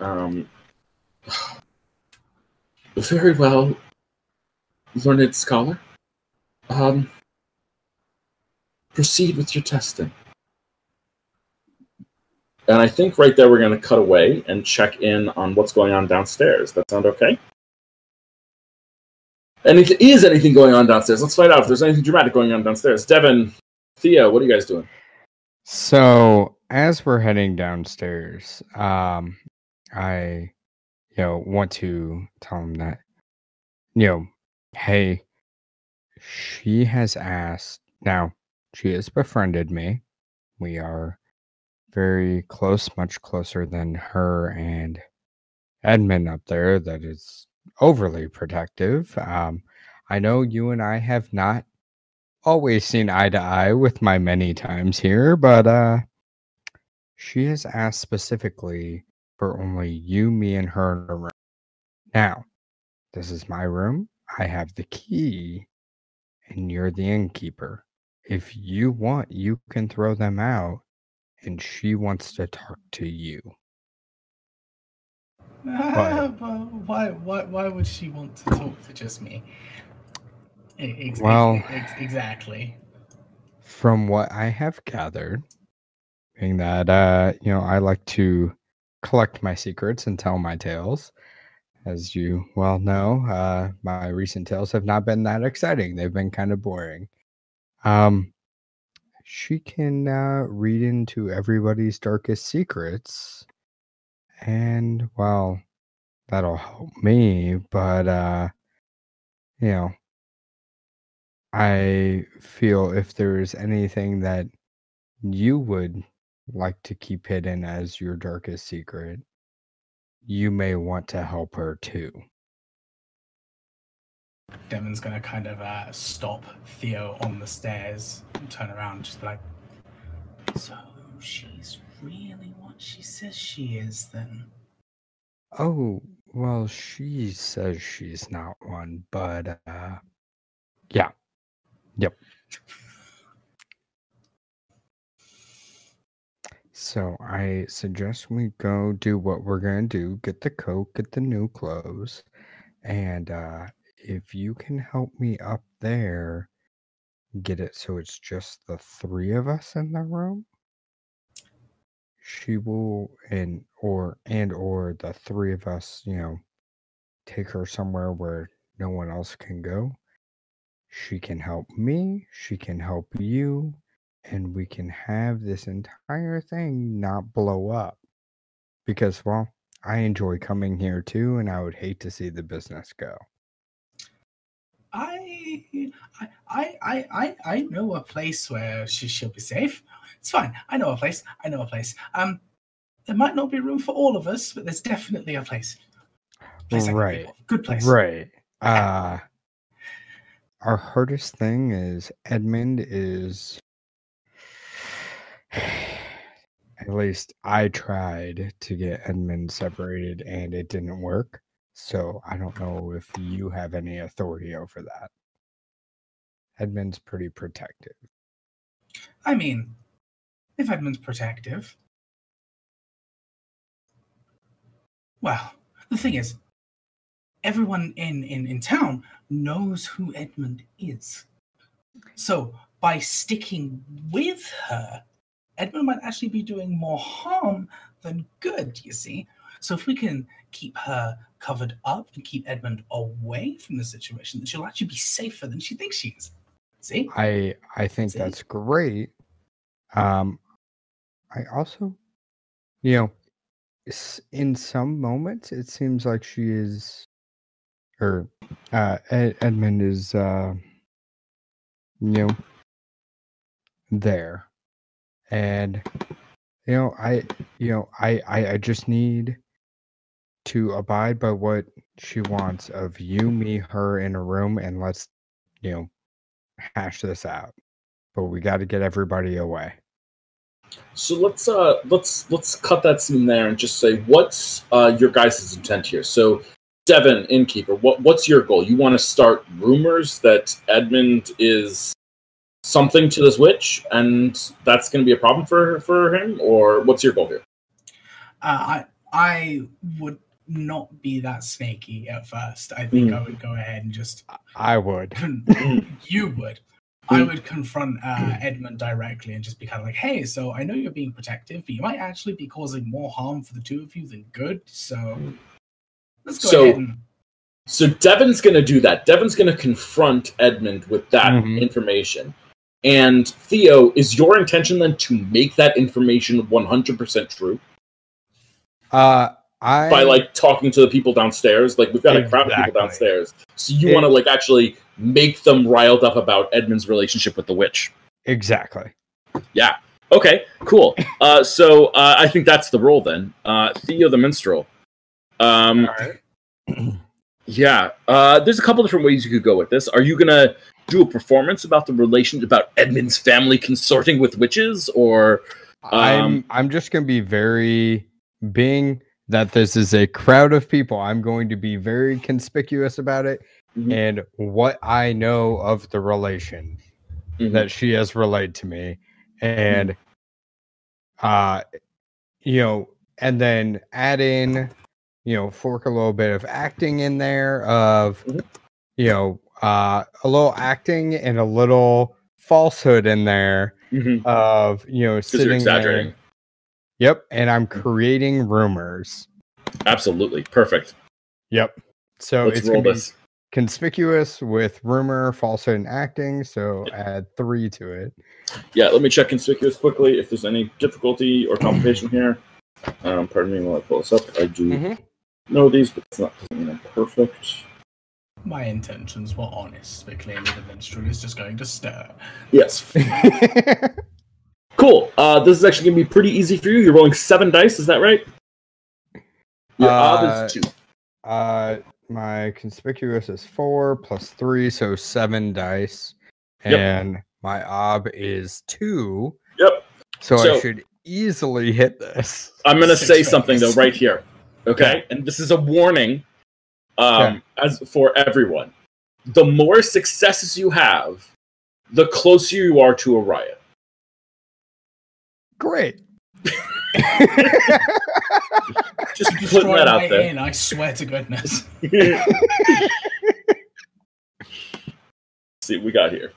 Um, very well, learned scholar. Um, proceed with your testing. And I think right there we're going to cut away and check in on what's going on downstairs. That sound okay? And if there is anything going on downstairs, let's find out if there's anything dramatic going on downstairs. Devin, Thea, what are you guys doing? So as we're heading downstairs, um, I, you know, want to tell him that, you know, hey, she has asked. Now she has befriended me. We are very close, much closer than her and Edmund up there. That is overly protective. Um, I know you and I have not always seen eye to eye with my many times here, but uh she has asked specifically for only you, me, and her in a room. Now, this is my room. I have the key, and you're the innkeeper. If you want, you can throw them out, and she wants to talk to you. Ah, but why, why, why would she want to talk to just me? E- ex- Well- ex- exactly. From what I have gathered, being that uh, you know, I like to collect my secrets and tell my tales. As you well know, uh, my recent tales have not been that exciting. They've been kind of boring. Um, she can uh, read into everybody's darkest secrets, and well, that'll help me. But uh, you know, I feel if there is anything that you would like to keep hidden as your darkest secret, you may want to help her too. Devin's gonna kind of uh, stop Theo on the stairs and turn around, and just like, "So she's really what she says she is, then?" Oh, well, she says she's not one, but uh yeah. Yep. So I suggest we go do what we're gonna do, get the coke, get the new clothes, and uh if you can help me up there, get it so it's just the three of us in the room. She will and or and or the three of us, you know, take her somewhere where no one else can go. She can help me, she can help you, and we can have this entire thing not blow up. Because, well, I enjoy coming here too, and I would hate to see the business go. I, I, I, I, I, know a place where she, she'll be safe. It's fine. I know a place. I know a place. Um, there might not be room for all of us, but there's definitely a place. Place Right. Good place. Right. Uh our hardest thing is Edmund is at least I tried to get Edmund separated and it didn't work. So I don't know if you have any authority over that. Edmund's pretty protective. I mean, if Edmund's protective. Well, the thing is, everyone in, in, in town knows who Edmund is. So by sticking with her, Edmund might actually be doing more harm than good, you see. So if we can keep her covered up and keep Edmund away from the situation, then she'll actually be safer than she thinks she is. See? I I think See? that's great. Um, I also, you know, in some moments it seems like she is, or uh, Ed- Edmund is, uh, you know, there, and you know, I, you know, I, I, I just need to abide by what she wants of you, me, her in a room, and let's, you know, hash this out. But we got to get everybody away. So let's uh let's let's cut that scene there and just say what's uh your guys' intent here. So Devin, innkeeper, what what's your goal? You want to start rumors that Edmund is something to this witch, and that's going to be a problem for for him, or what's your goal here? Uh, I I would not be that snaky at first. I think Mm. I would go ahead and just I would. Mm. you would. I Mm. would confront uh, Edmund directly and just be kind of like, "Hey, so I know you're being protective, but you might actually be causing more harm for the two of you than good. So let's go So- ahead and So Devin's going to do that. Devin's going to confront Edmund with that Mhm. information. And Theo, is your intention then to make that information 100% true Uh, I by like talking to the people downstairs? Like we've got a crowd of people downstairs. So you want to like actually make them riled up about Edmund's relationship with the witch. exactly. Yeah. Okay, cool. Uh, so uh, I think that's the role then. Uh, Theo the minstrel. Um, Yeah, uh, there's a couple different ways you could go with this. Are you gonna do a performance about the relation about Edmund's family consorting with witches, or I'm Um, I'm just gonna be very being that this is a crowd of people. I'm going to be very conspicuous about it Mhm. and what I know of the relation Mhm. that she has relayed to me, and uh, you know, and then add in, you know, fork a little bit of acting in there of, Mhm. you know, uh, a little acting and a little falsehood in there Mhm. of you know sitting exaggerating? there. Yep, and I'm creating rumors. Absolutely perfect. Yep. So Let's it's roll this. conspicuous with rumor, falsehood, and acting. So add three to it. Yeah, let me check conspicuous quickly if there's any difficulty or complication here. Um, pardon me while I pull this up. I do Mhm. Know these, but it's not doesn't mean I'm perfect. my intentions were honest, but clearly the minstrel is just going to stir. Yes. Cool. Uh, this is actually gonna be pretty easy for you. You're rolling seven dice. Is that right? Your ob Uh, is two. uh, my conspicuous is four plus three, so seven dice, Yep. and my ob is two. Yep. So, So- I should easily hit this. I'm going to say something though right here. Okay, and this is a warning um, as for everyone. The more successes you have, the closer you are to a riot. Great. Just You putting that out there. inn, I swear to goodness. See what we got here.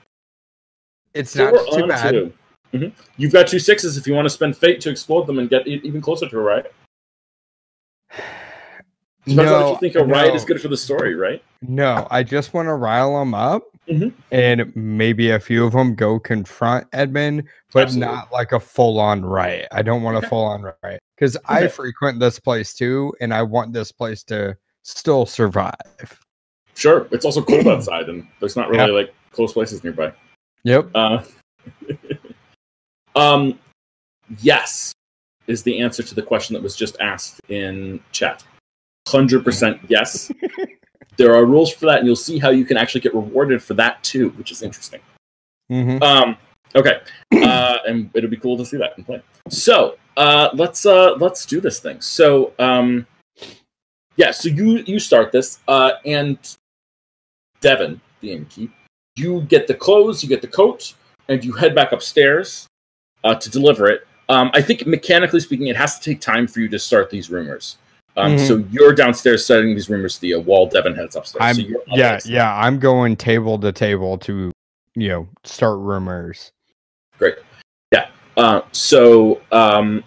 it's So not too on bad. to- Mhm. You've got two sixes if you want to spend fate to explode them and get even closer to a riot. Depends on if you think a riot no. is good for the story, right? No, I just want to rile them up, Mhm. and maybe a few of them go confront Edmund, but Absolutely. not like a full-on riot. I don't want Okay. a full-on riot because I frequent this place too, and I want this place to still survive. Sure. It's also cold outside, and there's not really like close places nearby. Yep. Uh, um, yes, is the answer to the question that was just asked in chat. Hundred percent yes. there are rules for that, and you'll see how you can actually get rewarded for that too, which is interesting. hmm Um, okay, uh, and it'll be cool to see that in play. So uh, let's uh, let's do this thing. So um, yeah, so you you start this, uh, and Devin, the innkeep, you get the clothes, you get the coat, and you head back upstairs uh, to deliver it. Um, I think mechanically speaking, it has to take time for you to start these rumors. Um, Mhm. So you're downstairs starting these rumors, Theo, while Devin heads upstairs. I'm so yeah yeah. I'm going table to table to you know start rumors. Great. Yeah. Uh, so um,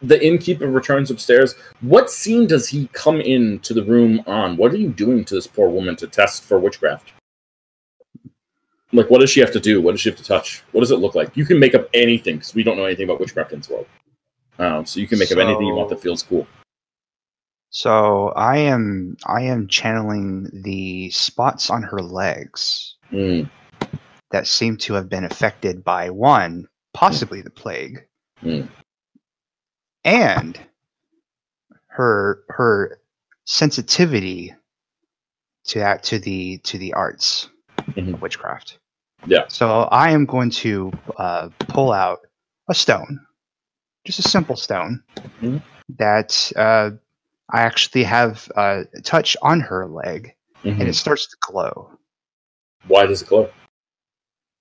the innkeeper returns upstairs. What scene does he come into the room on? What are you doing to this poor woman to test for witchcraft? Like, what does she have to do? What does she have to touch? What does it look like? You can make up anything because we don't know anything about witchcraft in this world. Um, so you can make up anything you want that feels cool. So I am I am channeling the spots on her legs Mm, that seem to have been affected by one, possibly the plague, Mm. and her her sensitivity to that to the to the arts Mhm. of witchcraft. Yeah. So I am going to uh, pull out a stone, just a simple stone Mhm. that uh, I actually have uh, touch on her leg, mhm. and it starts to glow Why does it glow?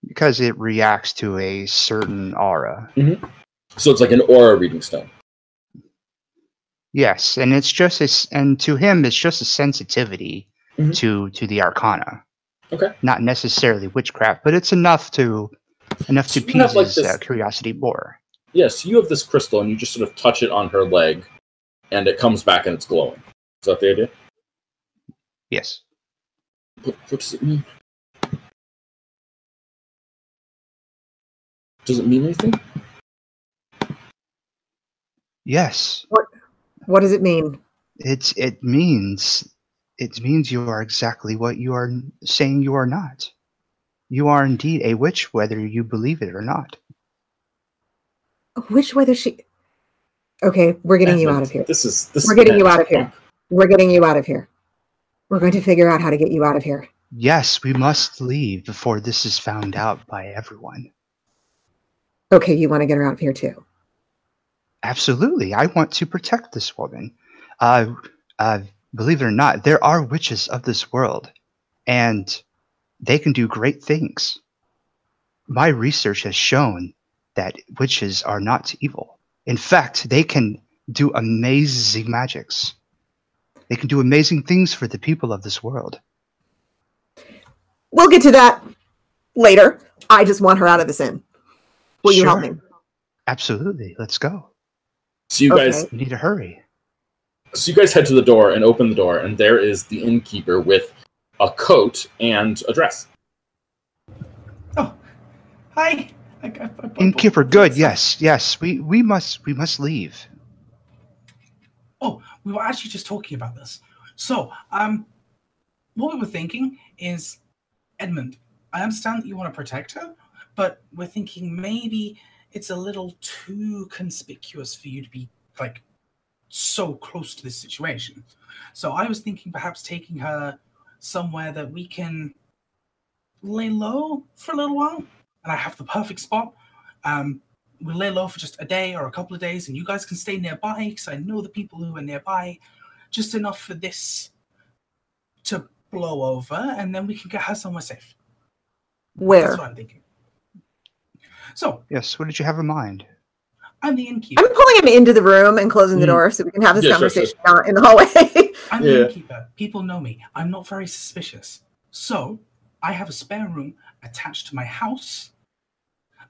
because it reacts to a certain aura. So it's like an aura reading stone. Yes, and it's just a, and to him it's just a sensitivity Mhm. to to the arcana. Okay. Not necessarily witchcraft, but it's enough to enough to So you have, appease like, his this- uh, curiosity more. Yes, you have this crystal, and you just sort of touch it on her leg, and it comes back and it's glowing. Is that the idea? Yes. What, what does it mean? Does it mean anything? Yes. What What does it mean? It's it means it means you are exactly what you are saying you are not. You are indeed a witch, whether you believe it or not. Which whether she Okay, we're getting you out of here. This is this. We're getting you out of here. We're getting you out of here. We're going to figure out how to get you out of here. Yes, we must leave before this is found out by everyone. Okay, you want to get her out of here too. Absolutely. I want to protect this woman. Uh, uh, believe it or not, there are witches of this world, and they can do great things. My research has shown that witches are not evil. In fact, they can do amazing magics. They can do amazing things for the people of this world. We'll get to that later. I just want her out of this inn. Will you help me? Absolutely. Let's go. So you guys, Okay. We need to hurry. So you guys head to the door and open the door, and there is the innkeeper with a coat and a dress. Oh, hi. I, I- Innkeeper, good. Yes, yes. We we must we must leave. Oh, we were actually just talking about this. So, um, what we were thinking is, Edmund, I understand that you want to protect her, but we're thinking maybe it's a little too conspicuous for you to be like so close to this situation. So I was thinking perhaps taking her somewhere that we can lay low for a little while, and I have the perfect spot. Um, we'll lay low for just a day or a couple of days, and you guys can stay nearby because I know the people who are nearby, just enough for this to blow over, and then we can get her somewhere safe. Where? That's what I'm thinking. So Yes. What did you have in mind? I'm the innkeeper. I'm pulling him into the room and closing the Mm. door so we can have this Yeah, sure, sure. conversation in the hallway. I'm Yeah. the innkeeper. People know me. I'm not very suspicious. So I have a spare room attached to my house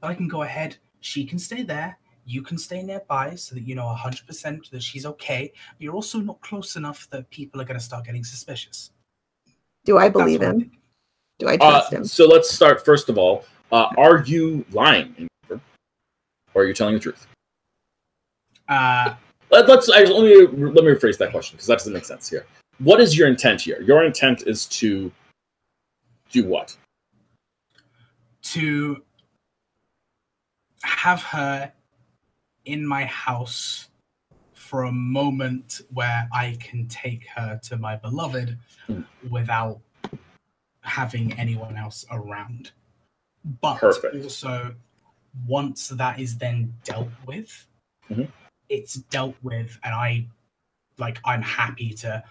that I can go ahead. She can stay there. You can stay nearby so that you know 100% that she's okay. But you're also not close enough that people are going to start getting suspicious. Do I believe what I'm him? Do I Uh, trust him? so let's start first of all. Uh, are you lying, innkeeper? or are you telling the truth? Uh, Let, let's I, let me let me rephrase that question because that doesn't make sense here. What is your intent here? Your intent is to do what? to have her in my house for a moment where I can take her to my beloved Mm. without having anyone else around. But Perfect. also, once that is then dealt with, Mhm. It's dealt with, and I like I'm happy to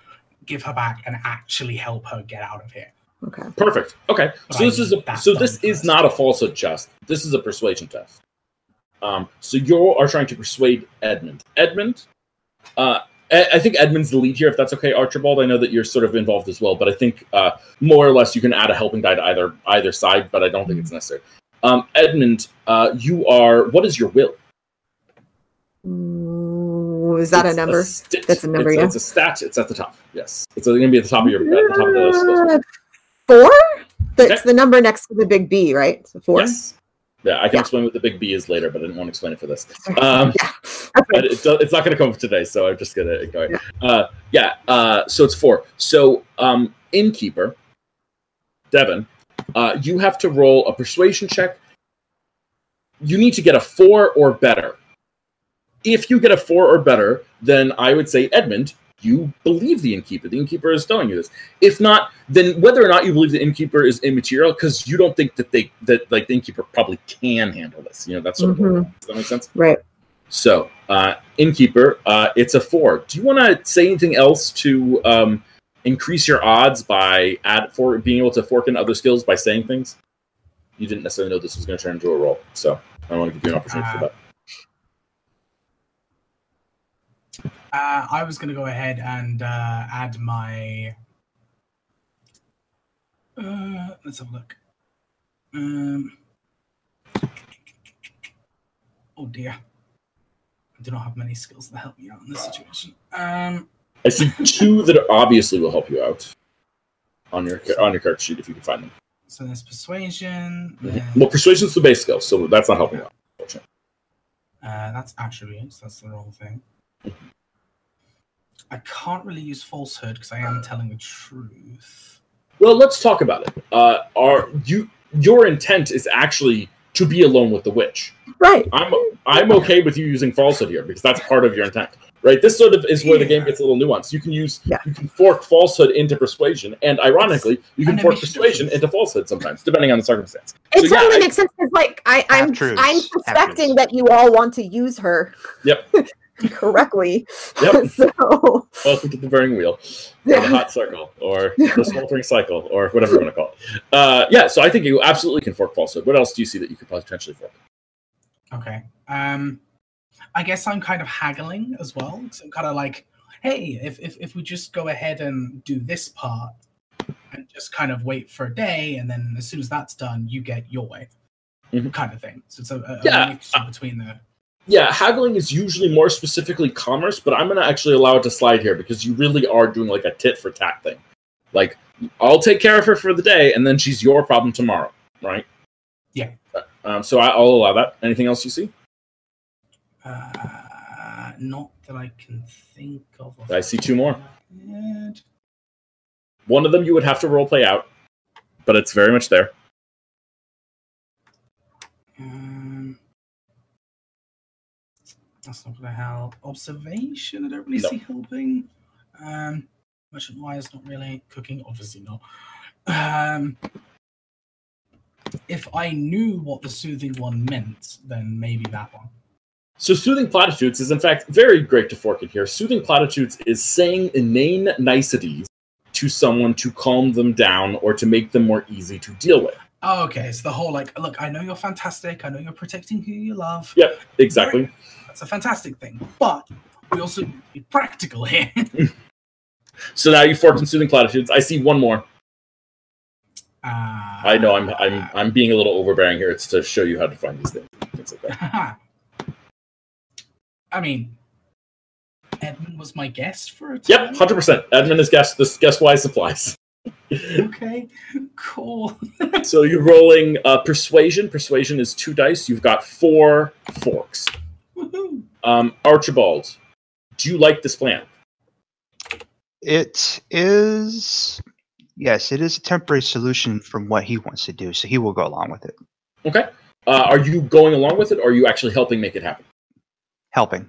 give her back and actually help her get out of here. Okay. Perfect. Okay. But So I this is a so done this is first. not a falsehood test. This is a persuasion test. Um, so you are trying to persuade Edmund. Edmund, uh, I I think Edmund's the lead here. If that's okay, Archibald. I know that you're sort of involved as well, but I think uh, more or less you can add a helping die to either either side. But I don't think it's necessary. Um, Edmund, uh, you are. What is your will? Is that It's a number? sti- That's a number, It's, yeah. it's a stat. It's at the top. Yes, it's going to be at the top of your at the top of the list. Uh, Four? The, Okay. It's the number next to the big B, right? So four. Yes. Yeah, I can Yeah. explain what the big B is later, but I didn't want to explain it for this. Um, Yeah. but it, it's not going to come up today, so I'm just going to ignore it. Uh, yeah, uh, so it's four. So, um, innkeeper, Devin, uh, you have to roll a persuasion check. You need to get a four or better. If you get a four or better, then I would say, Edmund, you believe the innkeeper. The innkeeper is telling you this. If not, then whether or not you believe the innkeeper is immaterial, because you don't think that they that like the innkeeper probably can handle this. You know, that's sort of Mhm. does that make sense? Right. So, uh, innkeeper, uh, it's a four. Do you want to say anything else to um, increase your odds by add for being able to fork in other skills by saying things? You didn't necessarily know this was going to turn into a roll, so I want to give you an opportunity for Uh, that. Uh, I was going to go ahead and uh, add my. Uh, let's have a look. Um, oh dear. I do not have many skills that help me out in this situation. Um, I see two that obviously will help you out on your on your card sheet if you can find them. so there's persuasion. Mhm. then- Well, persuasion's the base skill, so that's not helping out. Uh, that's attributes. That's the wrong thing. I can't really use falsehood because I am telling the truth. Well, let's talk about it. Uh, are you your intent is actually to be alone with the witch? Right. I'm I'm okay with you using falsehood here because that's part of your intent, right? This sort of is where the game gets a little nuanced. You can use Yeah. you can fork falsehood into persuasion, and ironically, you can fork persuasion into falsehood sometimes, depending on the circumstance. It So, yeah, totally I- makes sense because, like, I, I'm I'm suspecting that you all want to use her. Yep. correctly. Yep. so Welcome to the burning wheel, or the yeah. hot circle, or the smoldering cycle, or whatever you want to call it. Uh, yeah, so I think you absolutely can fork falsehood. What else do you see that you could potentially fork? Okay. Um, I guess I'm kind of haggling as well. So I'm kind of like, hey, if, if if we just go ahead and do this part and just kind of wait for a day, and then as soon as that's done, you get your way, Mhm. kind of thing. So it's a, a, a Yeah, mixture between the. Yeah, haggling is usually more specifically commerce, but I'm going to actually allow it to slide here because you really are doing like a tit for tat thing. Like, I'll take care of her for the day, and then she's your problem tomorrow, right? Yeah. Um, so I, I'll allow that. Anything else you see? Uh, not that I can think of. I see two more. One of them you would have to role play out, but it's very much there. That's not gonna help. Observation, I don't really No. see helping. Um, merchant wise, not really. Cooking, obviously not. Um, if I knew what the soothing one meant, then maybe that one. So, soothing platitudes is in fact very great to fork in here. Soothing platitudes is saying inane niceties to someone to calm them down or to make them more easy to deal with. Oh, okay, it's the whole like, look, I know you're fantastic. I know you're protecting who you love. Yep, exactly. That's a fantastic thing. But we also need to be practical here. So now you forked in soothing platitudes. I see one more. Uh, I know I'm I'm I'm being a little overbearing here. It's to show you how to find these things, things like that. I mean, Edmund was my guest for a time. Yep, hundred percent. Edmund is guess this guess wise supplies. Okay, cool. so you're rolling uh, persuasion. Persuasion is two dice. You've got four forks. Woohoo. Um, Archibald, do you like this plan? It is. Yes, it is a temporary solution from what he wants to do, so he will go along with it. Okay. Uh, are you going along with it, or are you actually helping make it happen? Helping.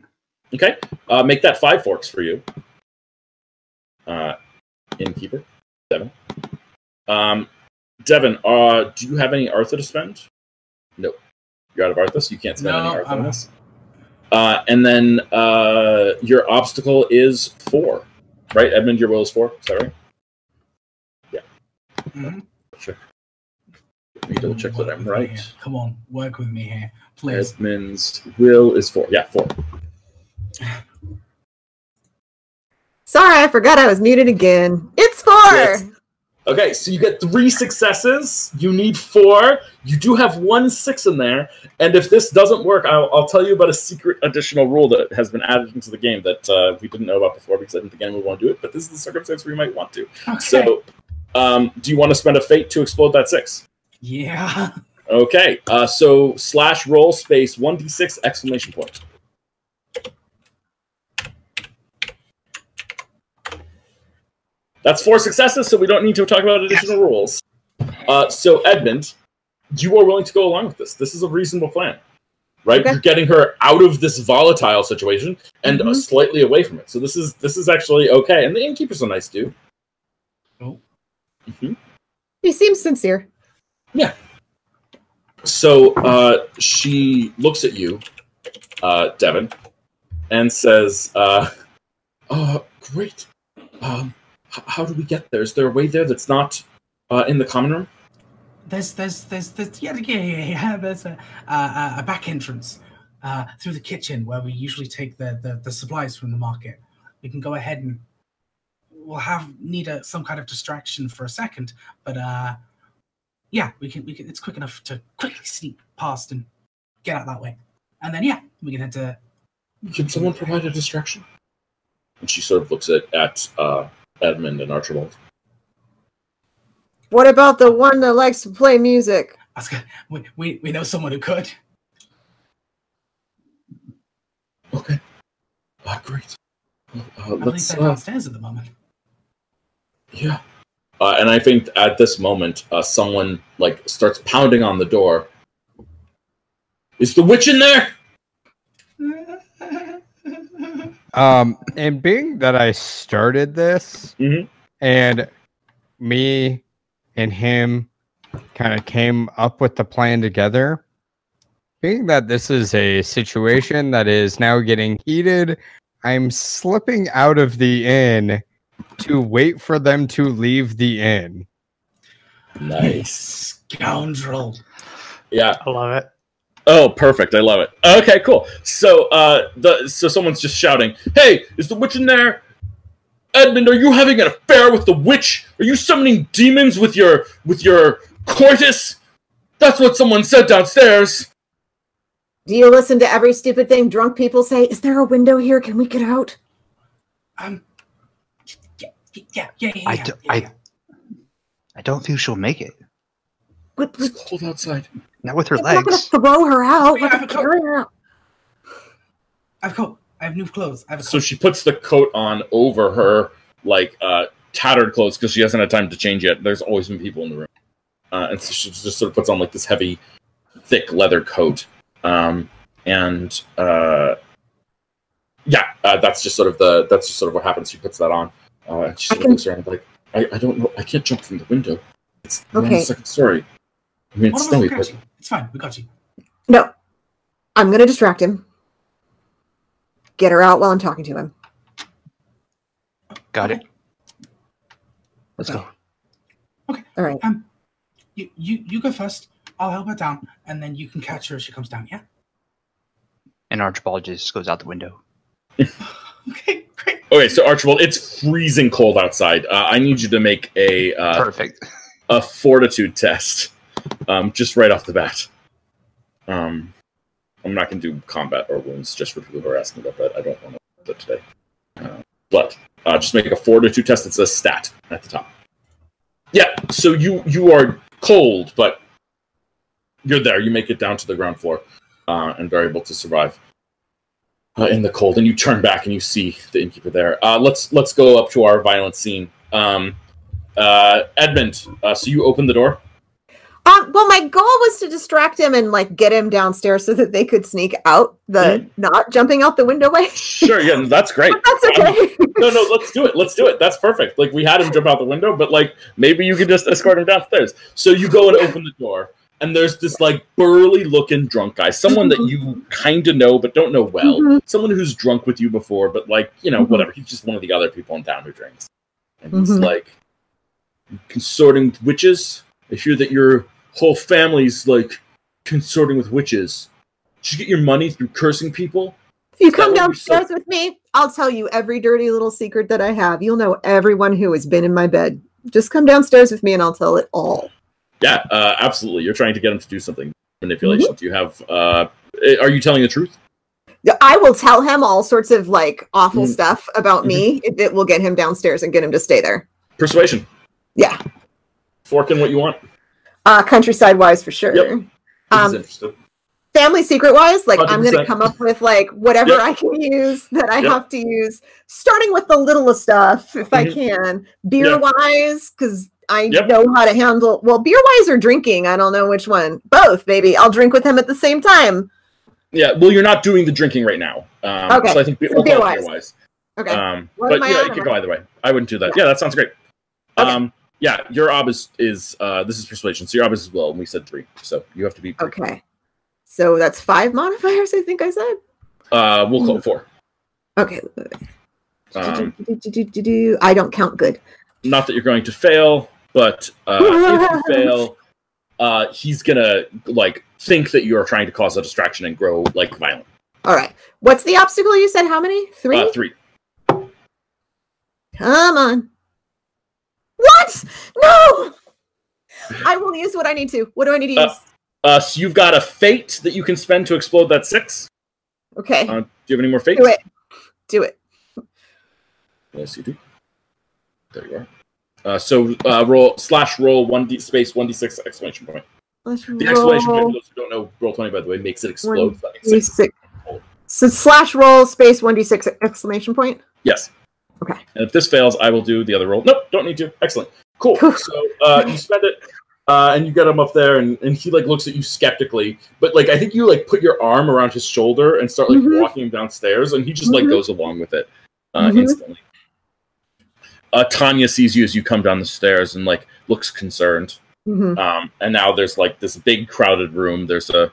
Okay. Uh, make that five forks for you. Uh, innkeeper, Devin. Um, Devin, uh, do you have any Artha to spend? No. You're out of Artha, so you can't spend No, any Artha on I'm- this. Uh, and then uh, your obstacle is four, right? Edmund, your will is four. Is that right? Mhm. Sure. Let me double check that Work I'm right. here. Come on, work with me here, please. Edmund's will is four. Yeah, four. Sorry, I forgot I was muted again. It's four. Yes. Okay, so you get three successes. You need four. You do have one six in there. And if this doesn't work, I'll, I'll tell you about a secret additional rule that has been added into the game that uh, we didn't know about before because I didn't think anyone would want to do it. But this is the circumstance where you might want to. Okay. So Um, do you want to spend a fate to explode that six? Yeah. Okay. Uh, so slash roll space one d six exclamation point. That's four successes, so we don't need to talk about additional rules. Uh, so Edmund, you are willing to go along with this. This is a reasonable plan, right? Okay. You're getting her out of this volatile situation and uh, Mhm. slightly away from it. So this is this is actually okay. And the innkeeper's a nice dude. Oh. Mhm. He seems sincere. Yeah. So uh, she looks at you, uh, Devin, and says, uh, "Oh, great. Um, h- how do we get there? Is there a way there that's not uh, in the common room?" There's, there's, there's, there's yeah, yeah, yeah, yeah. There's a, a, a back entrance uh, through the kitchen where we usually take the, the, the supplies from the market. We can go ahead and we'll have need a, some kind of distraction for a second, but uh, yeah, we can, we can. It's quick enough to quickly sneak past and get out that way, and then yeah, we can head to. Can someone provide a distraction? And she sort of looks at at uh, Edmund and Archibald. What about the one that likes to play music? I was gonna- We, we, we know someone who could. Okay. Uh, great. Uh, I believe let's. they're Uh, at the moment. yeah. Uh, and I think at this moment, uh, someone like starts pounding on the door. Is the witch in there? Um, and being that I started this, Mhm. and me and him kind of came up with the plan together. Being that this is a situation that is now getting heated, I'm slipping out of the inn to wait for them to leave the inn. Nice. Scoundrel. Yeah. I love it. Oh, perfect. I love it. Okay, cool. So, uh, the so someone's just shouting, "Hey, is the witch in there?" Edmund, are you having an affair with the witch? Are you summoning demons with your with your coitus? That's what someone said downstairs. Do you listen to every stupid thing drunk people say? Is there a window here? Can we get out? Um. Yeah, yeah, yeah, yeah. I do- yeah, I- yeah. I don't think she'll make it. What- It's what- cold outside. Not with her We're not going to legs. throw her out. Yeah, We're I have going a to coat. her out. I have a coat. I have new clothes. I have a So coat. she puts the coat on over her like uh, tattered clothes because she hasn't had time to change yet. There's always been people in the room, uh, and so she just sort of puts on like this heavy, thick leather coat. Um, and uh, yeah, uh, that's just sort of the that's just sort of what happens. She puts that on. Uh, and she I of can- looks around like, I, I don't know. I can't jump from the window. It's we're on the Okay. second story. I mean, it's of us snowy, but you. It's fine. We got you. No. I'm going to distract him. Get her out while I'm talking to him. Got Okay. it. Let's go. Okay. All right. You, you, you go first. I'll help her down, and then you can catch her as she comes down. Yeah. And Archibald just goes out the window. Okay. Great. okay. So Archibald, it's freezing cold outside. Uh, I need you to make a uh, Perfect. a fortitude test, um, just right off the bat. Um, I'm not going to do combat or wounds just for people who are asking about that. I don't want to do that today. Uh, but uh, just make a fortitude test. It's a stat at the top. Yeah. So you you are cold, but you're there. You make it down to the ground floor uh, and are able to survive uh, in the cold. And you turn back and you see the innkeeper there. Uh, let's let's go up to our violent scene. Um, uh, Edmund, uh, so you open the door. Um, well, my goal was to distract him and like get him downstairs so that they could sneak out the not jumping out the window way. Sure, yeah, that's great. But that's okay. No, no, let's do it. Let's do it. That's perfect. Like we had him jump out the window, but like maybe you could just escort him downstairs. So you go and open the door, and there's this like burly looking drunk guy, someone that you kind of know but don't know well, Mhm. someone who's drunk with you before, but like you know Mhm. whatever. He's just one of the other people in town who drinks, and he's Mhm. like consorting with witches. I hear that your whole families like consorting with witches. Did you get your money through cursing people? If you come downstairs with me, I'll tell you every dirty little secret that I have. You'll know everyone who has been in my bed. Just come downstairs with me and I'll tell it all. Yeah, uh, absolutely. You're trying to get him to do something. Manipulation. Do you have? Uh, eh, are you telling the truth? Yeah, I will tell him all sorts of like awful Mhm. stuff about me if it will get him downstairs and get him to stay there. Persuasion. Yeah. Fork in what you want. Uh, countryside wise, for sure. Yep. Um, family secret wise, like i am going to come up with like whatever Yep. I can use that I Yep. have to use, starting with the littlest stuff if I Mhm. can. Beer Yeah. wise, because I know how to handle. Well, beer wise or drinking, I don't know which one. Both, baby. I'll drink with him at the same time. Yeah, well, you're not doing the drinking right now. Um, Okay. So I think we'll beer-wise. beer-wise. Okay. Um, but I yeah, it could go either way. I wouldn't do that. Yeah, that sounds great. Okay. Um, yeah, your ob is is uh, this is persuasion, so your ob is as well. And we said three, so you have to be. okay. So that's five modifiers. I think I said. Uh, we'll call it four. Okay. Um, I don't count good. not that you're going to fail, but uh, if you fail, uh, he's gonna like think that you are trying to cause a distraction and grow like violent. All right. What's the obstacle you said? How many? Three? Uh, three. Come on. What? No! I will use what I need to. What do I need to Uh, use? Uh, so you've got a fate that you can spend to explode that six. okay. Uh, do you have any more fates? do it. Do it. Yes, you do. There you are. Uh, so uh, roll slash roll one d space one d six exclamation point. Let's The exclamation point, for those who don't know, Roll20 by the way makes it explode. One if that makes sense. D6. So slash roll space 1d6 exclamation point. Yes. Okay. And if this fails, I will do the other roll. Nope, don't need to. Excellent. Cool. So uh, you spend it, uh, and you get him up there, and, and he like looks at you skeptically. But like I think you like put your arm around his shoulder and start like Mhm. walking him downstairs, and he just like Mhm. goes along with it uh, Mhm. instantly. Uh, Tanya sees you as you come down the stairs and like looks concerned. Mhm. Um, and now there's like this big crowded room. There's a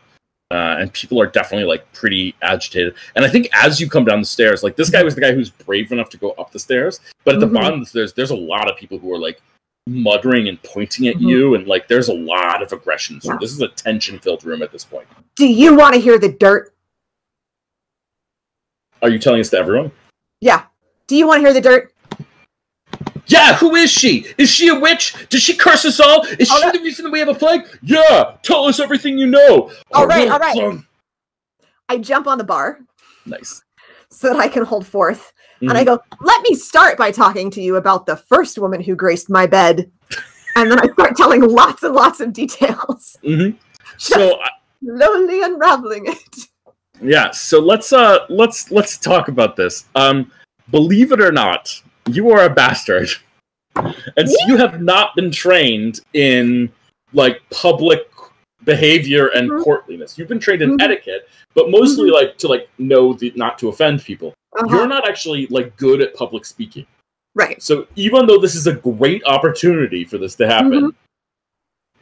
uh, and people are definitely like pretty agitated. And I think as you come down the stairs, like this guy was the guy who's brave enough to go up the stairs, but at Mhm. the bottom there's there's a lot of people who are like muttering and pointing at Mhm. you, and like there's a lot of aggression. So Yeah. this is a tension-filled room at this point. Do you want to hear the dirt? Are you telling this to everyone? Yeah. Do you want to hear the dirt? Yeah, who is she? Is she a witch? Does she curse us all? Is Oh, she no. the reason that we have a plague? Yeah, tell us everything you know. All right, all right. I jump on the bar Nice. so that I can hold forth. And Mhm. I go, let me start by talking to you about the first woman who graced my bed. And then I start telling lots and lots of details, Mhm. So slowly unraveling it. Yeah, so let's uh let's let's talk about this. Um believe it or not, you are a bastard. And so you have not been trained in like public behavior and Mhm. courtliness. You've been trained in Mhm. etiquette, but mostly like to like know the not to offend people. Uh-huh. You're not actually like good at public speaking. Right. So even though this is a great opportunity for this to happen,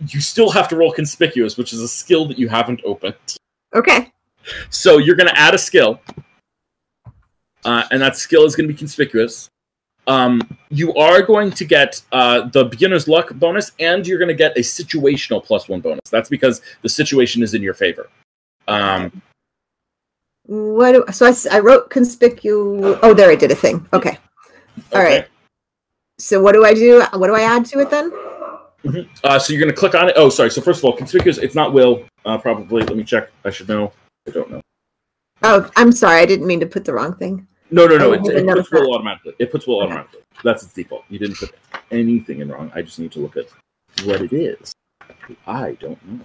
you still have to roll conspicuous, which is a skill that you haven't opened. Okay. So you're going to add a skill, uh, and that skill is going to be conspicuous. Um, you are going to get uh, the beginner's luck bonus, and you're going to get a situational plus one bonus. That's because the situation is in your favor. Um, What? Do, so I wrote conspicuous. Oh, there I did a thing. Okay. All okay. right. So what do I do? What do I add to it then? Uh, so you're going to click on it. Oh, sorry. So first of all, conspicuous. It's not will. Uh, probably. Let me check. I should know. I don't know. Oh, I'm sorry. I didn't mean to put the wrong thing. No, no, no. I It, it puts will automatically. It puts will automatically. That's its default. You didn't put anything in wrong. I just need to look at what it is. I don't know.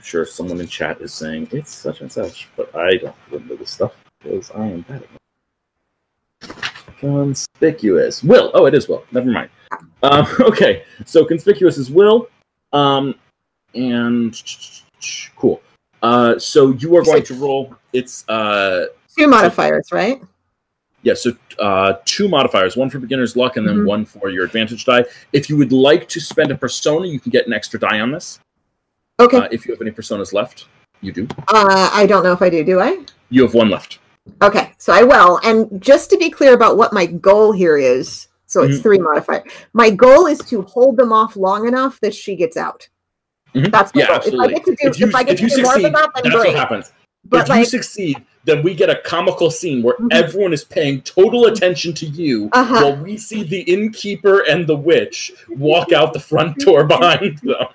I'm sure someone in chat is saying it's such and such, but I don't remember this stuff because I am bad at it. Conspicuous. Will. Oh, it is will. Never mind. Um, okay, so conspicuous is will. Um, and cool. Uh, so you are going to roll. It's uh, Two modifiers, right? yeah, so uh, two modifiers, one for beginner's luck and then Mhm. one for your advantage die. If you would like to spend a persona, you can get an extra die on this. Okay. Uh, if you have any personas left, you do. Uh, I don't know if I do. Do I? You have one left. Okay, so I will. And just to be clear about what my goal here is, so it's Mhm. three modifier. My goal is to hold them off long enough that she gets out. Mhm. That's my Yeah, goal. absolutely. If I get to do, If you, if I get if to do more than that, then that's great. what happens. But if like, you succeed, then we get a comical scene where mm-hmm. everyone is paying total attention to you uh-huh. while we see the innkeeper and the witch walk out the front door behind them.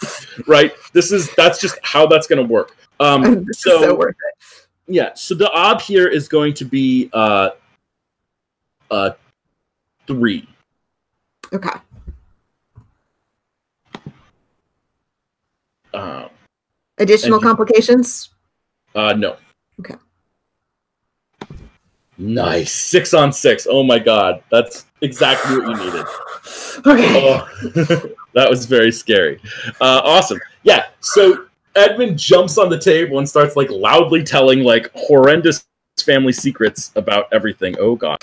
right? This is that's just how that's going to work. Um, so, so, worth it. Yeah. So the ob here is going to be uh, uh, three. Okay. Um, Additional complications. Uh, no. Okay. Nice. Six on six. Oh my god. That's exactly what you needed. Okay. Oh, that was very scary. Uh, awesome. Yeah. So Edmund jumps on the table and starts like loudly telling like horrendous family secrets about everything. Oh god.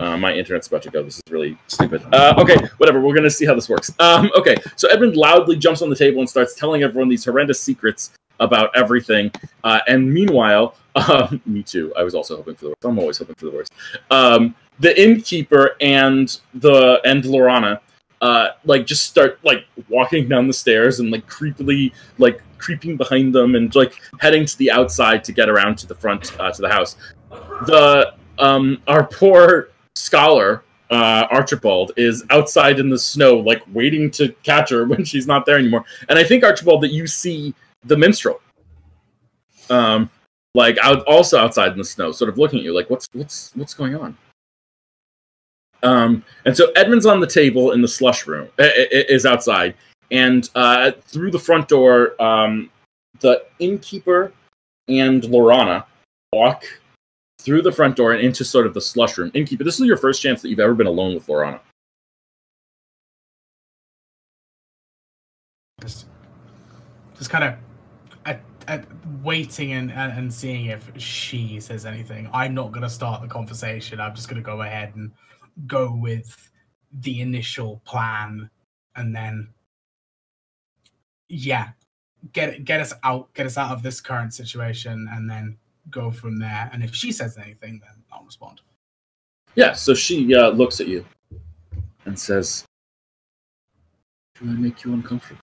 Uh, my internet's about to go. This is really stupid. Uh, okay, whatever. We're gonna see how this works. Um, okay, so Edmund loudly jumps on the table and starts telling everyone these horrendous secrets about everything. Uh, and meanwhile, um, me too. I was also hoping for the worst. I'm always hoping for the worst. Um, the innkeeper and the and Lorana, uh, like just start like walking down the stairs and like creepily like creeping behind them and like heading to the outside to get around to the front uh, to the house. The um, our poor scholar uh, Archibald is outside in the snow, like waiting to catch her when she's not there anymore. And I think Archibald that you see the minstrel, um, like out also outside in the snow, sort of looking at you, like what's what's what's going on. Um, and so Edmund's on the table in the slush room, is outside, and uh, through the front door, um, the innkeeper and Lorana walk through the front door and into sort of the slush room. Innkeeper, this is your first chance that you've ever been alone with Lorana. Just, just kind of waiting and, and seeing if she says anything. I'm not going to start the conversation. I'm just going to go ahead and go with the initial plan, and then yeah, get get us out, get us out of this current situation, and then go from there. And if she says anything, then I'll respond. Yeah, so she uh, looks at you and says, Do I make you uncomfortable?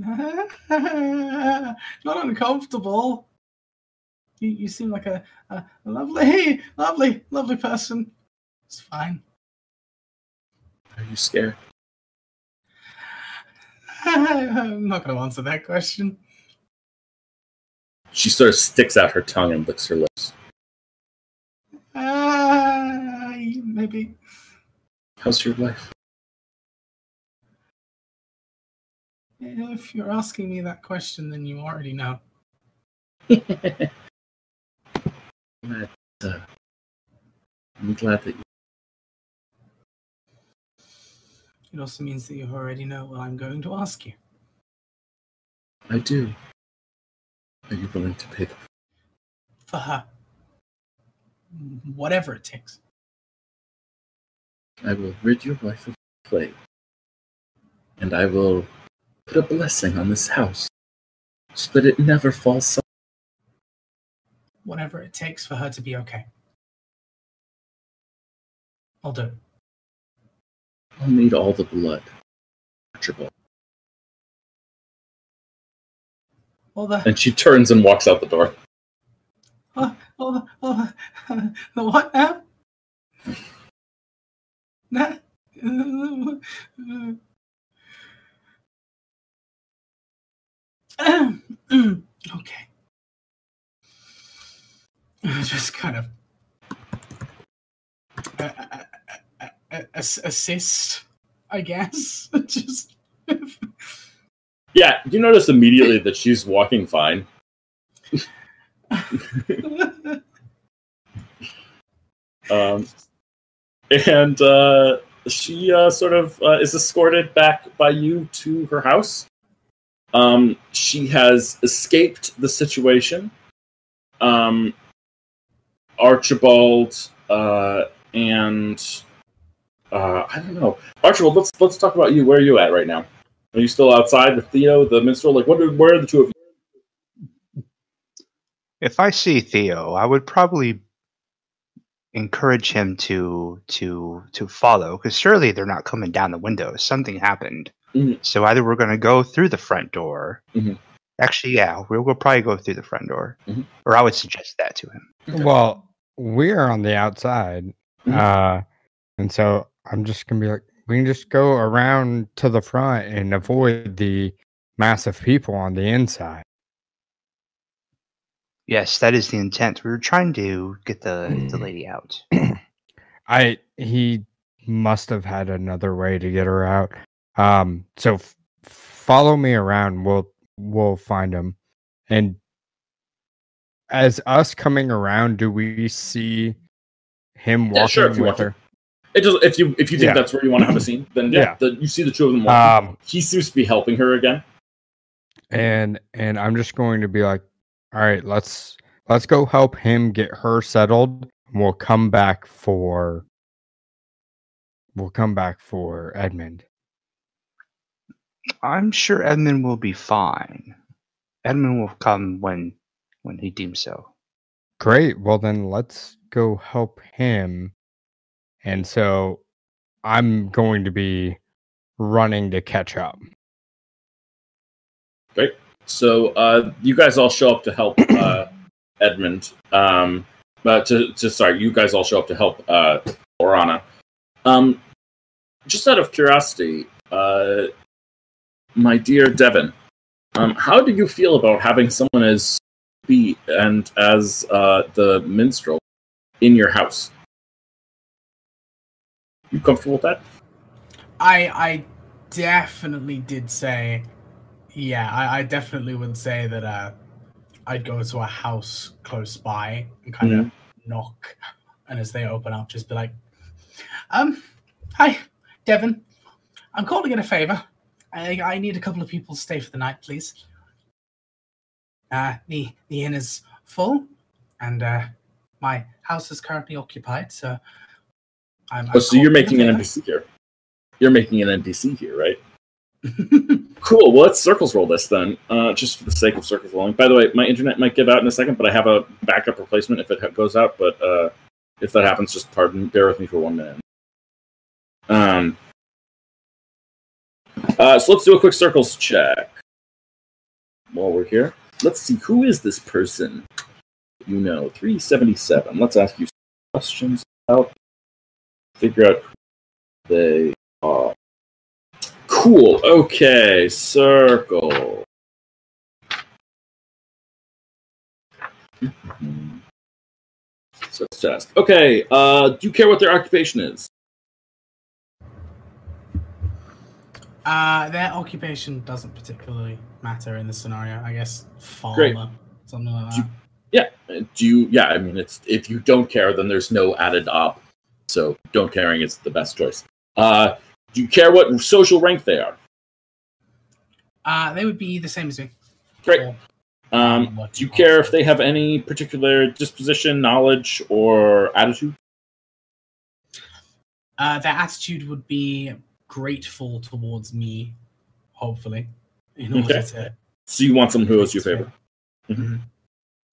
Not uncomfortable. You, you seem like a, a, lovely, lovely, lovely person. It's fine. Are you scared? I'm not going to answer that question. She sort of sticks out her tongue and licks her lips. Uh, maybe. How's your life? If you're asking me that question, then you already know. Uh, I'm glad that you. It also means that you already know what I'm going to ask you. I do. Are you willing to pay the For her. Whatever it takes. I will rid your wife of plague. And I will put a blessing on this house so that it never falls silent. Whatever it takes for her to be okay. I'll do it. I'll need all the blood. Archibald. All the, And she turns and walks out the door. all the, all the, the what now? Nah. okay. Just kind of uh, uh, uh, assist, I guess. Just Yeah, you notice immediately that she's walking fine. Um, and uh, she uh, sort of uh, is escorted back by you to her house. Um, she has escaped the situation. Um, Archibald uh, and uh, I don't know. Archibald, let's let's talk about you. Where are you at right now? Are you still outside with Theo, the minstrel? Like, what? Where are the two of you? If I see Theo, I would probably encourage him to to to follow because surely they're not coming down the window. Something happened. Mhm. So either we're going to go through the front door. Mhm. Actually, yeah, we'll, we'll probably go through the front door, Mhm. or I would suggest that to him. Okay. Well, we are on the outside. Mhm. Uh, and so I'm just going to be like, we can just go around to the front and avoid the massive people on the inside. Yes, that is the intent. We were trying to get the the Mm. lady out. I he must have had another way to get her out. Um, so f- follow me around. We'll we'll find him. And as us coming around, do we see him walking Yeah, sure, if you with her? It just if you if you think Yeah. that's where you want to have a scene, then yeah, Yeah. The, you see the two of them walking. Um, he seems to be helping her again. and and I'm just going to be like, all right, let's let's go help him get her settled. and We'll come back for we'll come back for Edmund. I'm sure Edmund will be fine. Edmund will come when when he deems so. Great. Well then let's go help him. And so I'm going to be running to catch up. Great. So uh, you guys all show up to help uh, Edmund. Um, but to, to sorry, you guys all show up to help uh, Lorana. Um, just out of curiosity, uh, my dear Devin, um, how do you feel about having someone as B and as uh, the minstrel in your house? You comfortable with that? I I definitely did say, yeah, I, I definitely would say that uh, I'd go to a house close by and kind of knock, and as they open up, just be like, um, hi, Devon, I'm calling in a favor. I I need a couple of people to stay for the night, please. Uh, the the inn is full, and uh, my house is currently occupied, so. I'm, Oh, so you're making an NPC here. You're making an NPC here, right? Cool. Well, let's circles roll this then, uh, just for the sake of circles rolling. By the way, my internet might give out in a second, but I have a backup replacement if it goes out. But uh, if that happens, just pardon, bear with me for one minute. Um. Uh, so let's do a quick circles check while we're here. Let's see who is this person. You know, three seventy seven. Let's ask you some questions about. Figure out who they are. Cool. Okay. Circle. So it's test. Okay. Uh, do you care what their occupation is? Uh, their occupation doesn't particularly matter in this scenario. I guess farmer, Great. something like that. Yeah. Do you? Yeah. I mean, it's if you don't care, then there's no added ob. So don't caring is the best choice. Uh, do you care what social rank they are? Uh, they would be the same as me. Great. Or, Um, do you you care if they have any particular disposition, knowledge, or attitude? Uh, their attitude would be grateful towards me, hopefully, in order Okay. to. So you want someone who owes you a favor. Mhm.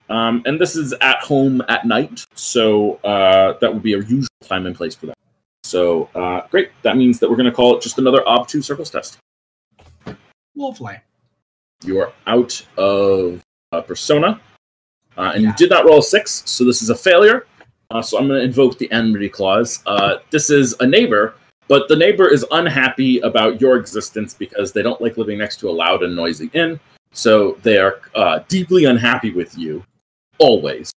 Um, and this is at home at night, so uh, that would be a usual time and place for that. So uh, great. That means that we're going to call it just another ob two circles test. Lovely. You are out of uh, persona, uh, and you did not roll a six, so this is a failure. Uh, so I'm going to invoke the enmity clause. Uh, this is a neighbor, but the neighbor is unhappy about your existence because they don't like living next to a loud and noisy inn. So they are uh, deeply unhappy with you, always.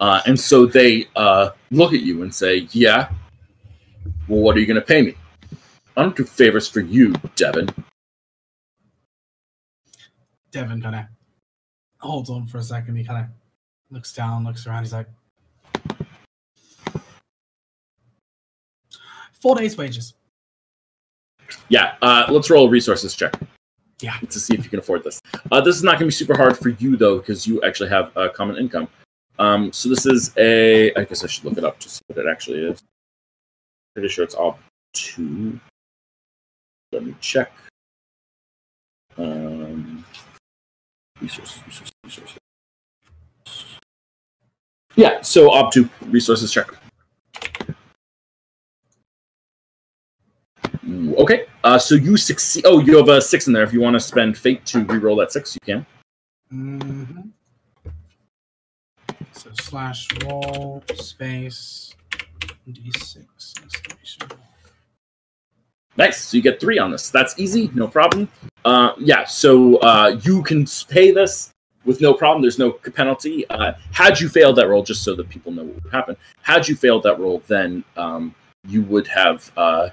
Uh, and so they uh, look at you and say, "Yeah, well, what are you going to pay me? I don't do favors for you, Devin." Devin kind of holds on for a second. He kind of looks down, looks around. He's like, four days' wages. Yeah, uh, let's roll a resources check. Yeah. To see if you can afford this. Uh, this is not going to be super hard for you though, because you actually have a common income. Um, so this is a. I guess I should look it up to see what it actually is. Pretty sure it's all two. Let me check. Um, resources, resources, resources. Yeah, so ob two resources check. Ooh, Okay, uh, so you succeed. Oh, you have a six in there. If you want to spend fate to re-roll that six, you can. Mm-hmm. So slash roll space d6 exclamation. Nice. So you get three on this. That's easy, no problem. Uh, yeah. So uh, you can pay this with no problem. There's no penalty. Uh, had you failed that roll, just so that people know what would happen. Had you failed that roll, then um, you would have uh,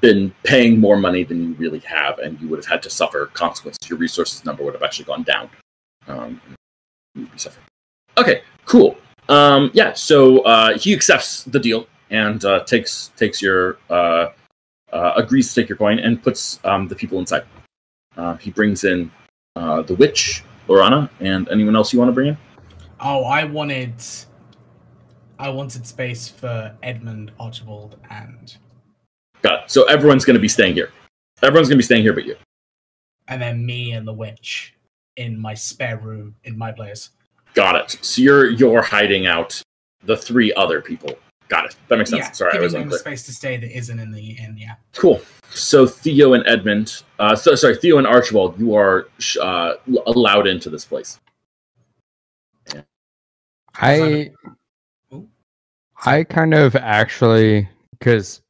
been paying more money than you really have, and you would have had to suffer consequences. Your resources number would have actually gone down. Um, okay, cool. Um, yeah, so uh, he accepts the deal and uh, takes takes your uh, uh, agrees to take your coin and puts um, the people inside. Uh, he brings in uh, the witch, Lorana, and anyone else you want to bring in. Oh, I wanted, I wanted space for Edmund, Archibald, and Got it. So everyone's going to be staying here. Everyone's going to be staying here, but you. and then me and the witch in my spare room in my place. Got it. So you're you're hiding out the three other people. Got it. That makes sense. Yeah, Sorry, I giving was them unclear. space to stay that isn't in the inn. Yeah. Cool. So Theo and Edmund, uh, so, sorry, Theo and Archibald, you are uh, allowed into this place. I Oh. I kind of actually because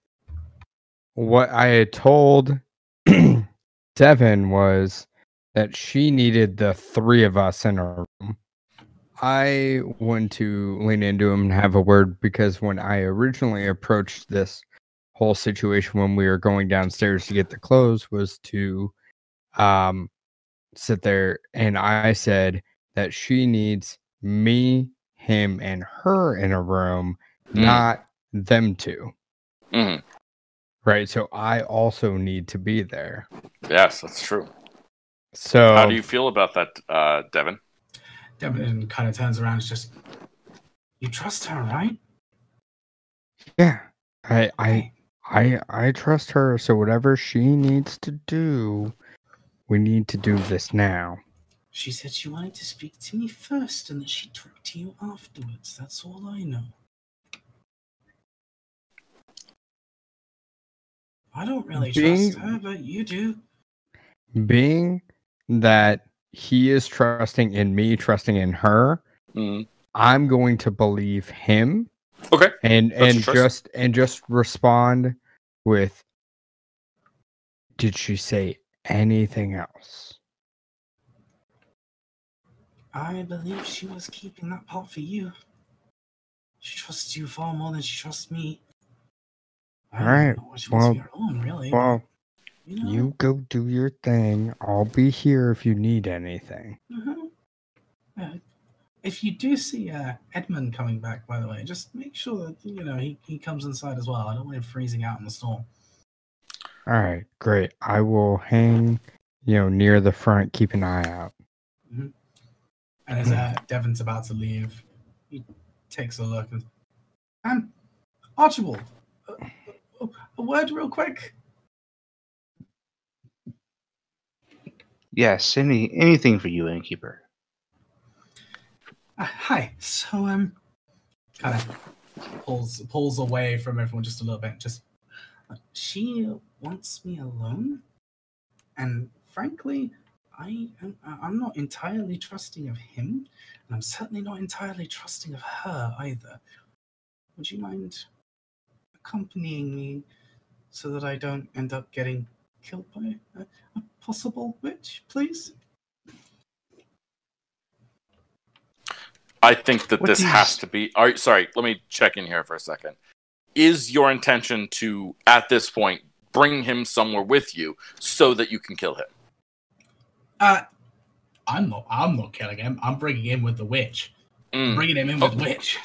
what I had told Devin was that she needed the three of us in her room. I want to lean into him and have a word because when I originally approached this whole situation when we were going downstairs to get the clothes was to um sit there and I said that she needs me, him, and her in a room, Mm. not them two. Mhm. Right. So I also need to be there. Yes, that's true. So How do you feel about that, uh, Devin? Devin kind of turns around. It's just, you trust her, right? yeah. I I I I trust her, so whatever she needs to do, we need to do this now. She said she wanted to speak to me first and that she'd talk to you afterwards. That's all I know. I don't really Being- trust her, but you do. Being that he is trusting in me, trusting in her, Mm. I'm going to believe him Okay. and That's and just and just respond with did she say anything else I believe she was keeping that part for you. She trusts you far more than she trusts me. I don't Alright, know what she wants well- alone, really. well you know, you go do your thing i'll be here if you need anything Mhm. Uh, if you do see uh, Edmund coming back, by the way, just make sure that you know he, he comes inside as well. I don't want him freezing out in the storm. all right great i will hang you know near the front keep an eye out And as uh, Devin's about to leave, he takes a look and, and Archibald, a, word real quick. Yes, any anything for you, innkeeper. Uh, hi. So um, kind of pulls pulls away from everyone just a little bit. Just uh, she wants me alone, and frankly, I am I'm not entirely trusting of him, and I'm certainly not entirely trusting of her either. Would you mind accompanying me so that I don't end up getting killed by a, a possible witch, please? I think that What this has s- to be. Are, sorry, let me check in here for a second. Is your intention to, at this point, bring him somewhere with you so that you can kill him? Uh, I'm not. I'm not killing him. I'm bringing him with the witch. Mm. Bringing him in with the witch.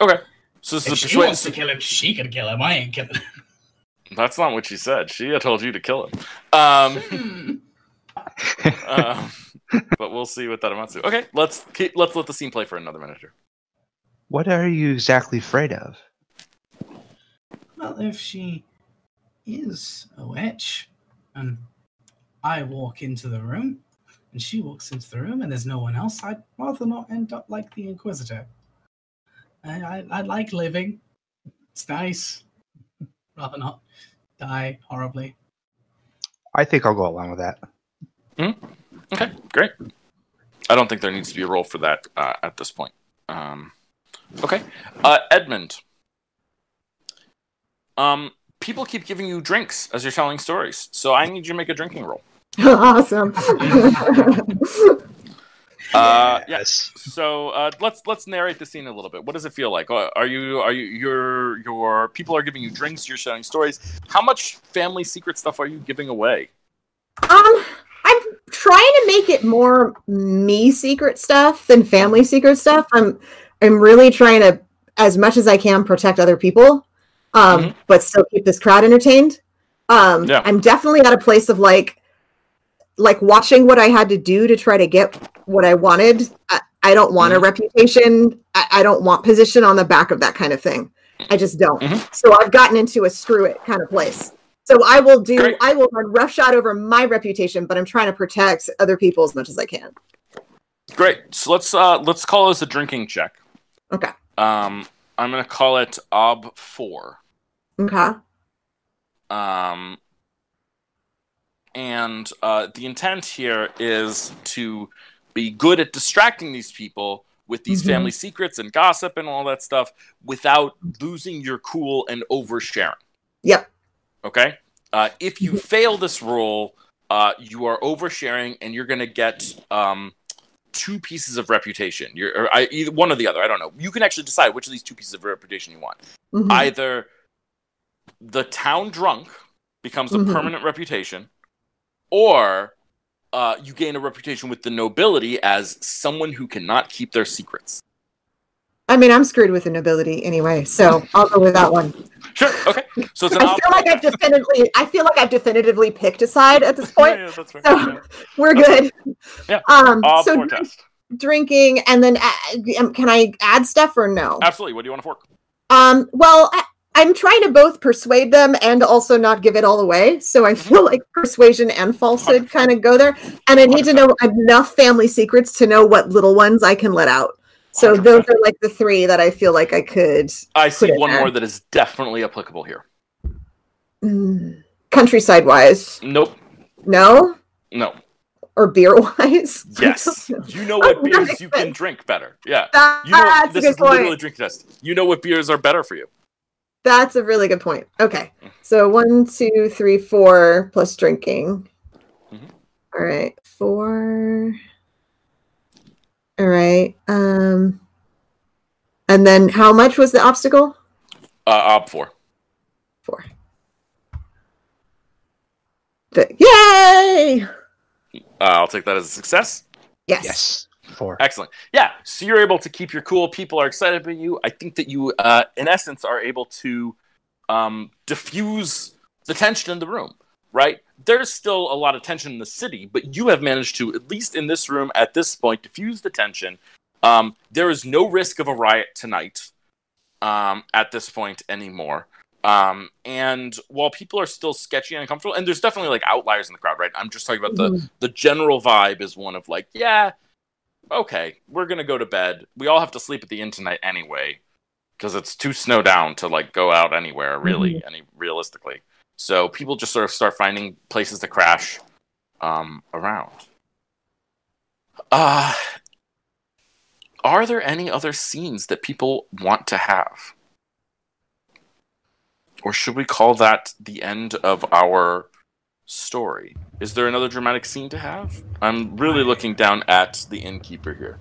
Okay. So this If is she a wants to kill him, she can kill him. I ain't killing him. That's not what she said. She had told you to kill him. Um, Hmm. um, but we'll see what that amounts to. Okay, let's keep, let's let the scene play for another minute or what are you exactly afraid of? well, if she is a witch, and I walk into the room, and she walks into the room, and there's no one else, I'd rather not end up like the Inquisitor. I, I, I like living. It's nice. Rather not die horribly. I think I'll go along with that. Okay, great. I don't think there needs to be a roll for that uh, at this point. Um, okay, uh, Edmund. Um, people keep giving you drinks as you're telling stories, so I need you to make a drinking roll. awesome. Uh, yeah. Yes. So uh, let's let's narrate the scene a little bit. What does it feel like? Uh, Are you are you your your people are giving you drinks? You're sharing stories. How much family secret stuff are you giving away? Um, I'm trying to make it more me secret stuff than family secret stuff. I'm I'm really trying to, as much as I can, protect other people, um, Mhm. but still keep this crowd entertained. Um, Yeah. I'm definitely at a place of like, like watching what I had to do to try to get what I wanted. I, I don't want a reputation. I, I don't want position on the back of that kind of thing. I just don't. Mhm. So I've gotten into a screw it kind of place. So I will do. Great. I will run roughshod over my reputation, but I'm trying to protect other people as much as I can. Great. So let's uh let's call this a drinking check. Okay. Um, I'm gonna call it Ob Four. Okay. Um, and uh, the intent here is to be good at distracting these people with these Mhm. family secrets and gossip and all that stuff without losing your cool and oversharing. Yep. Okay. Uh, if you fail this roll, uh, you are oversharing, and you're going to get um, two pieces of reputation. You're or I, either one or the other. I don't know. You can actually decide which of these two pieces of reputation you want. Mhm. Either the town drunk becomes a Mhm. permanent reputation, or uh, you gain a reputation with the nobility as someone who cannot keep their secrets. I mean, I'm screwed with the nobility anyway, so I'll go with that one. Sure. Okay. So it's an I op- feel like I've definitively, I feel like I've definitively picked a side at this point. Yeah, yeah, that's right. So Yeah. we're good. Yeah. Um. Ob so four drink- drinking, and then uh, um, can I add stuff or no? Absolutely. What do you want to fork? Um, well, I, I'm trying to both persuade them and also not give it all away. So I feel like persuasion and falsehood kind of go there. And I need to know enough family secrets to know what little ones I can let out. So those are like the three that I feel like I could. I see one there. more that is definitely applicable here. Mm, countryside wise, Nope. no, No. or beer wise. Yes. You know what Oh, beers you can drink better. Yeah. That's You know this is literally a drink test. You know what beers are better for you. That's a really good point. Okay, so one, two, three, four plus drinking. Mhm. All right, four. All right. Um, and then how much was the obstacle? Uh, Ob four. Four. The- Yay! Uh, I'll take that as a success. Yes. Yes. Four. Excellent. Yeah. So you're able to keep your cool. People are excited about you. I think that you, uh, in essence, are able to um, diffuse the tension in the room. Right. There's still a lot of tension in the city, but you have managed to, at least in this room at this point, diffuse the tension. Um, there is no risk of a riot tonight um, at this point anymore. Um, and while people are still sketchy and uncomfortable, and there's definitely like outliers in the crowd, right? I'm just talking about the the general vibe is one of like, yeah, okay, we're gonna go to bed. We all have to sleep at the inn tonight anyway, because it's too snowed down to like go out anywhere really, any realistically. So people just sort of start finding places to crash um, around. Uh, are there any other scenes that people want to have? Or should we call that the end of our story? Is there another dramatic scene to have? I'm really looking down at the innkeeper here.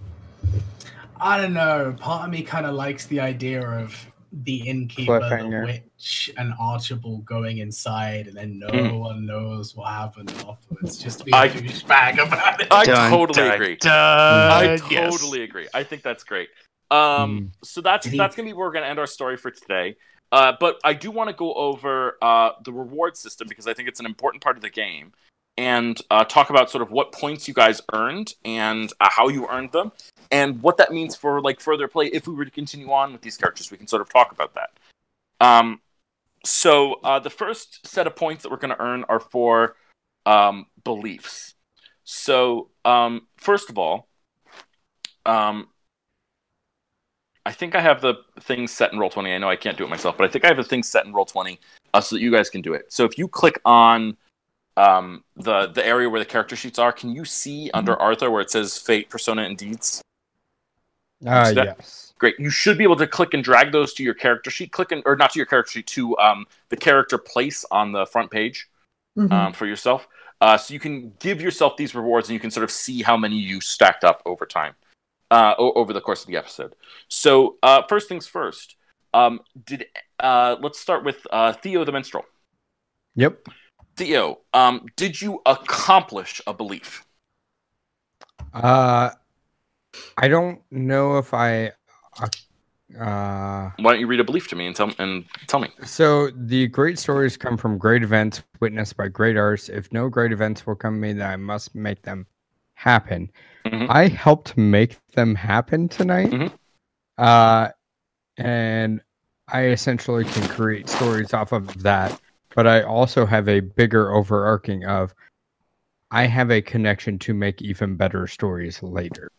I don't know. Part of me kind of likes the idea of the innkeeper, the witch, and Archibald going inside, and then no Mhm. one knows what happened afterwards. Just to be I- a douchebag about it. I Dun, totally dun, agree. dun. I Yes. totally agree. I think that's great. Um, so that's Did he- that's gonna be where we're gonna end our story for today. Uh, but I do want to go over uh, the reward system because I think it's an important part of the game, and uh, talk about sort of what points you guys earned and uh, how you earned them, and what that means for like further play. If we were to continue on with these characters, we can sort of talk about that. Um, so uh, the first set of points that we're going to earn are for um, beliefs. So um, first of all, um, I think I have the things set in Roll20. I know I can't do it myself, but I think I have the things set in Roll20 uh, so that you guys can do it. So if you click on um, the the area where the character sheets are, can you see under Artha where it says Fate, Persona, and Deeds? Uh, Is yes. Great. You should be able to click and drag those to your character sheet. Click and or not to your character sheet to um, the character place on the front page Mhm. um, for yourself. Uh, so you can give yourself these rewards, and you can sort of see how many you stacked up over time, uh, o- over the course of the episode. So uh, first things first. Um, did uh, let's start with uh, Theo the minstrel. Yep. Theo, um, did you accomplish a belief? Uh, I don't know if I. Uh, Why don't you read a belief to me and tell and tell me? so the great stories come from great events witnessed by great artists. If no great events will come to me, then I must make them happen. Mhm. I helped make them happen tonight. Mhm. Uh, and I essentially can create stories off of that. But I also have a bigger overarching of I have a connection to make even better stories later.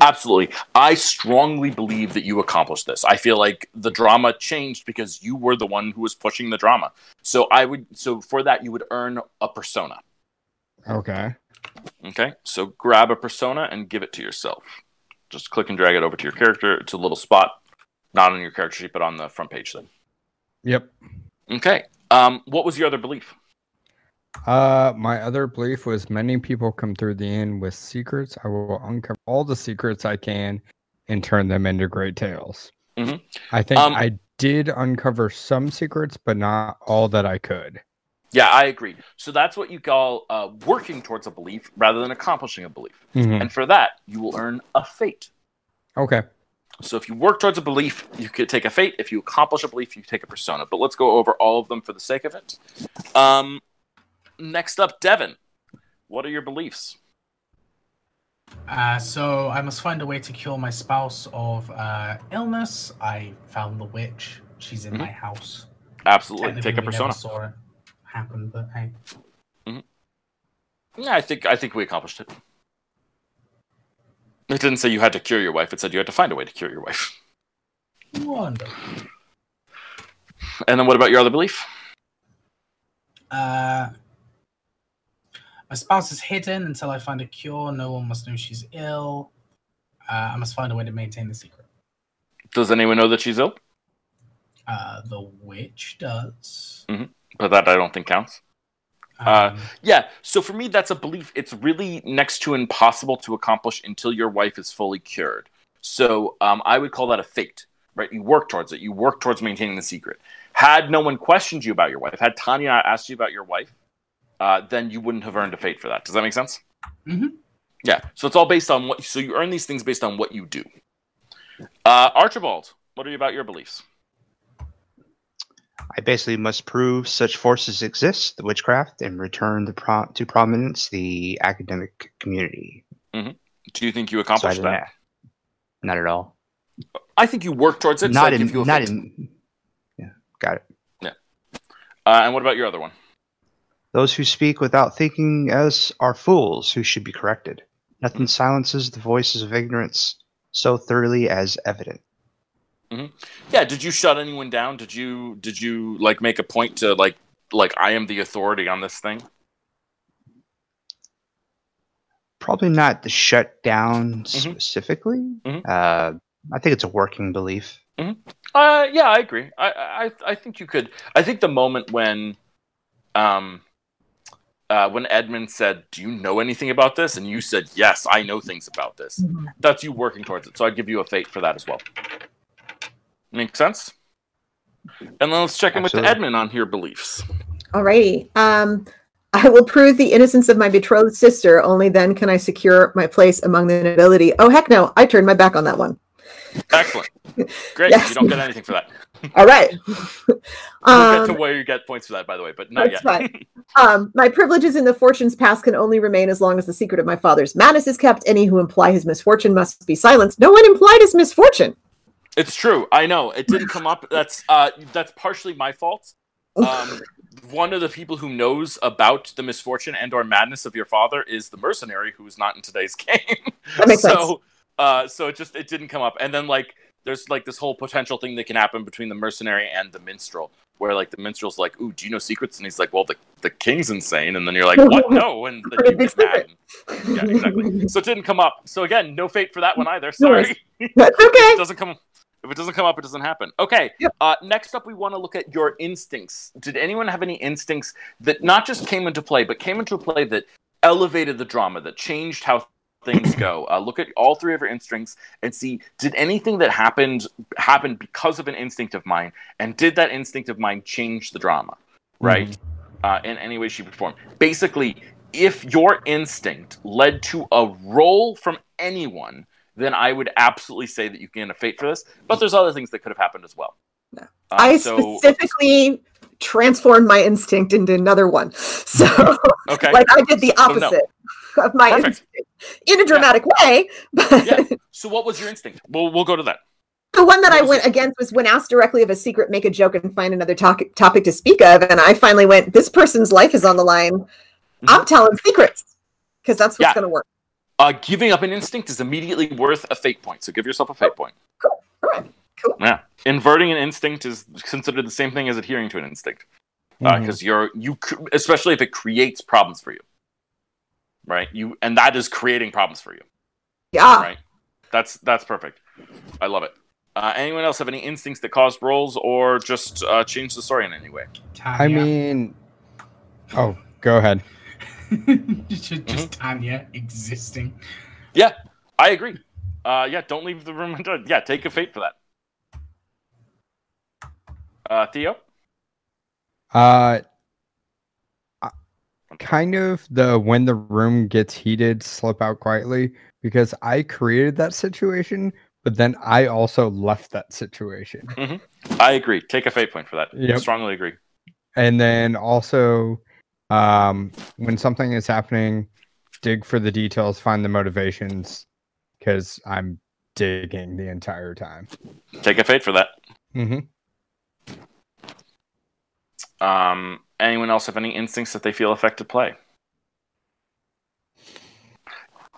Absolutely. I strongly believe that you accomplished this. I feel like the drama changed because you were the one who was pushing the drama. So I would so for that you would earn a persona. Okay. Okay? So grab a persona and give it to yourself. Just click and drag it over to your character. It's a little spot, not on your character sheet, but on the front page then. Yep. Okay. Um, what was your other belief? Uh, my other belief was many people come through the inn with secrets. I will uncover all the secrets I can and turn them into great tales. Mhm. I think Um, I did uncover some secrets, but not all that I could. Yeah, I agree. So that's what you call uh, working towards a belief rather than accomplishing a belief. Mhm. And for that, you will earn a fate. Okay. So if you work towards a belief, you could take a fate. If you accomplish a belief, you take a persona. But let's go over all of them for the sake of it. Um, next up, Devin. What are your beliefs? Uh, so I must find a way to cure my spouse of uh, illness. I found the witch. She's in Mhm. my house. Absolutely, take a persona. saw it happen, but hey. Yeah, I think I think we accomplished it. It didn't say you had to cure your wife. It said you had to find a way to cure your wife. Wonderful. And then what about your other belief? Uh, my spouse is hidden until I find a cure. No one must know she's ill. Uh, I must find a way to maintain the secret. Does anyone know that she's ill? Uh, the witch does. But that I don't think counts. Uh, Um, Yeah, so for me, that's a belief. It's really next to impossible to accomplish until your wife is fully cured. So um, I would call that a fate, right? You work towards it. You work towards maintaining the secret. Had no one questioned you about your wife, had Tanya asked you about your wife, uh, then you wouldn't have earned a fate for that. Does that make sense? Mhm. Yeah. So it's all based on what. So you earn these things based on what you do. Uh, Archibald, what are you about your beliefs? I basically must prove such forces exist, the witchcraft, and return the pro- to prominence the academic community. Do you think you accomplished didn't that? ha- Not at all. I think you work towards it. not give in. Not fate. in. Yeah, got it. Yeah. Uh, and what about your other one? Those who speak without thinking as are fools who should be corrected. Nothing silences the voices of ignorance so thoroughly as evident. Yeah, did you shut anyone down? Did you did you like make a point to like like I am the authority on this thing? Probably not the shut down Mhm. specifically. Mhm. Uh, I think it's a working belief. Uh yeah, I agree. I I I think you could I think the moment when um uh, when Edmund said, "Do you know anything about this?" and you said, "Yes, I know things about this." Mhm. That's you working towards it. So I'd give you a fate for that as well. Make sense? And then let's check in with Absolutely. Edmund on your beliefs. Alrighty. Um, I will prove the innocence of my betrothed sister. Only then can I secure my place among the nobility. Oh heck no! I turned my back on that one. Excellent. Great. Yes. You don't get anything for that. All right. We'll um, get to where you get points for that, by the way, but not That's yet. fine. um, my privileges in the Fortune's Pass can only remain as long as the secret of my father's madness is kept. Any who imply his misfortune must be silenced. No one implied his misfortune. It's true. I know it didn't come up. That's uh, that's partially my fault. Um, one of the people who knows about the misfortune and or madness of your father is the mercenary who's not in today's game. That makes sense. so, uh, so it just it didn't come up. And then like there's like this whole potential thing that can happen between the mercenary and the minstrel, where like the minstrel's like, "Ooh, do you know secrets?" And he's like, "Well, the the king's insane." And then you're like, "What? No!" And then you get mad. Yeah, exactly. So it didn't come up. So again, no fate for that one either. Sorry. That's okay. it doesn't come If it doesn't come up, it doesn't happen. Okay. Yep. Uh, next up, we want to look at your instincts. Did anyone have any instincts that not just came into play, but came into play that elevated the drama, that changed how things go? Uh, look at all three of your instincts and see did anything that happened happen because of an instinct of mine, and did that instinct of mine change the drama, right? Uh, in any way, shape, or form. Basically, if your instinct led to a roll from anyone, then I would absolutely say that you can a fate for this. But there's other things that could have happened as well. No. Uh, I so specifically transformed my instinct into another one. So, okay, like, I did the So, no. opposite of my Perfect. instinct in a dramatic way. But yeah. So what was your instinct? We'll we'll go to that. the one that I went against was when asked directly of a secret, make a joke and find another topic topic to speak of. And I finally went, this person's life is on the line. I'm telling secrets because that's what's Yeah. going to work. Uh, giving up an instinct is immediately worth a fate point. So give yourself a fate point. Cool. All right. Cool. Yeah, inverting an instinct is considered the same thing as adhering to an instinct because you're you especially if it creates problems for you, right? You and that is creating problems for you, Yeah. right? That's that's perfect. I love it. Uh, anyone else have any instincts that caused rolls or just uh, change the story in any way? I Tanya. mean, oh, go ahead. just, Mm-hmm. Tanya existing. Yeah, I agree. Uh, yeah, don't leave the room until yeah, take a fate for that. Uh, Theo, Uh, kind of the when the room gets heated, slip out quietly because I created that situation, but then I also left that situation. I agree. Take a fate point for that. Yep. Strongly agree. And then also, um, when something is happening, dig for the details, find the motivations, because I'm digging the entire time. Take a fate for that. Mm-hmm. Um, anyone else have any instincts that they feel affected play?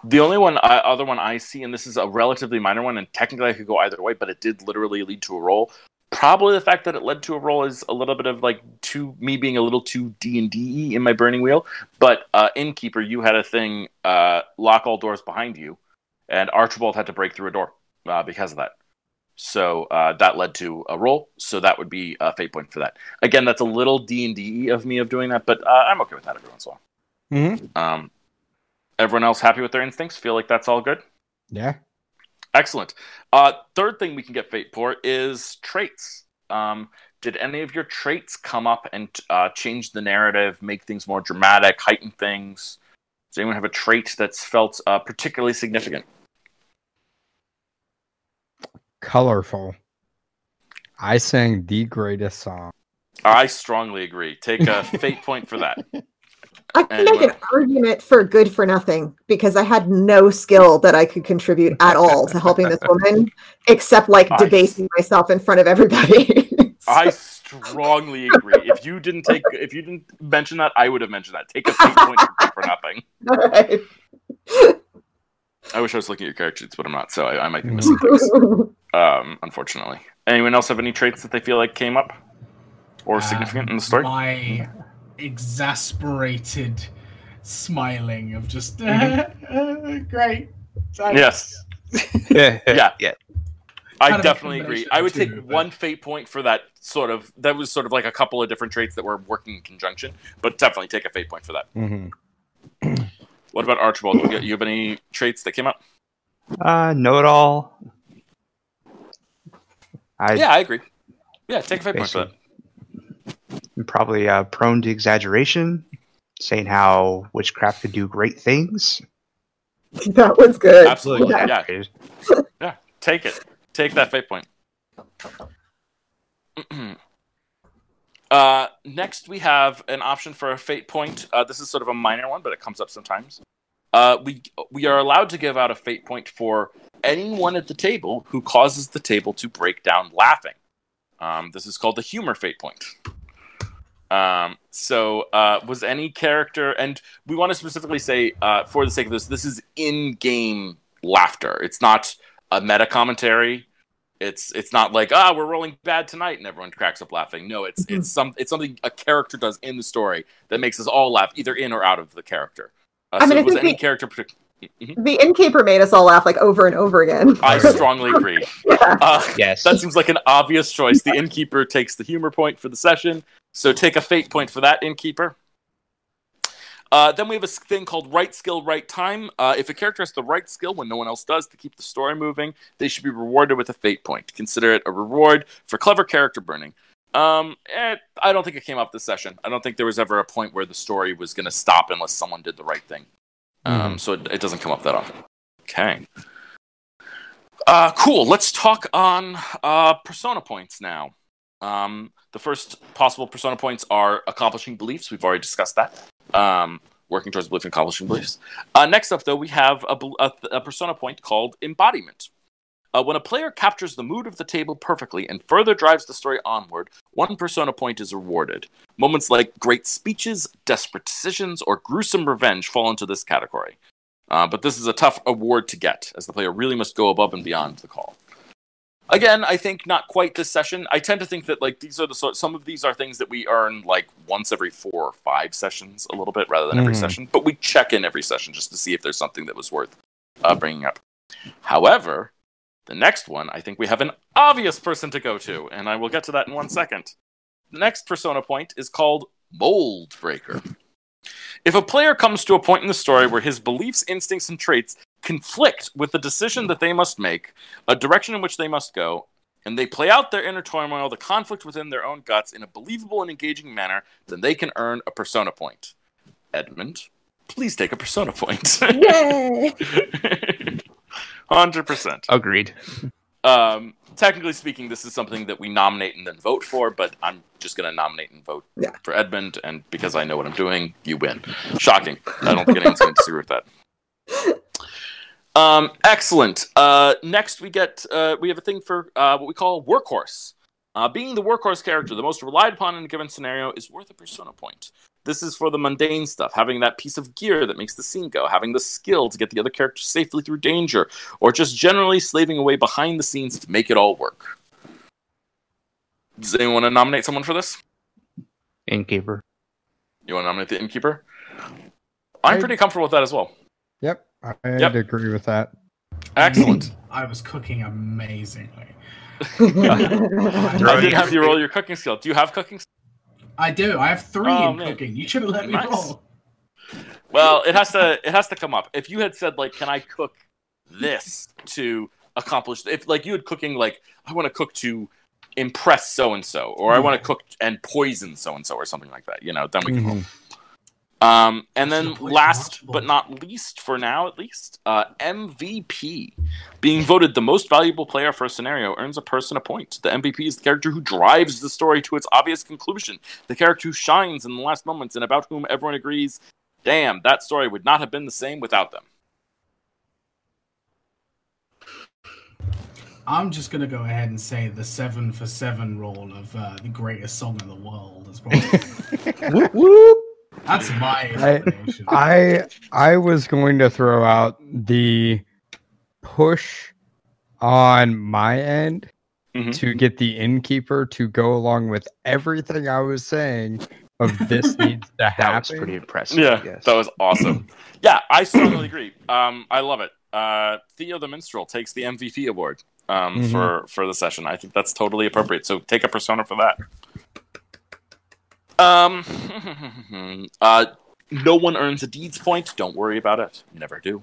The only one, I, other one I see, and this is a relatively minor one, and technically I could go either way, but it did literally lead to a roll. Probably the fact that it led to a roll is a little bit of like too me being a little too D and D in my burning wheel. But uh, innkeeper, you had a thing uh, lock all doors behind you, and Archibald had to break through a door uh, because of that. So uh, that led to a roll. So that would be a fate point for that. Again, that's a little D and D of me of doing that, but uh, I'm okay with that every once in a while. hmm Um, everyone else happy with their instincts? Feel like that's all good? Yeah. Excellent. Uh, third thing we can get fate for is traits. Um, did any of your traits come up and uh, change the narrative, make things more dramatic, heighten things? Does anyone have a trait that's felt uh, particularly significant? Colorful. I sang the greatest song. I strongly agree. Take a fate point for that. I can And make an argument for good for nothing because I had no skill that I could contribute at all to helping this woman, except like I- debasing myself in front of everybody. So- I strongly agree. If you didn't take, if you didn't mention that, I would have mentioned that. Take a fate point for, for nothing. all right. I wish I was looking at your character sheets, but I'm not, so I, I might be missing things. Um, unfortunately. Anyone else have any traits that they feel like came up or significant Um, in the story? My exasperated smiling of just great. Thanks." Yes. yeah, Yeah. yeah. I Kind of definitely agree. I would the take but- one fate point for that sort of. That was sort of like a couple of different traits that were working in conjunction, but definitely take a fate point for that. hmm What about Archibald? You, you have any traits that came up? Uh, know it all. I, yeah, I agree. Yeah, take a fate point for that. I'm probably uh, prone to exaggeration, saying how witchcraft could do great things. that was good. Absolutely. Yeah. Yeah. Take it. Take that fate point. uh, next, we have an option for a fate point. Uh, this is sort of a minor one, but it comes up sometimes. Uh, we we are allowed to give out a fate point for anyone at the table who causes the table to break down laughing. Um, this is called the humor fate point. Um, so, uh, was any character, and we want to specifically say, uh, for the sake of this, this is in-game laughter. It's not a meta commentary. It's it's not like ah we're rolling bad tonight and everyone cracks up laughing. No, it's Mhm. it's some it's something a character does in the story that makes us all laugh either in or out of the character. Uh, I mean, so I was think any we- character partic- Mhm. The innkeeper made us all laugh like over and over again. I strongly agree. Yeah. Uh, Yes. that seems like an obvious choice. The innkeeper takes the humor point for the session, so take a fate point for that innkeeper. Uh, then we have a thing called right skill, right time. Uh, if a character has the right skill when no one else does to keep the story moving, they should be rewarded with a fate point. Consider it a reward for clever character burning. Um, eh, I don't think it came up this session. I don't think there was ever a point where the story was going to stop unless someone did the right thing. Um, so it, it doesn't come up that often. Okay. Uh, cool. Let's talk on uh, persona points now. Um, the first possible persona points are accomplishing beliefs. We've already discussed that. Um, working towards belief and accomplishing beliefs. Uh, next up, though, we have a, a, a persona point called embodiment. Uh, when a player captures the mood of the table perfectly and further drives the story onward, one persona point is rewarded. Moments like great speeches, desperate decisions, or gruesome revenge fall into this category. Uh, but this is a tough award to get, as the player really must go above and beyond the call. Again, I think not quite this session. I tend to think that like these are the sort. Some of these are things that we earn like once every four or five sessions, a little bit rather than every Mhm. session. But we check in every session just to see if there's something that was worth uh, bringing up. However, the next one, I think we have an obvious person to go to, and I will get to that in one second. The next persona point is called Mold Breaker. If a player comes to a point in the story where his beliefs, instincts, and traits conflict with the decision that they must make, a direction in which they must go, and they play out their inner turmoil, the conflict within their own guts in a believable and engaging manner, then they can earn a persona point. Edmund, please take a persona point. Yay! 100%. Agreed. Um, technically speaking, this is something that we nominate and then vote for, but I'm just going to nominate and vote Yeah. for Edmund, and because I know what I'm doing, you win. Shocking. I don't think anyone's going to disagree with that. Um, excellent. Uh, next, we get uh, we have a thing for uh, what we call workhorse. Uh, being the workhorse character, the most relied upon in a given scenario, is worth a persona point. This is for the mundane stuff, having that piece of gear that makes the scene go, having the skill to get the other character safely through danger, or just generally slaving away behind the scenes to make it all work. Does anyone want to nominate someone for this? Innkeeper. You want to nominate the innkeeper? I'm I- pretty comfortable with that as well. Yep, I'd Yep. agree with that. Excellent. I was cooking amazingly. I didn't have you roll your cooking skill. Do you have cooking? I do. I have three Oh, in man. cooking. You should have let me Nice. roll. Well, it has to. It has to come up. If you had said like, "Can I cook this to accomplish?" If like you had cooking like, "I want to cook to impress so and so," or "I mm-hmm. want to cook and poison so and so," or something like that, you know, then we can mm-hmm. roll. Um, and then Should've last watchable. but not least, for now at least, uh, MVP. Being voted the most valuable player for a scenario earns a person a point. The MVP is the character who drives the story to its obvious conclusion, the character who shines in the last moments and about whom everyone agrees, damn, that story would not have been the same without them. I'm just gonna go ahead and say the seven for seven rule of uh, the greatest song in the world is probably Whoop, whoop. That's my I- I I was going to throw out the push on my end Mhm. to get the innkeeper to go along with everything I was saying of this needs to That happen. was pretty impressive. Yeah, that was awesome. yeah, I strongly agree. Um, I love it. Uh, Theo the Minstrel takes the MVP award um, Mhm. for for the session. I think that's totally appropriate. So take a persona for that. Um, uh, no one earns a deeds point. Don't worry about it. You never do.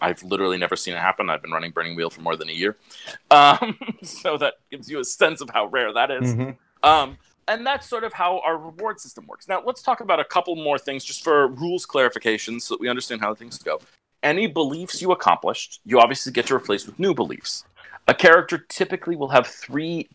I've literally never seen it happen. I've been running Burning Wheel for more than a year, um, so that gives you a sense of how rare that is. Mhm. Um, and that's sort of how our reward system works. Now, let's talk about a couple more things just for rules clarification so that we understand how things go. Any beliefs you accomplished, you obviously get to replace with new beliefs. A character typically will have three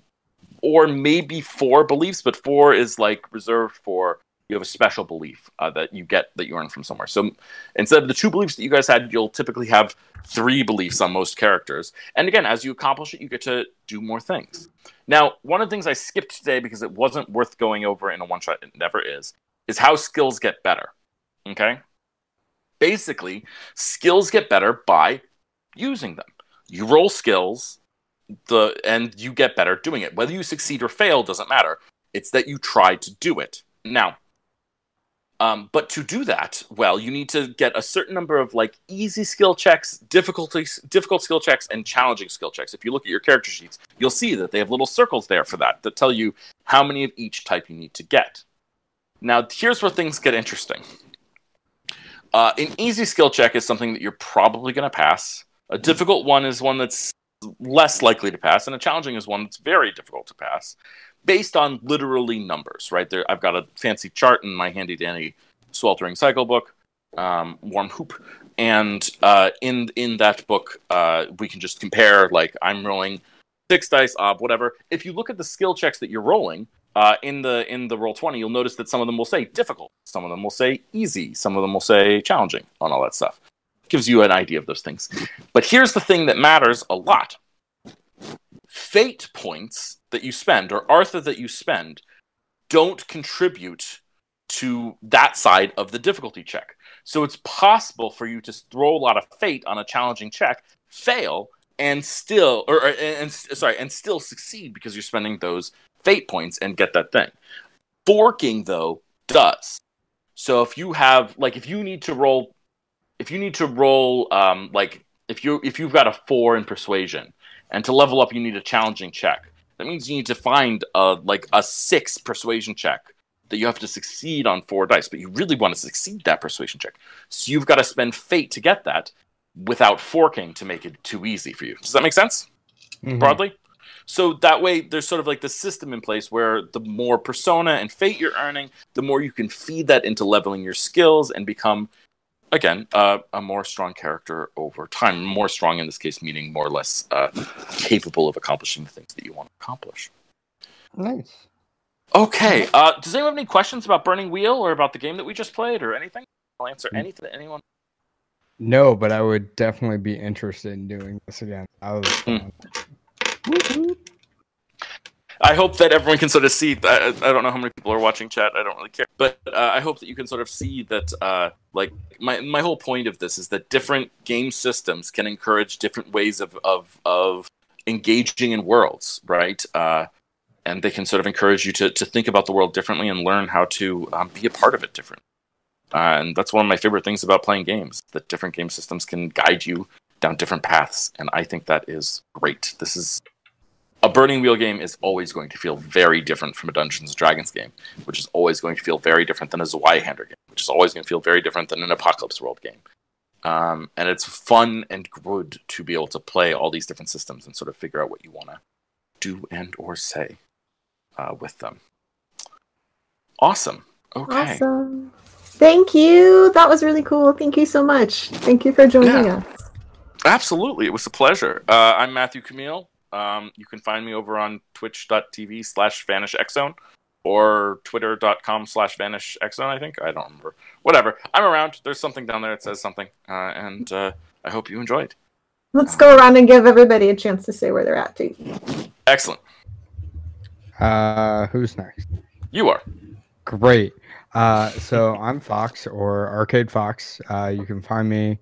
or maybe four beliefs, but four is like reserved for you have a special belief uh, that you get that you earn from somewhere. So instead of the two beliefs that you guys had, you'll typically have three beliefs on most characters. And again, as you accomplish it, you get to do more things. Now, one of the things I skipped today because it wasn't worth going over in a one shot, it never is, is how skills get better. Okay? Basically, skills get better by using them. You roll skills, the and you get better doing it. Whether you succeed or fail doesn't matter. It's that you try to do it. Now, Um, but to do that, well, you need to get a certain number of like easy skill checks, difficulty, difficult skill checks, and challenging skill checks. If you look at your character sheets, you'll see that they have little circles there for that that tell you how many of each type you need to get. Now, here's where things get interesting. Uh, an easy skill check is something that you're probably going to pass. A difficult one is one that's less likely to pass, and a challenging is one that's very difficult to pass based on literally numbers, right? There, I've got a fancy chart in my handy dandy sweltering cycle book, um, Warm Hoop, and uh, in in that book, uh, we can just compare. Like I'm rolling six dice, ob, whatever. If you look at the skill checks that you're rolling uh, in the in the Roll20, you'll notice that some of them will say difficult, some of them will say easy, some of them will say challenging, on all that stuff. Gives you an idea of those things. But here's the thing that matters a lot fate points that you spend or Artha that you spend don't contribute to that side of the difficulty check. So it's possible for you to throw a lot of fate on a challenging check, fail, and still or, or and sorry, and still succeed because you're spending those fate points and get that thing. Forking though does. So if you have like if you need to roll if you need to roll um like if you if you've got a 4 in persuasion and to level up, you need a challenging check. That means you need to find a like a six persuasion check that you have to succeed on four dice, but you really want to succeed that persuasion check. So you've got to spend fate to get that without forking to make it too easy for you. Does that make sense? Mm-hmm. Broadly? So that way, there's sort of like the system in place where the more persona and fate you're earning, the more you can feed that into leveling your skills and become again, uh, a more strong character over time. More strong in this case, meaning more or less uh, capable of accomplishing the things that you want to accomplish. Nice. Okay. Uh, does anyone have any questions about Burning Wheel or about the game that we just played or anything? I'll answer mm. anything. Anyone? No, but I would definitely be interested in doing this again. I was. Mm. I hope that everyone can sort of see. I, I don't know how many people are watching chat. I don't really care, but uh, I hope that you can sort of see that. Uh, like my my whole point of this is that different game systems can encourage different ways of of of engaging in worlds, right? Uh, and they can sort of encourage you to to think about the world differently and learn how to um, be a part of it differently. Uh, and that's one of my favorite things about playing games that different game systems can guide you down different paths, and I think that is great. This is a Burning Wheel game is always going to feel very different from a Dungeons and Dragons game, which is always going to feel very different than a Zweihander game, which is always going to feel very different than an Apocalypse World game. Um, and it's fun and good to be able to play all these different systems and sort of figure out what you want to do and or say uh, with them. Awesome. Okay. Awesome. Thank you. That was really cool. Thank you so much. Thank you for joining yeah. us. Absolutely. It was a pleasure. Uh, I'm Matthew Camille. Um, you can find me over on twitch.tv slash vanishxzone or twitter.com slash vanishxzone, I think. I don't remember. Whatever. I'm around. There's something down there that says something. Uh, and uh, I hope you enjoyed. Let's go around and give everybody a chance to say where they're at, too. Excellent. Uh, who's next? You are. Great. Uh, so I'm Fox or Arcade Fox. Uh, you can find me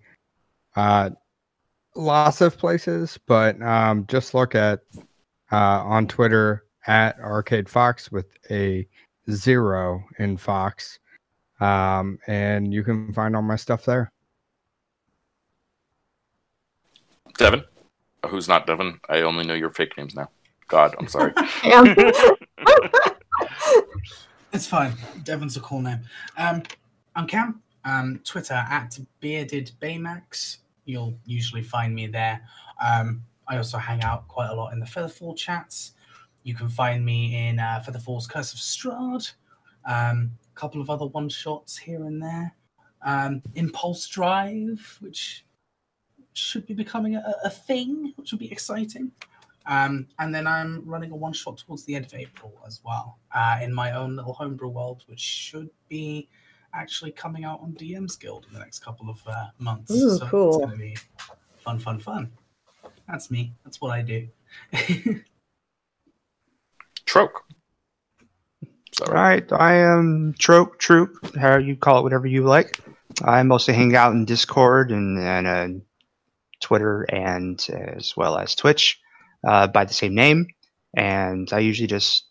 uh, lots of places, but um, just look at uh, on Twitter at Arcade Fox with a zero in Fox, um, and you can find all my stuff there. Devin, who's not Devin? I only know your fake names now. God, I'm sorry. it's fine. Devin's a cool name. Um, I'm Cam. Um, Twitter at bearded baymax you'll usually find me there. Um, I also hang out quite a lot in the Featherfall chats. You can find me in uh, Featherfall's Curse of Strahd, um, a couple of other one shots here and there. Um, Impulse Drive, which should be becoming a, a thing, which will be exciting. Um, and then I'm running a one shot towards the end of April as well uh, in my own little homebrew world, which should be actually coming out on DM's Guild in the next couple of uh, months. Ooh, so cool. it's going to be fun, fun, fun. That's me. That's what I do. Troke. All right, I am Troke Troop. How you call it, whatever you like. I mostly hang out in Discord and, and uh, Twitter and as well as Twitch uh, by the same name. And I usually just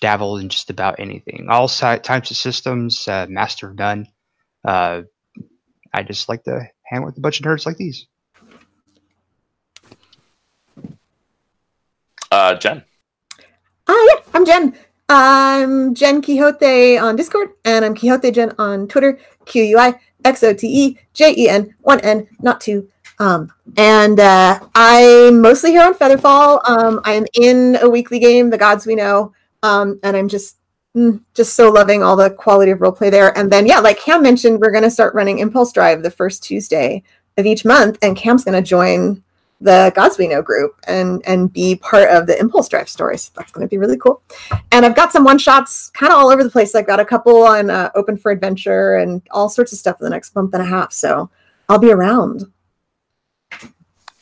dabble in just about anything, all si- types of systems, uh, master of none. Uh, I just like to hang with a bunch of nerds like these. Uh, Jen. Ah, yeah, I'm Jen. I'm Jen Quixote on Discord, and I'm Quixote Jen on Twitter. Q U I X O T E J E N, one N, not two. Um, and uh, I'm mostly here on Featherfall. Um, I'm in a weekly game, The Gods We Know, um, and I'm just mm, just so loving all the quality of roleplay there. And then, yeah, like Cam mentioned, we're going to start running Impulse Drive the first Tuesday of each month, and Cam's going to join the Gods We Know group and and be part of the Impulse Drive story. So that's going to be really cool. And I've got some one shots kind of all over the place. I've got a couple on uh, Open for Adventure and all sorts of stuff for the next month and a half. So I'll be around.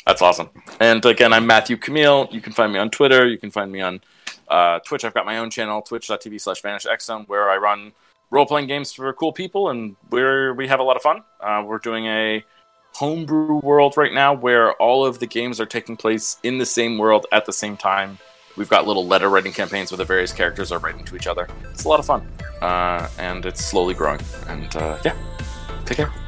That's awesome. And again, I'm Matthew Camille. You can find me on Twitter. You can find me on uh, Twitch. I've got my own channel, twitch.tv slash vanishexzone, where I run role playing games for cool people and where we have a lot of fun. Uh, we're doing a homebrew world right now where all of the games are taking place in the same world at the same time. We've got little letter writing campaigns where the various characters are writing to each other. It's a lot of fun. Uh, and it's slowly growing. And uh, yeah, take care.